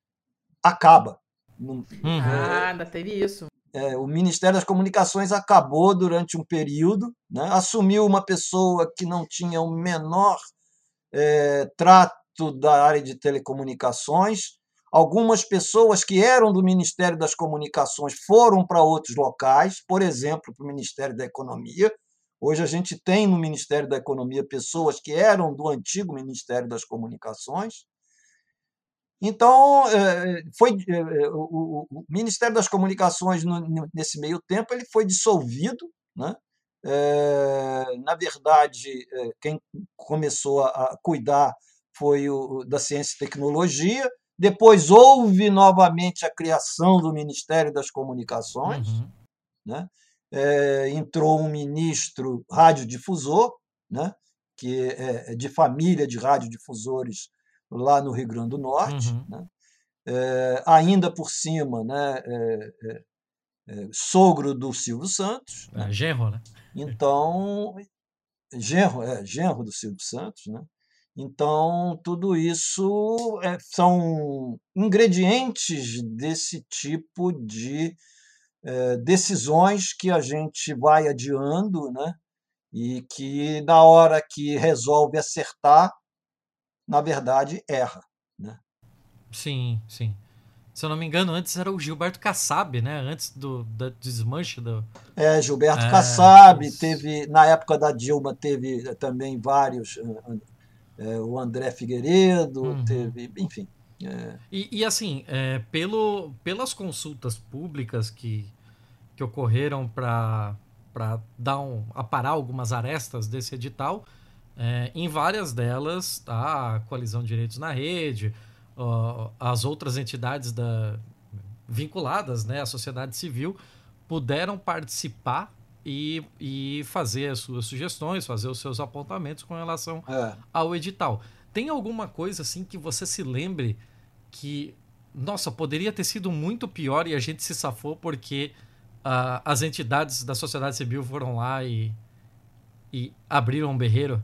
acaba. Uhum. Ah, ainda teve isso é, o Ministério das Comunicações acabou durante um período, né? assumiu uma pessoa que não tinha o menor é, trato da área de telecomunicações. Algumas pessoas que eram do Ministério das Comunicações foram para outros locais, por exemplo, para o Ministério da Economia. Hoje a gente tem no Ministério da Economia pessoas que eram do antigo Ministério das Comunicações. Então, eh, foi eh, eh, o Ministério das Comunicações, nesse meio tempo, ele foi dissolvido. Né? Na verdade, quem começou a cuidar foi o da Ciência e Tecnologia. Depois houve novamente a criação do Ministério das Comunicações. Uhum. Né? entrou um ministro radiodifusor, né? que é de família de radiodifusores lá no Rio Grande do Norte, uhum. né? é, ainda por cima, né, é, é, sogro do Silvio Santos. Né? genro, né? Então, genro, é, genro do Silvio Santos, né? Então, tudo isso é, são ingredientes desse tipo de é, decisões que a gente vai adiando, né? E que, na hora que resolve acertar, na verdade, erra. Né? Sim, sim. Se eu não me engano, antes era o Gilberto Kassab, né? Antes do, do desmanche do. É, Gilberto é, Kassab, teve, na época da Dilma, teve também vários. É, o André Figueiredo, uhum. teve, enfim. É. E, e, assim, é, pelo, pelas consultas públicas que, que ocorreram para dar um, aparar algumas arestas desse edital, é, em várias delas, tá, a Coalizão de Direitos na Rede, ó, as outras entidades da, vinculadas né, à sociedade civil puderam participar e, e fazer as suas sugestões, fazer os seus apontamentos com relação é. ao edital. Tem alguma coisa assim que você se lembre que, nossa, poderia ter sido muito pior e a gente se safou porque uh, as entidades da sociedade civil foram lá e, e abriram um berreiro?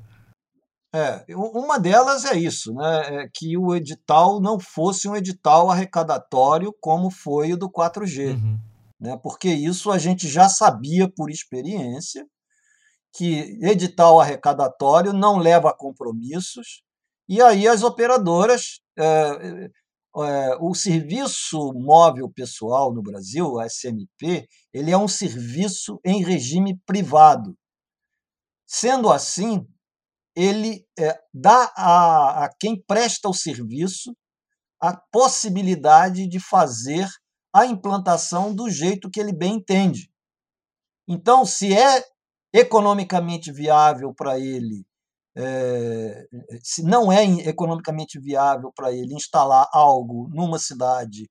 É, uma delas é isso, né? É que o edital não fosse um edital arrecadatório como foi o do 4G. Uhum. Né? Porque isso a gente já sabia por experiência que edital arrecadatório não leva a compromissos, e aí as operadoras. É, é, o serviço móvel pessoal no Brasil, a SMP, ele é um serviço em regime privado. Sendo assim, ele é, dá a, a quem presta o serviço a possibilidade de fazer a implantação do jeito que ele bem entende. Então, se é economicamente viável para ele, é, se não é economicamente viável para ele instalar algo numa cidade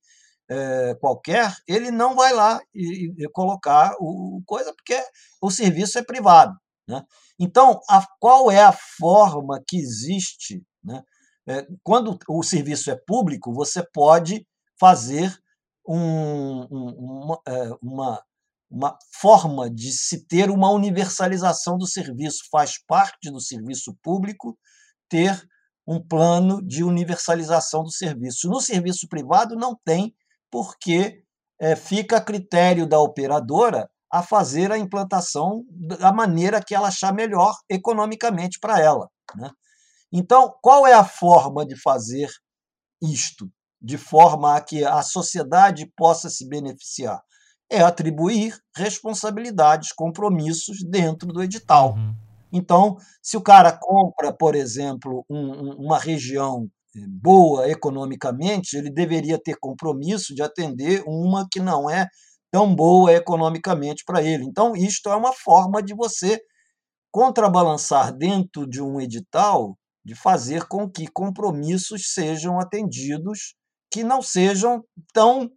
é, qualquer, ele não vai lá e, e, colocar o coisa, porque o serviço é privado. Né? Então, a, qual é a forma que existe? Né? É, quando o serviço é público, você pode fazer um, um, uma, uma uma forma de se ter uma universalização do serviço. Faz parte do serviço público ter um plano de universalização do serviço. No serviço privado não tem, porque é, fica a critério da operadora a fazer a implantação da maneira que ela achar melhor economicamente para ela. Né? Então, qual é a forma de fazer isto? De forma a que a sociedade possa se beneficiar? é atribuir responsabilidades, compromissos dentro do edital. Uhum. Então, se o cara compra, por exemplo, um, uma região eh, boa economicamente, ele deveria ter compromisso de atender uma que não é tão boa economicamente para ele. Então, isto é uma forma de você contrabalançar dentro de um edital, de fazer com que compromissos sejam atendidos que não sejam tão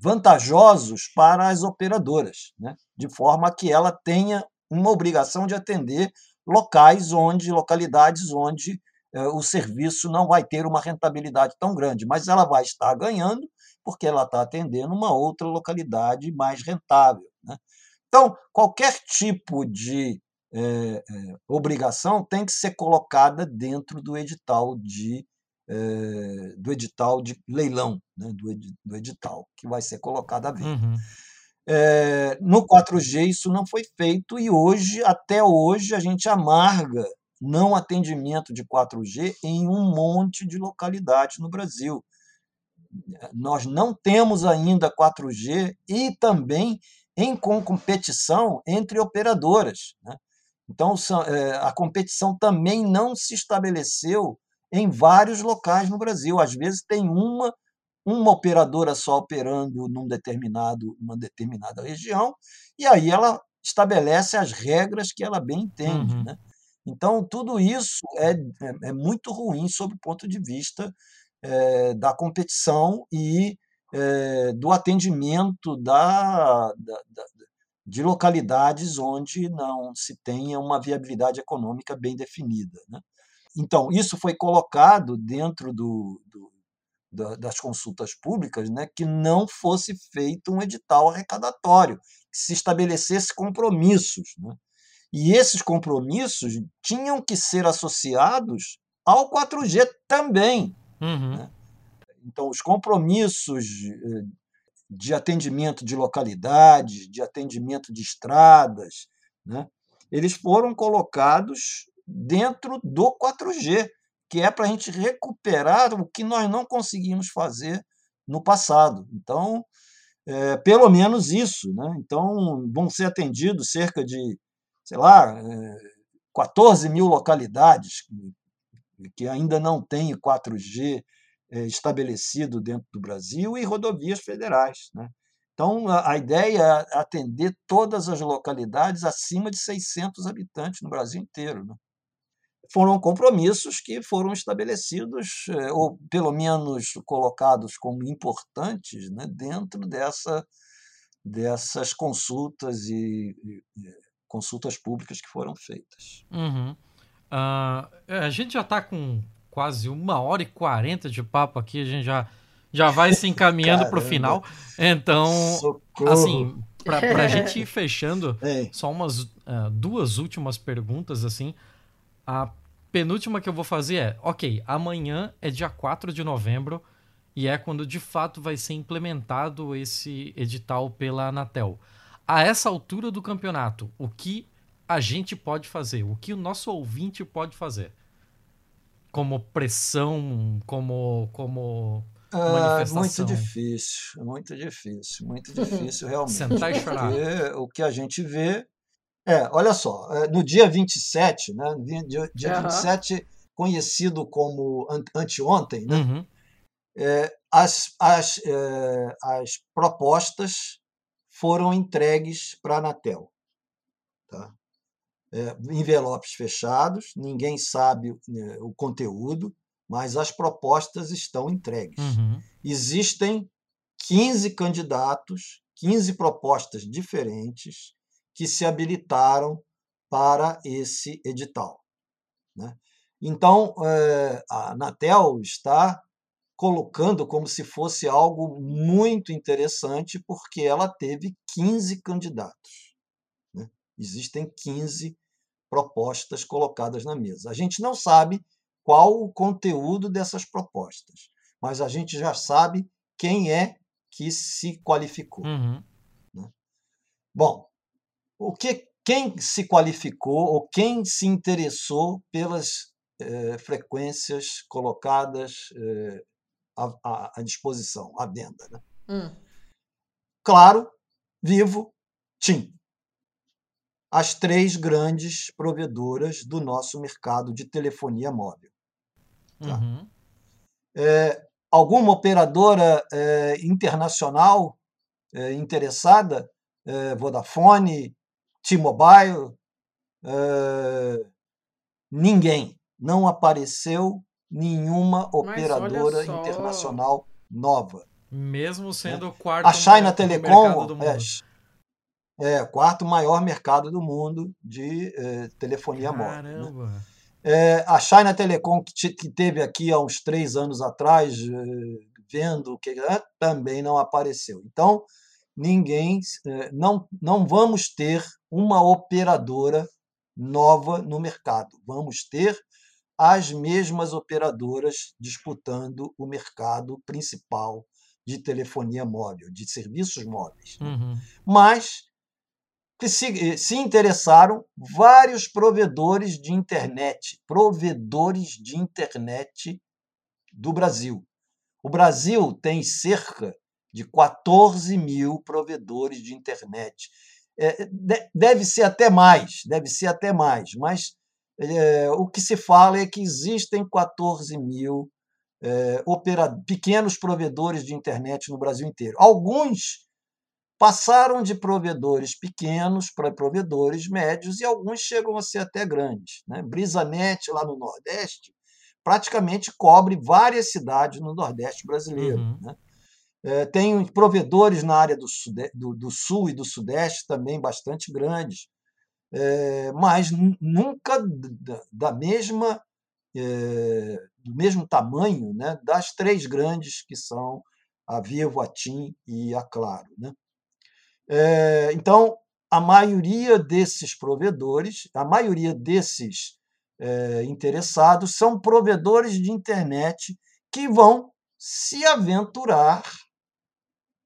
vantajosos para as operadoras, né? de forma que ela tenha uma obrigação de atender locais onde, localidades onde eh, o serviço não vai ter uma rentabilidade tão grande, mas ela vai estar ganhando porque ela está atendendo uma outra localidade mais rentável. Né? Então, qualquer tipo de eh, eh, obrigação tem que ser colocada dentro do edital de é, do edital de leilão, né, do, ed, do, edital, que vai ser colocado à venda. Uhum. É, no 4G isso não foi feito e hoje, até hoje, a gente amarga não atendimento de 4G em um monte de localidades no Brasil. Nós não temos ainda 4G e também em competição entre operadoras. Né? Então, a competição também não se estabeleceu em vários locais no Brasil. Às vezes tem uma uma operadora só operando num determinado, uma determinada região, e aí ela estabelece as regras que ela bem entende. Uhum. Né? Então, tudo isso é, é, é, muito ruim sob o ponto de vista é, da competição e é, do atendimento da, da, da, de localidades onde não se tenha uma viabilidade econômica bem definida. Né? Então, isso foi colocado dentro do, do, das consultas públicas, né, que não fosse feito um edital arrecadatório, que se estabelecesse compromissos. Né? E esses compromissos tinham que ser associados ao 4G também. Uhum. Né? Então, os compromissos eh, de atendimento de localidades, de atendimento de estradas, né? eles foram colocados dentro do 4G, que é para a gente recuperar o que nós não conseguimos fazer no passado. Então, é, pelo menos isso. Né? Então, vão ser atendidos cerca de, sei lá, é, 14 mil localidades que ainda não têm 4G é, estabelecido dentro do Brasil e rodovias federais. Né? Então, a, ideia é atender todas as localidades acima de 600 habitantes no Brasil inteiro. Né? foram compromissos que foram estabelecidos, eh, ou pelo menos colocados como importantes, né, dentro dessa, dessas consultas e, e, consultas públicas que foram feitas. Uhum. Uh, a gente já está com quase uma hora e quarenta de papo aqui, a gente já, já vai se encaminhando para o final. Então, Socorro. assim, para a [laughs] gente ir fechando, Ei. só umas uh, duas últimas perguntas, assim. A penúltima que eu vou fazer é: ok, amanhã é dia 4 de novembro e é quando de fato vai ser implementado esse edital pela Anatel. A essa altura do campeonato, o que a gente pode fazer? O que o nosso ouvinte pode fazer? Como pressão, como, como manifestação? muito difícil, muito difícil, muito difícil realmente. Sentar e chorar. Porque o que a gente vê é, olha só, é, no dia 27, né, dia, dia uhum. 27, conhecido como anteontem, né, uhum. é, as, as, é, as propostas foram entregues para a Anatel. Tá? É, envelopes fechados, ninguém sabe né, o conteúdo, mas as propostas estão entregues. Uhum. Existem 15 candidatos, 15 propostas diferentes que se habilitaram para esse edital. Né? Então, é, a Anatel está colocando como se fosse algo muito interessante, porque ela teve 15 candidatos. Existem 15 propostas colocadas na mesa. A gente não sabe qual o conteúdo dessas propostas, mas a gente já sabe quem é que se qualificou. Uhum. Né? Bom, o que quem se qualificou ou quem se interessou pelas eh, frequências colocadas eh, à, à, disposição, à venda. Né? Hum. Claro, Vivo, TIM. As três grandes provedoras do nosso mercado de telefonia móvel. Tá? Uhum. É, alguma operadora é, internacional é, interessada, Vodafone, T-Mobile, uh, ninguém. Não apareceu nenhuma operadora internacional nova. Mesmo sendo né? o quarto a China Telecom é, é, quarto maior mercado do mundo de eh, telefonia Caramba. móvel. Né? É, a China Telecom, que, que, teve aqui há uns três anos atrás, eh, vendo o que é, também não apareceu. Então, ninguém, eh, não, não vamos ter uma operadora nova no mercado. Vamos ter as mesmas operadoras disputando o mercado principal de telefonia móvel, de serviços móveis. Né? Uhum. Mas se, se interessaram vários provedores de internet, provedores de internet do Brasil. O Brasil tem cerca de 14 mil provedores de internet. É, deve ser até mais, deve ser até mais, mas é, o que se fala é que existem 14 mil é, pequenos provedores de internet no Brasil inteiro. Alguns passaram de provedores pequenos para provedores médios e alguns chegam a ser até grandes. Né? BrisaNet, lá no Nordeste, praticamente cobre várias cidades no Nordeste brasileiro. Uhum. Né? É, tem provedores na área do, do, do, Sul e do Sudeste também bastante grandes, é, mas nunca da, da mesma é, do mesmo tamanho né, das três grandes que são a Vivo, a TIM e a Claro. Né? É, então, a maioria desses provedores, a maioria desses é, interessados são provedores de internet que vão se aventurar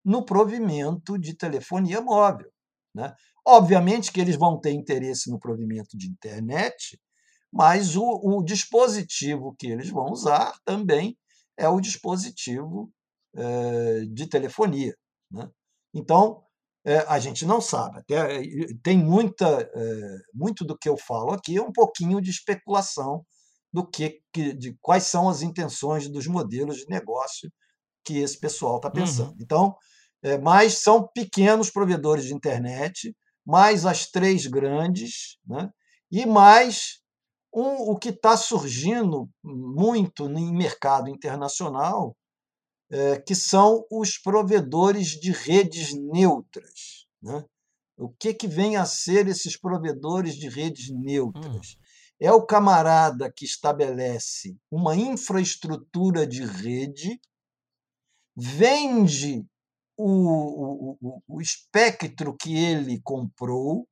no provimento de telefonia móvel. Né? Obviamente que eles vão ter interesse no provimento de internet, mas o, o dispositivo que eles vão usar também é o dispositivo é, de telefonia. Né? Então, a gente não sabe. Até, tem muita, é, muito do que eu falo aqui é um pouquinho de especulação do que, de quais são as intenções dos modelos de negócio que esse pessoal está pensando. Uhum. Então, é, mas são pequenos provedores de internet, mais as três grandes, né? e mais um, o que está surgindo muito no mercado internacional, é, que são os provedores de redes neutras. Né? O que, que vem a ser esses provedores de redes neutras? Hum. É o camarada que estabelece uma infraestrutura de rede, vende o, o, o espectro que ele comprou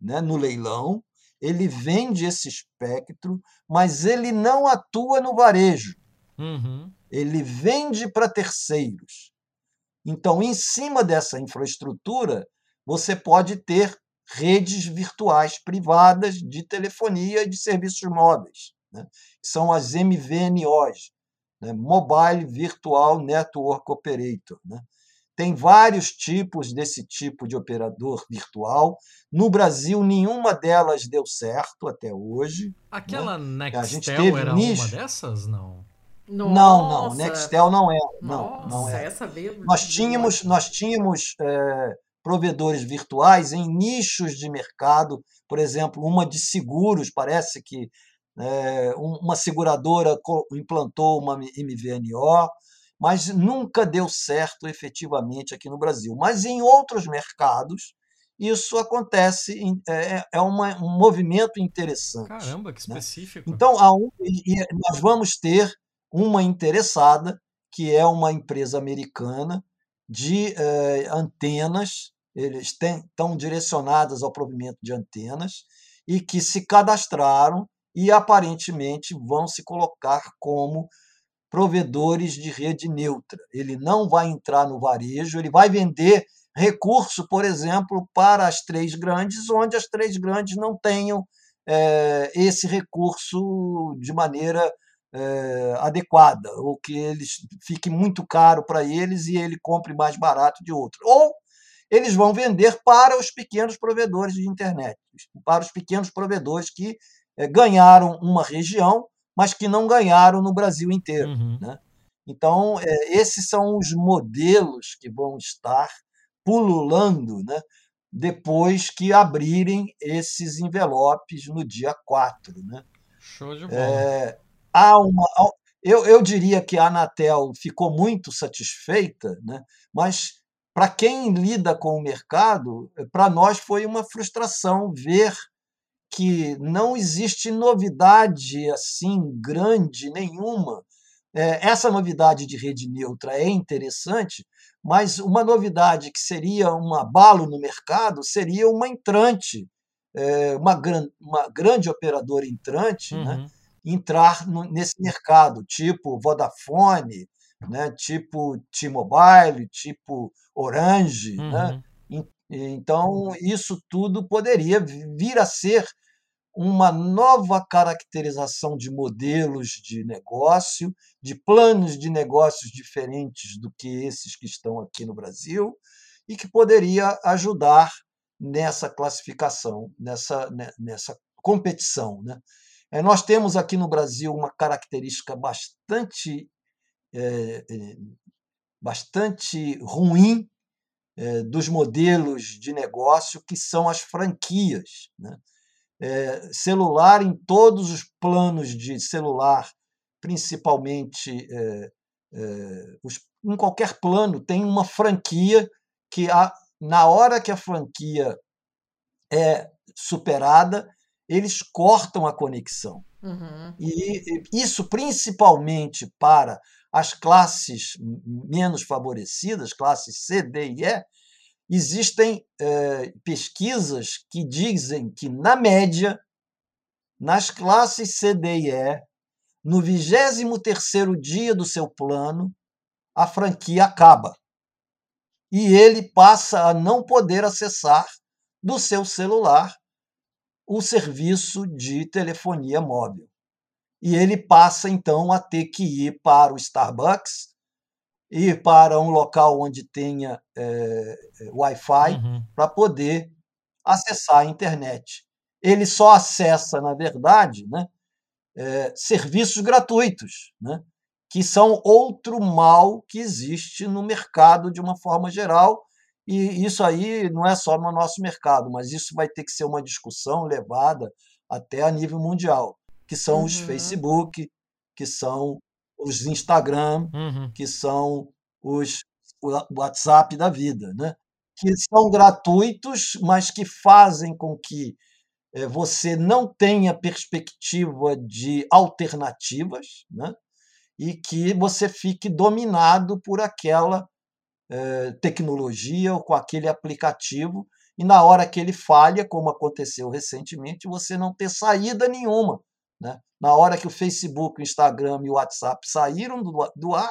né, no leilão, ele vende esse espectro, mas ele não atua no varejo. Uhum. Ele vende para terceiros. Então, em cima dessa infraestrutura, você pode ter redes virtuais privadas de telefonia e de serviços móveis, né? que são as MVNOs, né? Mobile Virtual Network Operator. Né? Tem vários tipos desse tipo de operador virtual. No Brasil, nenhuma delas deu certo até hoje. Aquela né? Nextel era nicho. uma dessas? Não. Nossa. Não, não, Nextel não é. Não, Nossa, não é. Essa veio nós tínhamos, nós tínhamos é, provedores virtuais em nichos de mercado, por exemplo, uma de seguros, parece que é, uma seguradora implantou uma MVNO, mas nunca deu certo efetivamente aqui no Brasil. Mas em outros mercados, isso acontece, é, é uma, um movimento interessante. Caramba, que né? específico. Né? Então, um, nós vamos ter uma interessada, que é uma empresa americana de eh, antenas, eles têm, estão direcionadas ao provimento de antenas, e que se cadastraram e aparentemente vão se colocar como provedores de rede neutra. Ele não vai entrar no varejo, ele vai vender recurso, por exemplo, para as três grandes, onde as três grandes não tenham é, esse recurso de maneira é, adequada, ou que eles fique muito caro para eles e ele compre mais barato de outro. Ou eles vão vender para os pequenos provedores de internet, para os pequenos provedores que é, ganharam uma região, mas que não ganharam no Brasil inteiro. Uhum. Né? Então, é, esses são os modelos que vão estar pululando né, depois que abrirem esses envelopes no dia 4. Né? Show de bola. É, há uma, eu, eu diria que a Anatel ficou muito satisfeita, né? mas para quem lida com o mercado, para nós foi uma frustração ver que não existe novidade assim grande nenhuma. É, essa novidade de rede neutra é interessante, mas uma novidade que seria um abalo no mercado seria uma entrante, é, uma, gran, uma grande operadora entrante, né? uhum. né? Entrar nesse mercado, tipo Vodafone, né, tipo T-Mobile, tipo Orange. Né? Uhum. Né? Então, isso tudo poderia vir a ser uma nova caracterização de modelos de negócio, de planos de negócios diferentes do que esses que estão aqui no Brasil, e que poderia ajudar nessa classificação, nessa, né, nessa competição. Né? É, nós temos aqui no Brasil uma característica bastante, é, é, bastante ruim é, dos modelos de negócio, que são as franquias. Né? É, celular em todos os planos de celular, principalmente é, os, em qualquer plano, tem uma franquia que, a, na hora que a franquia é superada, eles cortam a conexão. Uhum. E isso principalmente para as classes menos favorecidas, classes C, D e E, existem é, pesquisas que dizem que, na média, nas classes C, D e E, no 23º dia do seu plano, a franquia acaba. E ele passa a não poder acessar do seu celular o serviço de telefonia móvel. E ele passa então a ter que ir para o Starbucks, ir para um local onde tenha é, Wi-Fi uhum. para poder acessar a internet. Ele só acessa, na verdade, né, é, serviços gratuitos, né, que são outro mal que existe no mercado de uma forma geral e isso aí não é só no nosso mercado, mas isso vai ter que ser uma discussão levada até a nível mundial, que são uhum. os Facebook, que são os Instagram, uhum. que são os WhatsApp da vida, né? que são gratuitos, mas que fazem com que é, você não tenha perspectiva de alternativas, né? e que você fique dominado por aquela eh, tecnologia ou com aquele aplicativo, e na hora que ele falha, como aconteceu recentemente, você não ter saída nenhuma. Né? Na hora que o Facebook, o Instagram e o WhatsApp saíram do, do ar,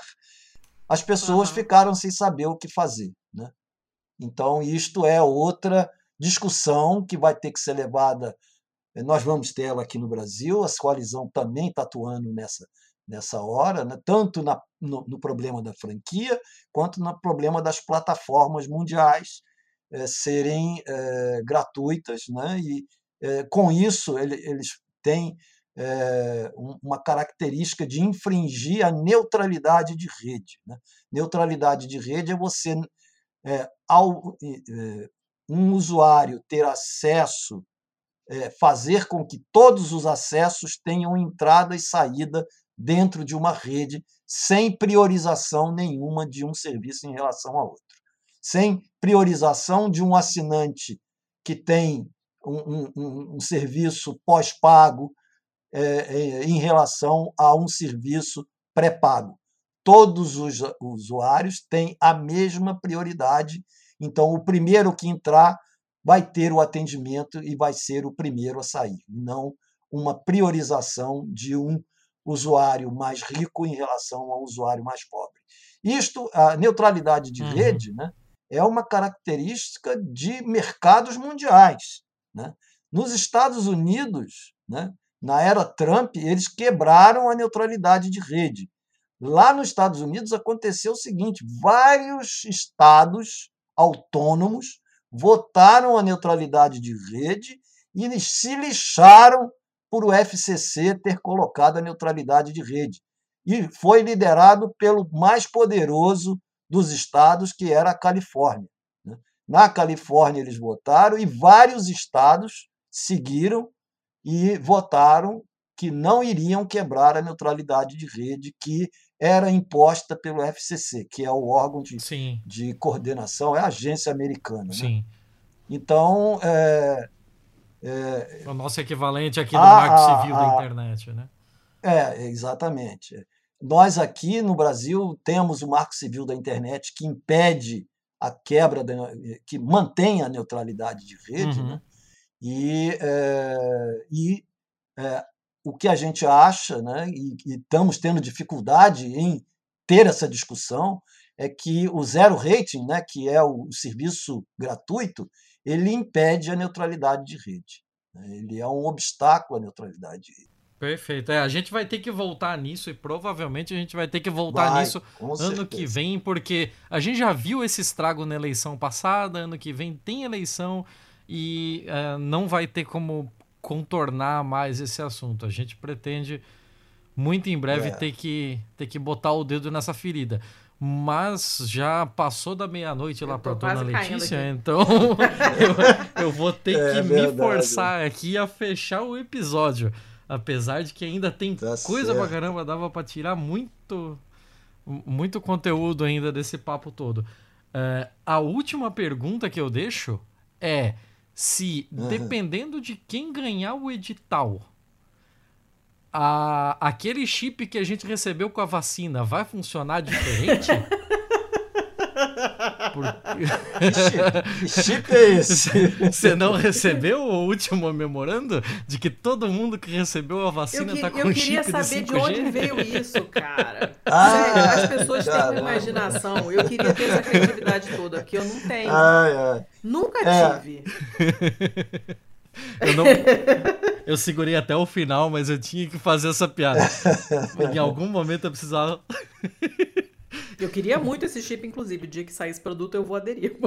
as pessoas uhum. ficaram sem saber o que fazer. Né? Então, isto é outra discussão que vai ter que ser levada. Eh, nós vamos ter ela aqui no Brasil, a coalizão também está atuando nessa, nessa hora, né? tanto na, no, no, problema da franquia, quanto no problema das plataformas mundiais é, serem é, gratuitas. Né? E é, com isso, ele, eles têm uma característica de infringir a neutralidade de rede. Né? Neutralidade de rede é você, ao um usuário ter acesso fazer com que todos os acessos tenham entrada e saída dentro de uma rede sem priorização nenhuma de um serviço em relação a outro. Sem priorização de um assinante que tem um, um, um serviço pós-pago é, é, em relação a um serviço pré-pago. Todos os usuários têm a mesma prioridade, então o primeiro que entrar vai ter o atendimento e vai ser o primeiro a sair, não uma priorização de um usuário mais rico em relação ao usuário mais pobre. Isto, a neutralidade de uhum. rede, né, é uma característica de mercados mundiais. Né? Nos Estados Unidos, né, na era Trump, eles quebraram a neutralidade de rede. Lá nos Estados Unidos aconteceu o seguinte: vários estados autônomos votaram a neutralidade de rede e se lixaram por o FCC ter colocado a neutralidade de rede. E foi liderado pelo mais poderoso dos estados, que era a Califórnia. Né? Na Califórnia, eles votaram e vários estados seguiram e votaram que não iriam quebrar a neutralidade de rede que era imposta pelo FCC, que é o órgão de, de coordenação, é a agência americana. Né? Então, é, é, o nosso equivalente aqui do a, Marco Civil a, a, da internet, né? É, exatamente. Nós aqui no Brasil temos o Marco Civil da internet que impede a quebra, da, que mantém a neutralidade de rede, uhum. né? E, é, e é, o que a gente acha, né, e, e estamos tendo dificuldade em ter essa discussão, é que o zero rating, né, que é o serviço gratuito, ele impede a neutralidade de rede. Né? Ele é um obstáculo à neutralidade de rede. Perfeito. É, a gente vai ter que voltar nisso e provavelmente a gente vai ter que voltar vai, nisso ano certeza. que vem, porque a gente já viu esse estrago na eleição passada, ano que vem tem eleição e uh, não vai ter como contornar mais esse assunto. A gente pretende muito em breve é. ter, que, ter que botar o dedo nessa ferida mas já passou da meia-noite lá para dona Letícia, então [laughs] eu, eu, vou ter é, que verdade. me forçar aqui a fechar o episódio. Apesar de que ainda tem tá coisa certo. pra caramba, dava para tirar muito, muito conteúdo ainda desse papo todo. Uh, a última pergunta que eu deixo é se, uhum. dependendo de quem ganhar o edital, a, aquele chip que a gente recebeu com a vacina vai funcionar diferente? [laughs] Por... Que chip é esse? [laughs] Você não recebeu o último memorando de que todo mundo que recebeu a vacina está com chip de 5G? Eu queria saber de onde veio isso, cara. [laughs] Ah, As pessoas têm uma imaginação. Eu queria ter essa criatividade toda, que eu não tenho. Ai, ai. Nunca é. tive. Eu, não, [laughs] eu segurei até o final, mas eu tinha que fazer essa piada. em algum momento eu precisava. [laughs] Eu queria muito esse chip, inclusive. O dia que sair esse produto, eu vou aderir. [laughs]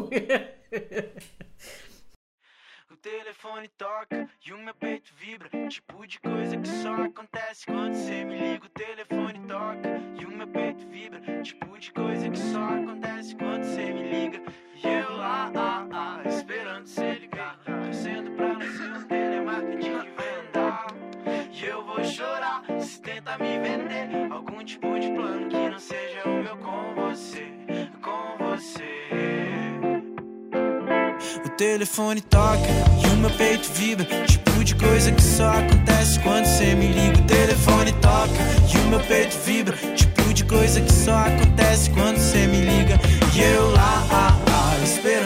O telefone toca e o meu peito vibra. Tipo de coisa que só acontece quando você me liga. O telefone toca e o meu peito vibra. Tipo de coisa que só acontece quando você me liga. E eu lá, ah, ah, esperando você ligar. Torcendo pra não ser um telemarketing de venda. E eu vou chorar se tentar me vender. Algum tipo de plano que não seja o meu com você. Com você. O telefone toca e o meu peito vibra. Tipo de coisa que só acontece quando você me liga. O telefone toca e o meu peito vibra. Tipo de coisa que só acontece quando você me liga. E eu lá,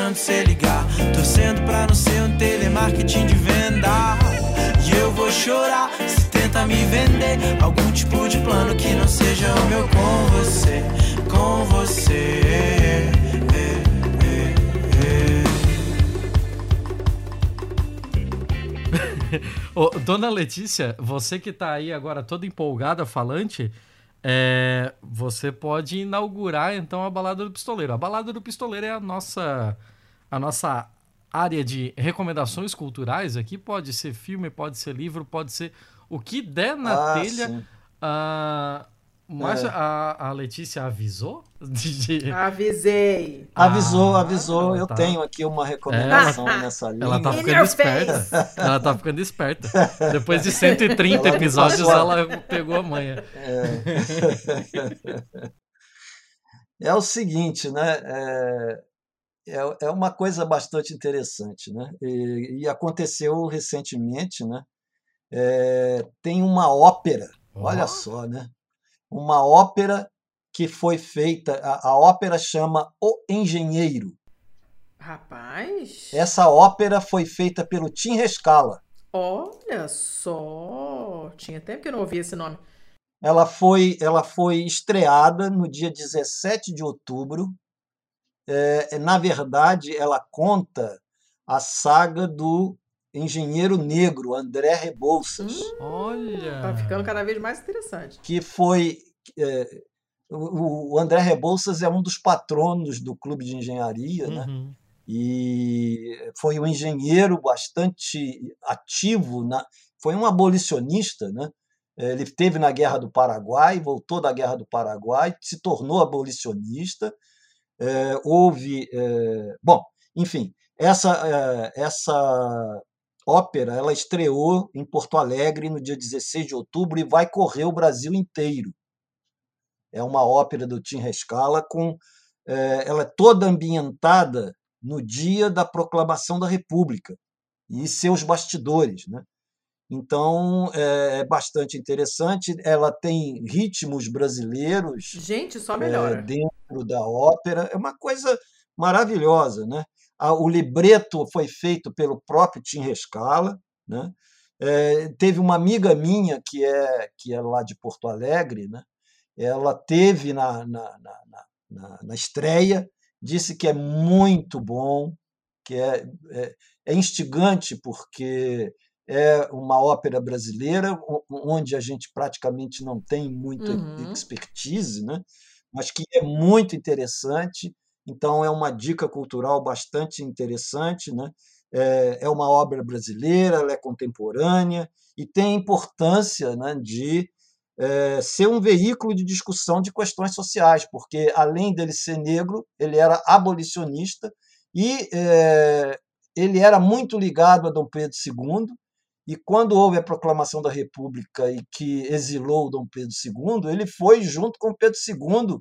esperando você ligar. Torcendo pra não ser um telemarketing de venda. E eu vou chorar se tenta me vender algum tipo de plano que não seja o meu com você, com você. [laughs] Dona Letícia, você que tá aí agora toda empolgada, falante, é, você pode inaugurar então a Balada do Pistoleiro. A Balada do Pistoleiro é a nossa, a nossa área de recomendações culturais aqui. Pode ser filme, pode ser livro, pode ser o que der na ah, telha. Uh, mas é. a, a Letícia avisou? [laughs] De... Avisei. Avisou, ah, avisou. Eu tá. tenho aqui uma recomendação é, nessa linha. Ela tá ficando esperta. Ela tá ficando esperta. Depois de 130 [laughs] ela episódios, ela pegou a manha. É, [laughs] é o seguinte, né? É, é, é uma coisa bastante interessante, né? E, e aconteceu recentemente, né? É, tem uma ópera, olha só, né? uma ópera que foi feita, a, a ópera chama O Engenheiro. Rapaz! Essa ópera foi feita pelo Tim Rescala. Olha só! Tinha tempo que eu não ouvia esse nome. Ela foi, ela foi estreada no dia 17 de outubro. É, na verdade, ela conta a saga do engenheiro negro André Rebouças. Hum, Olha! Tá ficando cada vez mais interessante. Que foi. É, o André Rebouças é um dos patronos do clube de engenharia, né? uhum. né? E foi um engenheiro bastante ativo, na, foi um abolicionista, né? Ele esteve na Guerra do Paraguai, voltou da Guerra do Paraguai, se tornou abolicionista. É, houve. É, bom, enfim, essa, é, essa ópera ela estreou em Porto Alegre no dia 16 de outubro e vai correr o Brasil inteiro. É uma ópera do Tim Rescala com ela é toda ambientada no dia da proclamação da República e seus bastidores, né? Então é, é bastante interessante. Ela tem ritmos brasileiros. Gente, só melhora. É, dentro da ópera. É uma coisa maravilhosa, né? o libreto foi feito pelo próprio Tim Rescala. Né? É, teve uma amiga minha que é que é lá de Porto Alegre, né? ela teve na, na, na, na, na estreia, disse que é muito bom, que é, é, é instigante porque é uma ópera brasileira onde a gente praticamente não tem muita uhum. expertise, né? mas que é muito interessante então, é uma dica cultural bastante interessante. Né? É, é uma obra brasileira, ela é contemporânea e tem a importância né, de é, ser um veículo de discussão de questões sociais, porque, além dele ser negro, ele era abolicionista e é, ele era muito ligado a Dom Pedro II. E quando houve a proclamação da República e que exilou Dom Pedro II, ele foi junto com Pedro II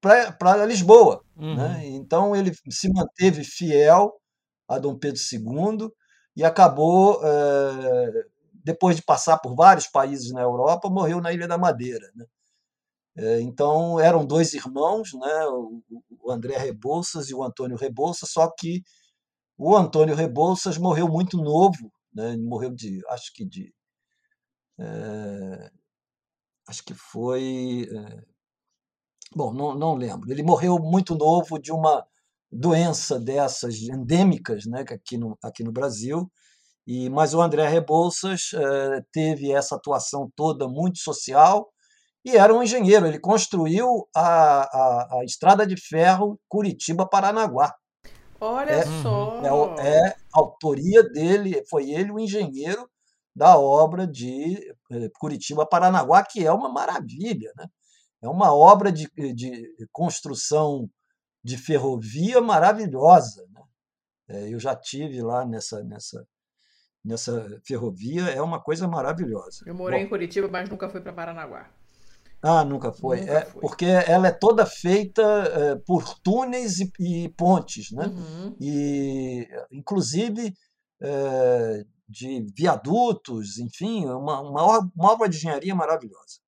para Lisboa. Uhum. Né? Então ele se manteve fiel a Dom Pedro II e acabou, é, depois de passar por vários países na Europa, morreu na Ilha da Madeira. Né? É, então eram dois irmãos, né? o André Rebouças e o Antônio Rebouças, só que o Antônio Rebouças morreu muito novo, né? morreu de, acho que de, é, acho que foi Bom, não, não lembro. Ele morreu muito novo de uma doença dessas endêmicas né, aqui, no, aqui no Brasil. E, mas o André Rebouças eh, teve essa atuação toda muito social e era um engenheiro. Ele construiu a, a, a estrada de ferro Curitiba-Paranaguá. Olha é, só! É, é autoria dele, foi ele o engenheiro da obra de eh, Curitiba-Paranaguá, que é uma maravilha. Né? É uma obra de, de construção de ferrovia maravilhosa. Né? É, eu já tive lá nessa, nessa, nessa ferrovia, é uma coisa maravilhosa. Eu morei Bom, em Curitiba, mas nunca fui para Paranaguá. Ah, nunca foi. Nunca é, Porque ela é toda feita é, por túneis e, e pontes, né? Uhum. E, inclusive, é, de viadutos, enfim, uma, uma, uma obra de engenharia maravilhosa.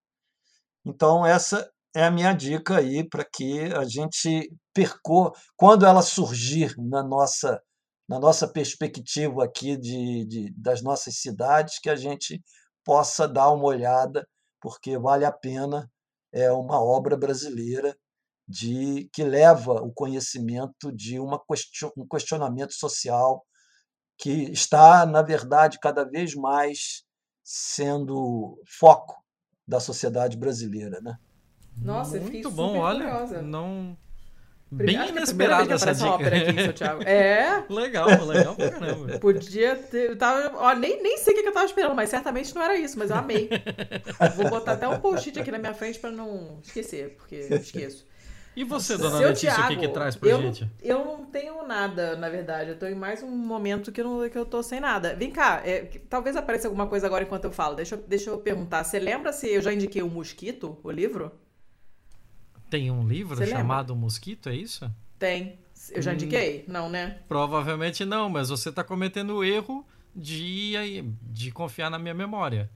Então, essa é a minha dica aí para que a gente percorra, quando ela surgir na nossa, na nossa perspectiva aqui de, de, das nossas cidades, que a gente possa dar uma olhada, porque vale a pena, é uma obra brasileira de que leva o conhecimento de uma question, um questionamento social que está, na verdade, cada vez mais sendo foco da sociedade brasileira, né? Nossa, muito bom, olha, curiosa. não Bem Acho inesperado essa dica. ópera aqui, Thiago. [laughs] É. legal, legal pra caramba. [laughs] Podia ter. Eu tava, ó, nem, nem sei o que eu tava esperando, mas certamente não era isso, mas eu amei. [laughs] Vou botar até um post-it aqui na minha frente pra não esquecer, porque eu esqueço. E você, dona Seu Letícia, Thiago, o que, que traz pra eu gente? Eu não tenho nada, na verdade. Eu tô em mais um momento que eu, não, que eu tô sem nada. Vem cá, é, talvez apareça alguma coisa agora enquanto eu falo. Deixa, deixa eu perguntar. Você lembra se eu já indiquei o Mosquito, o livro? Tem um livro Você chamado lembra? Mosquito, é isso? Tem. Eu já hum. indiquei? Hum, não, né? Provavelmente não, mas você tá cometendo o erro de, de confiar na minha memória.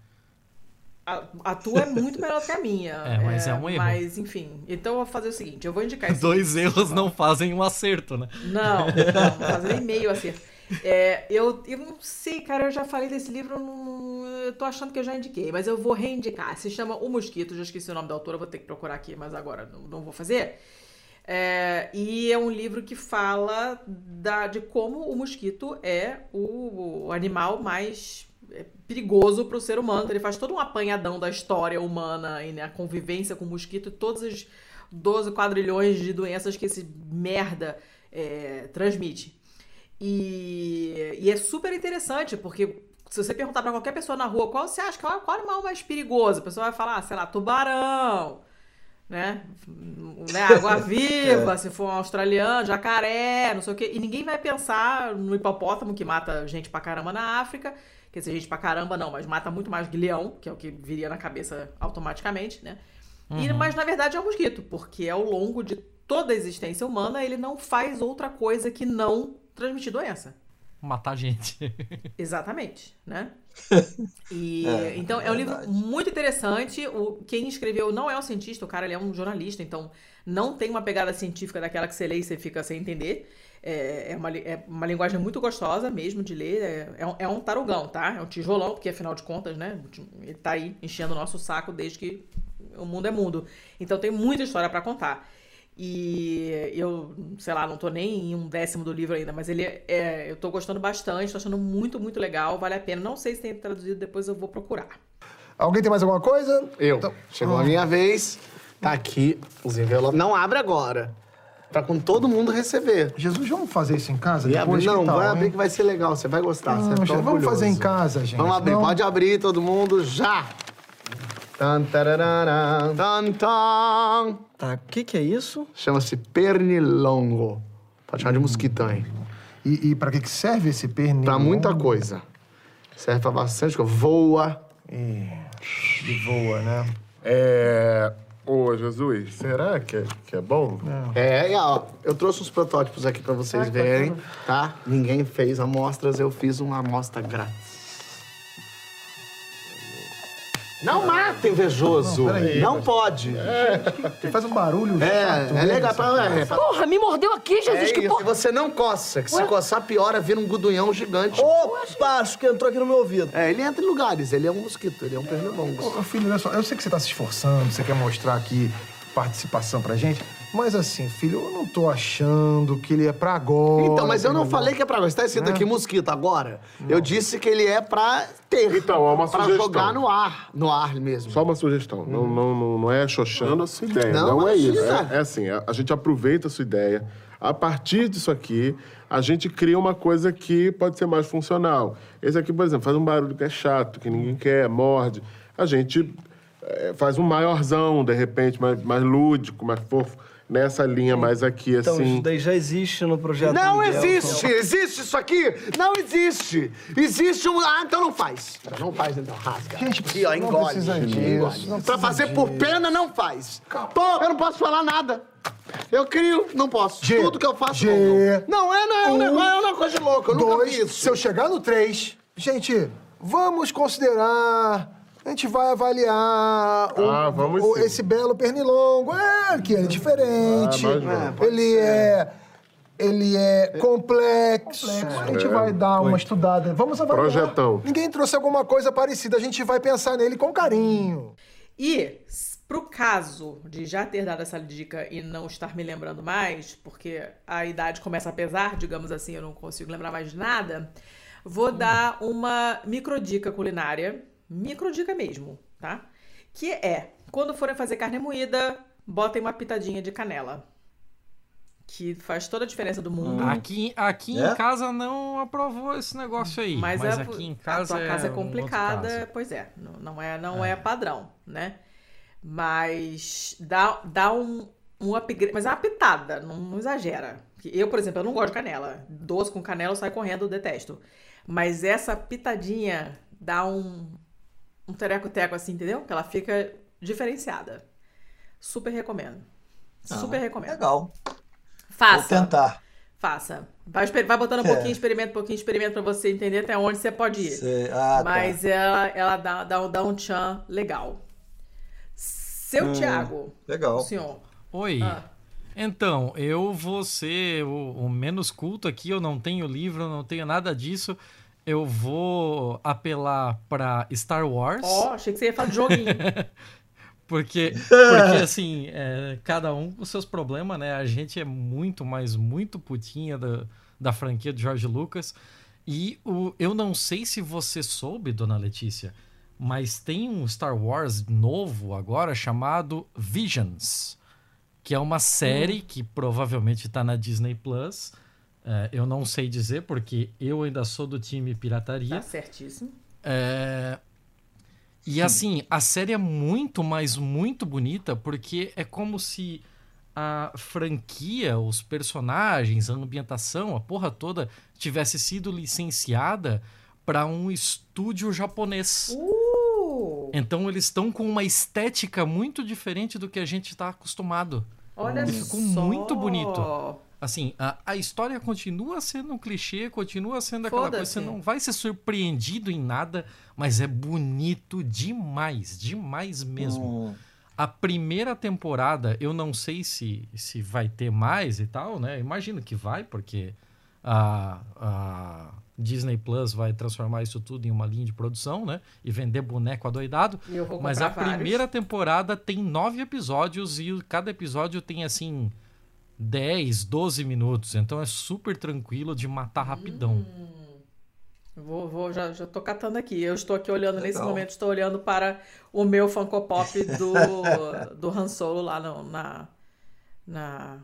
A, a, tua é muito melhor que a minha. [laughs] É, mas é, é um erro. Mas, enfim. Então eu vou fazer o seguinte: eu vou indicar Dois erros não fazem um acerto, né? Não, não, não fazem nem meio acerto. É, eu, eu não sei, cara, eu já falei desse livro, não, eu tô achando que eu já indiquei, mas eu vou reindicar. Se chama O Mosquito, já esqueci o nome da autora, vou ter que procurar aqui, mas agora não, não vou fazer. É, e é um livro que fala da, de como o mosquito é o, o animal mais é perigoso para o ser humano. Ele faz todo um apanhadão da história humana e né, a convivência com o mosquito e todos os 12 quadrilhões de doenças que esse merda é, transmite. E, e, é super interessante, porque se você perguntar para qualquer pessoa na rua qual você acha que é qual animal mais perigoso, a pessoa vai falar, sei lá, tubarão, né? né? Água [laughs] viva, é. se for um australiano, jacaré, não sei o quê. E ninguém vai pensar no hipopótamo que mata gente pra caramba na África Quer dizer, gente pra caramba não, mas mata muito mais leão, que é o que viria na cabeça automaticamente, né? Uhum. E, mas na verdade é um mosquito, porque ao longo de toda a existência humana ele não faz outra coisa que não transmitir doença. Matar gente. [laughs] Exatamente, né? [laughs] E, é, então é um livro muito interessante. O, quem escreveu não é um cientista, o cara ele é um jornalista, então não tem uma pegada científica daquela que você lê e você fica sem entender. É, é, uma, é uma linguagem muito gostosa mesmo de ler. É, é, um, é um tarugão, tá? É um tijolão, porque afinal de contas, né? Ele tá aí enchendo o nosso saco desde que o mundo é mundo. Então tem muita história para contar. E eu, sei lá, não tô nem em um décimo do livro ainda, mas ele é. Eu tô gostando bastante, tô achando muito, muito legal, vale a pena. Não sei se tem traduzido, depois eu vou procurar. Alguém tem mais alguma coisa? Eu. Então... Chegou ah. a minha vez. Tá aqui os envelopes. Não abre agora. Pra com todo mundo receber. Jesus, vamos fazer isso em casa? Depois não, tal, vai hein? abrir que vai ser legal, você vai gostar. Não, você é vamos fazer em casa, gente. Vamos abrir, não... pode abrir todo mundo já. Tan, tararara, tan, tan. Tá, o que que é isso? Chama-se pernilongo. Pode chamar de mosquitão? E, e pra que que serve esse pernilongo? Pra muita coisa. Serve pra bastante coisa. Voa. E, e voa, né? É... Ô, Jesus, será que é, que é bom? É, ó, eu trouxe os protótipos aqui pra vocês verem, tá? Ninguém fez amostras, eu fiz uma amostra grátis. Não mata invejoso. Não, aí, não mas... pode. É. faz um barulho. É, é legal pra, é. Porra, me mordeu aqui, Jesus, é que porra. E você não coça, que Ué? se coçar piora, vira um gudunhão gigante. Opa, acho que entrou aqui no meu ouvido. É, ele entra em lugares, ele é um mosquito, ele é um pernilongo. Ô, filho, olha só, eu sei que você tá se esforçando, você quer mostrar aqui participação pra gente. Mas assim, filho, eu não tô achando que ele é pra agora. Então, mas eu não falei que é pra agora. Está escrito é? aqui mosquito agora. Não. Eu disse que ele é pra ter. Então, é uma pra sugestão. Pra jogar no ar. No ar mesmo. Só uma sugestão. Hum. Não, não, não é xoxando a sua ideia. Não, não é isso. É, é assim, a gente aproveita a sua ideia. A partir disso aqui, a gente cria uma coisa que pode ser mais funcional. Esse aqui, por exemplo, faz um barulho que é chato, que ninguém quer, morde. A gente é, faz um maiorzão, de repente, mais, mais lúdico, mais fofo nessa linha mais aqui, então, assim. Isso daí já existe no projeto. Não existe! Existe isso aqui? Não existe! Existe um. Ah, então não faz. Não faz, então. Rasga. Gente, aqui, ó, engole. Não precisa disso. Não pra fazer disso. por pena, não faz. Calma. Pô, eu não posso falar nada. Eu crio, não posso. G, Tudo que eu faço. G, não, é, não é, um, um negócio, é uma coisa de louco. Eu dois, nunca vi isso. Se eu chegar no 3, gente, vamos considerar a gente vai avaliar o, ah, o, esse belo pernilongo. É, que é diferente. Ah, ele é. Ele é complexo. complexo. A gente é, vai dar uma estudada. Vamos avaliar. Projetão. Ninguém trouxe alguma coisa parecida. A gente vai pensar nele com carinho. E, pro caso de já ter dado essa dica e não estar me lembrando mais, porque a idade começa a pesar, digamos assim, eu não consigo lembrar mais de nada, vou dar uma microdica culinária micro dica mesmo, tá? Que é, quando forem fazer carne moída, botem uma pitadinha de canela. Que faz toda a diferença do mundo. Aqui, aqui é? em casa não aprovou esse negócio aí. Mas, mas é, aqui em casa. A tua casa é, é complicada, um pois é. Não é, não é. é padrão, né? Mas dá, dá um, um upgrade. Mas é uma pitada, não, não, exagera. Eu, por exemplo, eu não gosto de canela. Doce com canela eu saio correndo, eu detesto. Mas essa pitadinha dá um, um tereco-teco assim, entendeu? Que ela fica diferenciada. Super recomendo. Ah, Super ah, recomendo. Legal. Faça. Vou tentar. Faça. Vai, vai botando um é. pouquinho, experimenta um pouquinho, experimenta pra você entender até onde você pode ir. Ah, tá. Mas tá. ela, ela dá, dá, dá um tchan legal. Seu hum, Tiago. Legal. Senhor. Oi. Ah. Então, eu vou ser o, o, menos culto aqui, eu não tenho livro, eu não tenho nada disso. Eu vou apelar para Star Wars. Ó, oh, achei que você ia falar de joguinho. [laughs] porque, porque, assim, é, cada um com seus problemas, né? A gente é muito, mas muito putinha da, da franquia de George Lucas. E o, eu não sei se você soube, dona Letícia, mas tem um Star Wars novo agora chamado Visions, que é uma série hum. que provavelmente está na Disney Plus. É, eu não sei dizer, porque eu ainda sou do time pirataria. Tá certíssimo. É... E assim, a série é muito, mas muito bonita, porque é como se a franquia, os personagens, a ambientação, a porra toda tivesse sido licenciada para um estúdio japonês. Uh! Então eles estão com uma estética muito diferente do que a gente está acostumado. Olha e ficou só. muito bonito. Assim, a, a história continua sendo um clichê, continua sendo aquela coisa, você não vai ser surpreendido em nada, mas é bonito demais, demais mesmo. Oh. A primeira temporada, eu não sei se, se vai ter mais e tal, né? Imagino que vai, porque a, a Disney Plus vai transformar isso tudo em uma linha de produção, né? E vender boneco adoidado. Mas a vários. primeira temporada tem nove episódios e cada episódio tem assim 10, 12 minutos. Então é super tranquilo de matar rapidão. Hum. Vou, vou, já, já tô catando aqui. Eu estou aqui olhando, Legal. nesse momento, estou olhando para o meu Funko Pop do, [laughs] do Han Solo lá no, na, na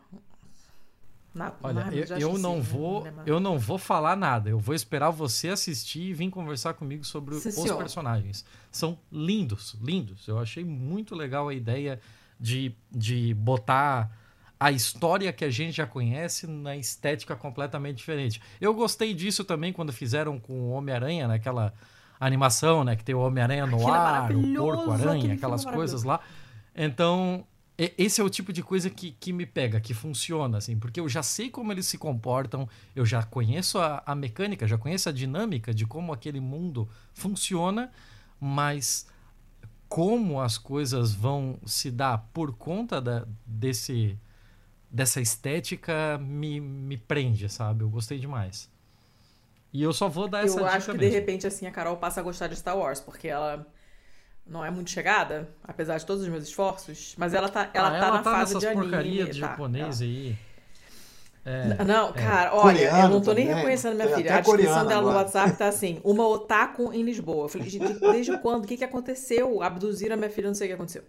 na, Olha, eu, eu não vou, eu não vou falar nada. Eu vou esperar você assistir e vir conversar comigo sobre Sim, os senhor. personagens. São lindos, lindos. Eu achei muito legal a ideia de, de botar a história que a gente já conhece na estética completamente diferente. Eu gostei disso também quando fizeram com o Homem-Aranha, naquela animação, né, que tem o Homem-Aranha no é ar, é o porco-aranha, aquelas coisas lá. Então, esse é o tipo de coisa que, que me pega, que funciona, assim, porque eu já sei como eles se comportam, eu já conheço a, a mecânica, já conheço a dinâmica de como aquele mundo funciona, mas como as coisas vão se dar por conta da, desse, dessa estética me, me prende, sabe? Eu gostei demais. E eu só vou dar essa Eu acho que mesmo. de repente assim a Carol passa a gostar de Star Wars, porque ela não é muito chegada, apesar de todos os meus esforços, mas ela tá, ela ah, tá ela na tá fase de anime. porcaria de tá, japonês ela... aí. É, não, é. cara, olha, coreano eu não tô nem também. reconhecendo minha filha. A descrição dela agora. no WhatsApp tá assim: uma otaku em Lisboa. Eu falei, gente, desde quando? O que, que aconteceu? Abduziram a minha filha, não sei o que aconteceu.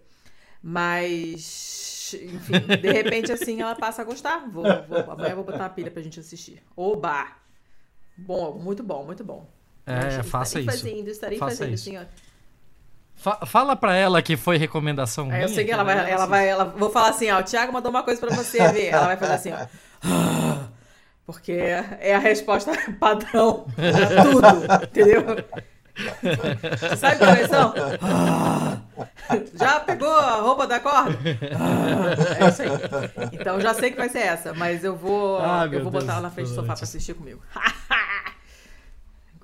Mas, enfim, de repente assim ela passa a gostar. Vou, vou, amanhã eu vou botar uma pilha pra gente assistir. Oba! Bom, muito bom, muito bom. É, faça isso. Estarei fazendo, estarei faça fazendo, isso. senhor. Fa fala pra ela que foi recomendação é, minha. Eu sei que ela vai, ela vai, ela vou falar assim, ó, o Thiago mandou uma coisa pra você ver. Ela vai fazer assim, ó. [laughs] Porque é a resposta padrão pra tudo, entendeu? Sabe qual é são? Já pegou a roupa da corda? É isso aí. Então já sei que vai ser essa, mas eu vou, ah, eu vou botar ela na frente do sofá pra assistir comigo. [laughs]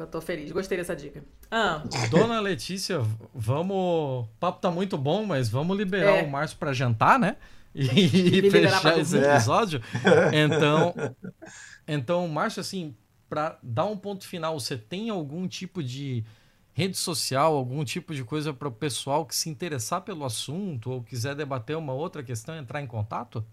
Eu tô feliz, gostei dessa dica. Ah. Dona Letícia, vamos. O papo tá muito bom, mas vamos liberar é. o Márcio para jantar, né? E, [laughs] e fechar esse episódio. [laughs] Então, então, Márcio, assim, para dar um ponto final, você tem algum tipo de rede social, algum tipo de coisa para o pessoal que se interessar pelo assunto ou quiser debater uma outra questão, entrar em contato?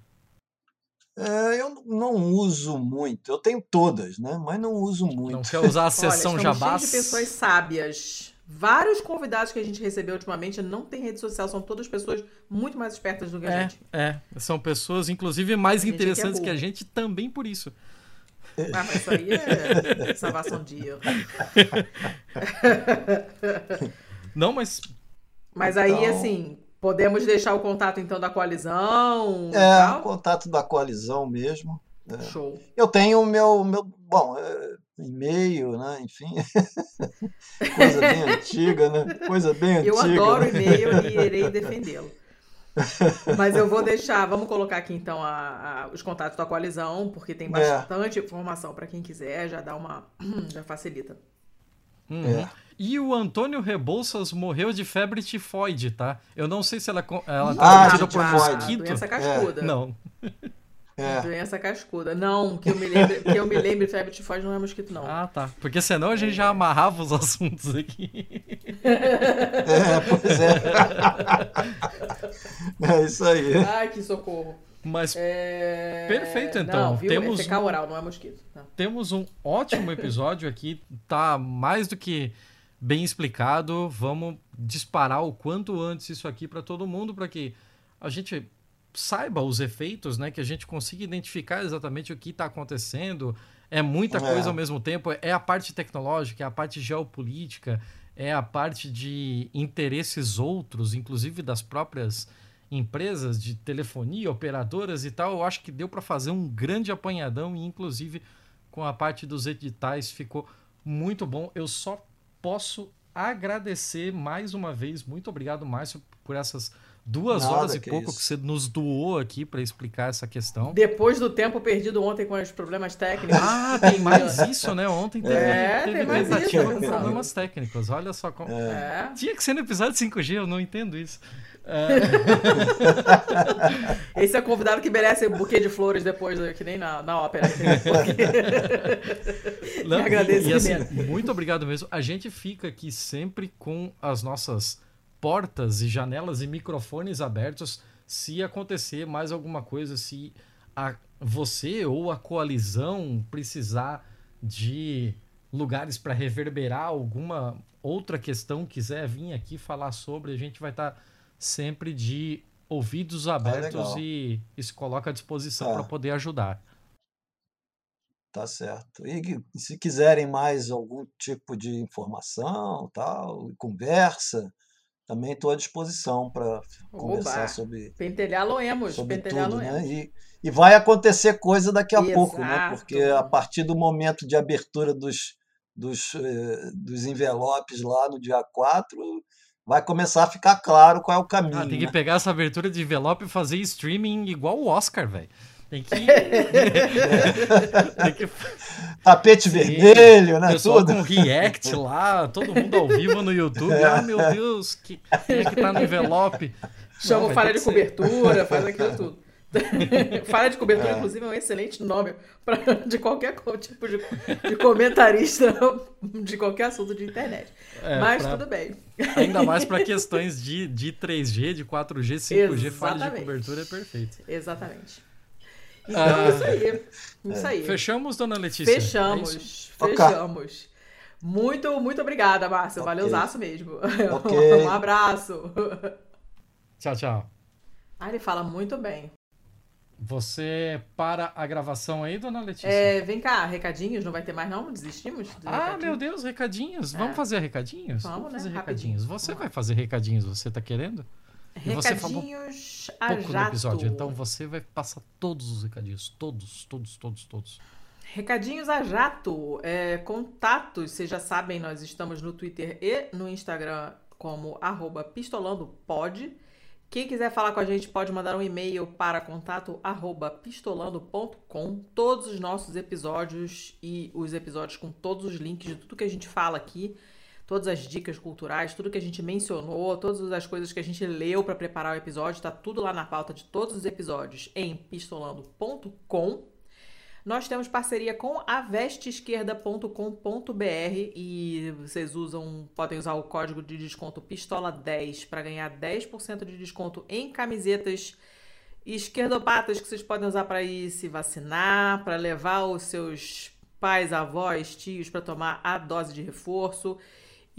É, eu não uso muito. Eu tenho todas, né? Mas não uso muito. Não quer usar a [laughs] sessão Olha, jabás? de pessoas sábias Vários convidados que a gente recebeu ultimamente não tem rede social, são todas pessoas muito mais espertas do que a é, gente. É, são pessoas, inclusive, mais é interessantes que, é que, a gente também por isso. Ah, mas isso aí é salvação dia. Não, mas. Mas aí, então... assim, podemos deixar o contato então da coalizão? É, o contato da coalizão mesmo. É. Show. Eu tenho o meu, meu bom, é, e-mail, né? Enfim, [laughs] coisa bem antiga, né? Coisa bem eu antiga. Eu adoro né? e-mail e irei defendê-lo. Mas eu vou deixar, vamos colocar aqui então a, a, os contatos da coalizão, porque tem é. bastante é. informação para quem quiser, já dá uma. [clears throat] já facilita. Uhum. É. E o Antônio Rebouças morreu de febre tifoide, tá? Eu não sei se ela, ela tá ah, por mosquito. Doença cascuda. É. Não. [laughs] É. Doença cascuda. Não, que eu me lembre, que eu me lembre, febre tifoide não é mosquito, não. Ah, tá. Porque senão a gente já amarrava os assuntos aqui. [laughs] É, pois é. É isso aí. Ai, que socorro. Mas é... perfeito, então. Não, viu? Temos é um... oral, não é mosquito. Não. Temos um ótimo episódio aqui. Tá mais do que bem explicado. Vamos disparar o quanto antes isso aqui para todo mundo, para que a gente saiba os efeitos, né? Que a gente consiga identificar exatamente o que está acontecendo. É muita é. coisa ao mesmo tempo. É a parte tecnológica, é a parte geopolítica, é a parte de interesses outros, inclusive das próprias empresas de telefonia, operadoras e tal. Eu acho que deu para fazer um grande apanhadão e, inclusive, com a parte dos editais ficou muito bom. Eu só posso agradecer mais uma vez. Muito obrigado, Márcio, por essas duas Nada, horas e que pouco isso. que você nos doou aqui para explicar essa questão. Depois do tempo perdido ontem com os problemas técnicos. Ah, tem mais [laughs] isso, né? Ontem teve, é, teve tentativa com problemas técnicos. Olha só como. É. Tinha que ser no episódio 5G, eu não entendo isso. É. [laughs] Esse é o convidado que merece um buquê de flores depois, que nem na, na ópera. Não, [laughs] e, e assim, muito obrigado mesmo. A gente fica aqui sempre com as nossas portas e janelas e microfones abertos se acontecer mais alguma coisa, se a, você ou a coalizão precisar de lugares para reverberar alguma outra questão, quiser vir aqui falar sobre, a gente vai estar tá sempre de ouvidos ah, abertos ah, e, e, se coloca à disposição para poder ajudar. Tá certo. E se quiserem mais algum tipo de informação, tal, conversa, também estou à disposição para conversar sobre. Pentelhar-lo-emos, pentelhar né? E, e vai acontecer coisa daqui a Exato. pouco, né? Porque a partir do momento de abertura dos, dos, eh, dos envelopes lá no dia 4, vai começar a ficar claro qual é o caminho. Ah, tem que né? pegar essa abertura de envelope e fazer streaming igual o Oscar, velho. Tem que. [laughs] Tem que... Tapete Sim. vermelho, né? Pessoal tudo. com react lá, todo mundo ao vivo no YouTube. É. Ah, meu Deus, que... é que tá no envelope? Chama o falha de cobertura, faz aquilo tudo. [laughs] falha de cobertura, é. inclusive, é um excelente nome pra, de qualquer tipo de, de comentarista [laughs] de qualquer assunto de internet. É, Mas pra, tudo bem. Ainda mais para questões de, de 3G, de 4G, 5G, falha de cobertura é perfeito. Exatamente. Então, ah, isso aí. Isso aí. Fechamos, dona Letícia? Fechamos. É fechamos. Muito, muito obrigada, Márcio. Okay. Valeuzaço mesmo. Okay. [laughs] um abraço. Tchau, tchau. Ah, ele fala muito bem. Você para a gravação aí, dona Letícia? É, vem cá, recadinhos, não vai ter mais não? Desistimos? ah, meu Deus, recadinhos. É. Vamos fazer recadinhos? Vamos, Vamos fazer né? recadinhos. Você vai fazer recadinhos, você tá querendo? Recadinhos a pouco jato. episódio, então você vai passar todos os recadinhos, todos, todos, todos, todos. Recadinhos a jato, é, contatos, vocês já sabem, nós estamos no Twitter e no Instagram como pistolandopod. Quem quiser falar com a gente pode mandar um e-mail para contato pistolando.com. Todos os nossos episódios e os episódios com todos os links de tudo que a gente fala aqui todas as dicas culturais, tudo que a gente mencionou, todas as coisas que a gente leu para preparar o episódio, está tudo lá na pauta de todos os episódios em pistolando.com. Nós temos parceria com a vesteesquerda.com.br e vocês usam, podem usar o código de desconto pistola10 para ganhar 10% de desconto em camisetas esquerdopatas que vocês podem usar para ir se vacinar, para levar os seus pais, avós, tios para tomar a dose de reforço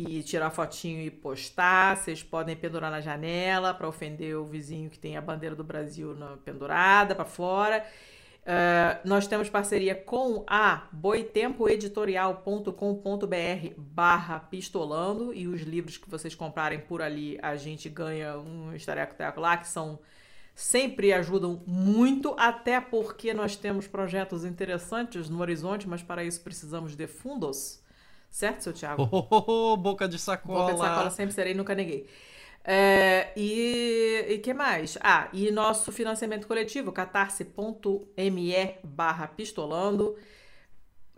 e tirar fotinho e postar. Vocês podem pendurar na janela para ofender o vizinho que tem a bandeira do Brasil na pendurada para fora. Uh, nós temos parceria com a boitempoeditorial.com.br barra pistolando e os livros que vocês comprarem por ali a gente ganha um estareco-teco lá que são sempre ajudam muito, até porque nós temos projetos interessantes no horizonte, mas para isso precisamos de fundos. Certo, seu Thiago? Oh, oh, oh, boca de sacola. Boca de sacola sempre serei, nunca neguei. É, e, e que mais? Ah, e nosso financiamento coletivo, catarse.me barra pistolando.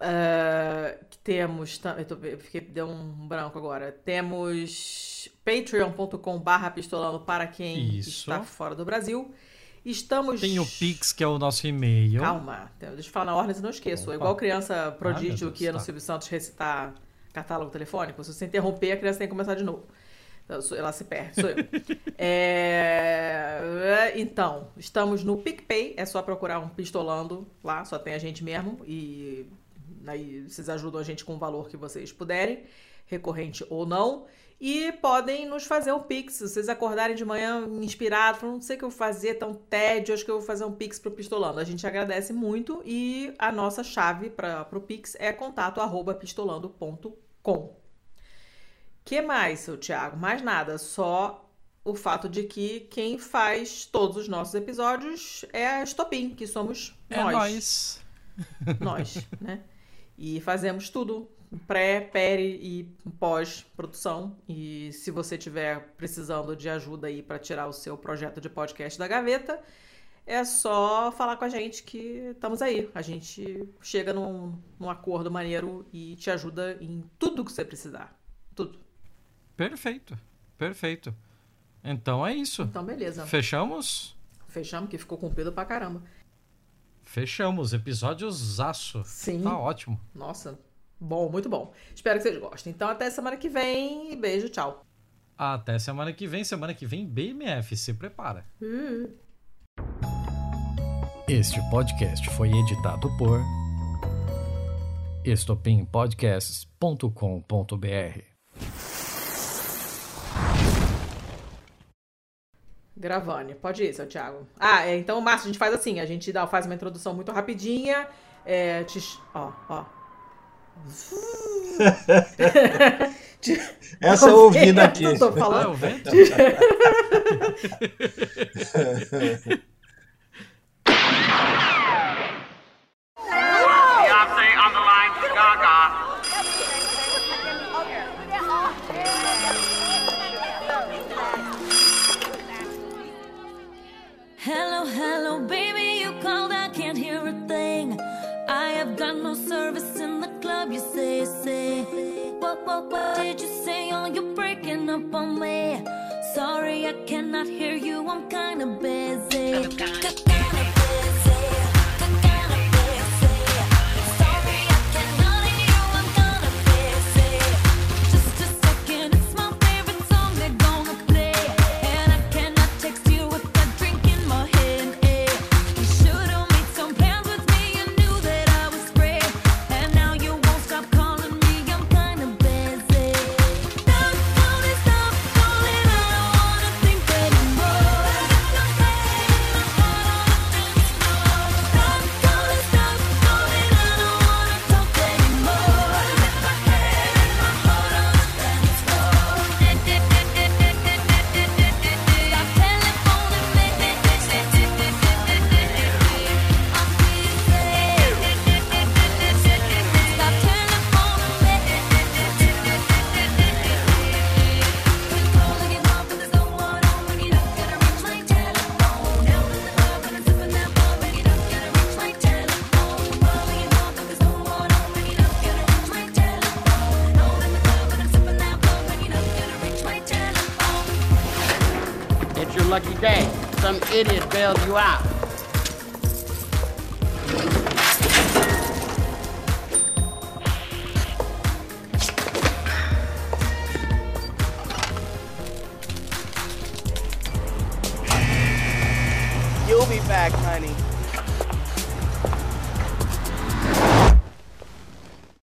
Uh, temos. Eu tô, fiquei, deu um branco agora. Temos patreon.com barra pistolando para quem Isso. está fora do Brasil. Estamos. Tem o Pix, que é o nosso e-mail. Calma, deixa eu falar na ordem, se não esqueço. Opa. É igual criança prodígio ah, que ia no. Silvio Santos recitar catálogo telefônico. Se você interromper, a criança tem que começar de novo. Então, ela se perde, sou eu. [laughs] é... Então, estamos no PicPay, é só procurar um pistolando lá, só tem a gente mesmo. E aí vocês ajudam a gente com o valor que vocês puderem, recorrente ou não. E podem nos fazer um pix. Se vocês acordarem de manhã inspirados, não sei o que eu vou fazer, tão tédio, acho que eu vou fazer um pix pro Pistolando. A gente agradece muito e a nossa chave para o pix é contato arroba pistolando.com. que mais, seu Thiago? Mais nada, só o fato de que quem faz todos os nossos episódios é a Estopim, que somos é nós. nós. Nós, né? E fazemos tudo pré, peri e pós-produção. E se você tiver precisando de ajuda aí para tirar o seu projeto de podcast da gaveta, é só falar com a gente que estamos aí. A gente chega num, num acordo maneiro e te ajuda em tudo que você precisar. Tudo. Perfeito. Perfeito. Então é isso. Então, beleza. Fechamos? Fechamos, que ficou comprido pra caramba. Fechamos. Episódio zaço. Sim. Tá ótimo. Nossa, Bom, muito bom. Espero que vocês gostem. Então, até semana que vem. Beijo, tchau. Até semana que vem. Semana que vem, BMF. Se prepara. Uhum. Este podcast foi editado por estopimpodcasts.com.br. Gravane, pode ir, seu Thiago. Ah, é, então, Márcio, a gente faz assim: a gente dá, faz uma introdução muito rapidinha. É, te, ó, ó. [laughs] Essa eu ouvi daqui. Eu tô falando. Ah, vento? Beyonce on the. Hello, hello, baby, you called, I can't hear a thing. I have got no service club, you say, say. What, what, what did you say? Oh, you're breaking up on me. Sorry, I cannot hear you, I'm kinda busy. Bailed you out.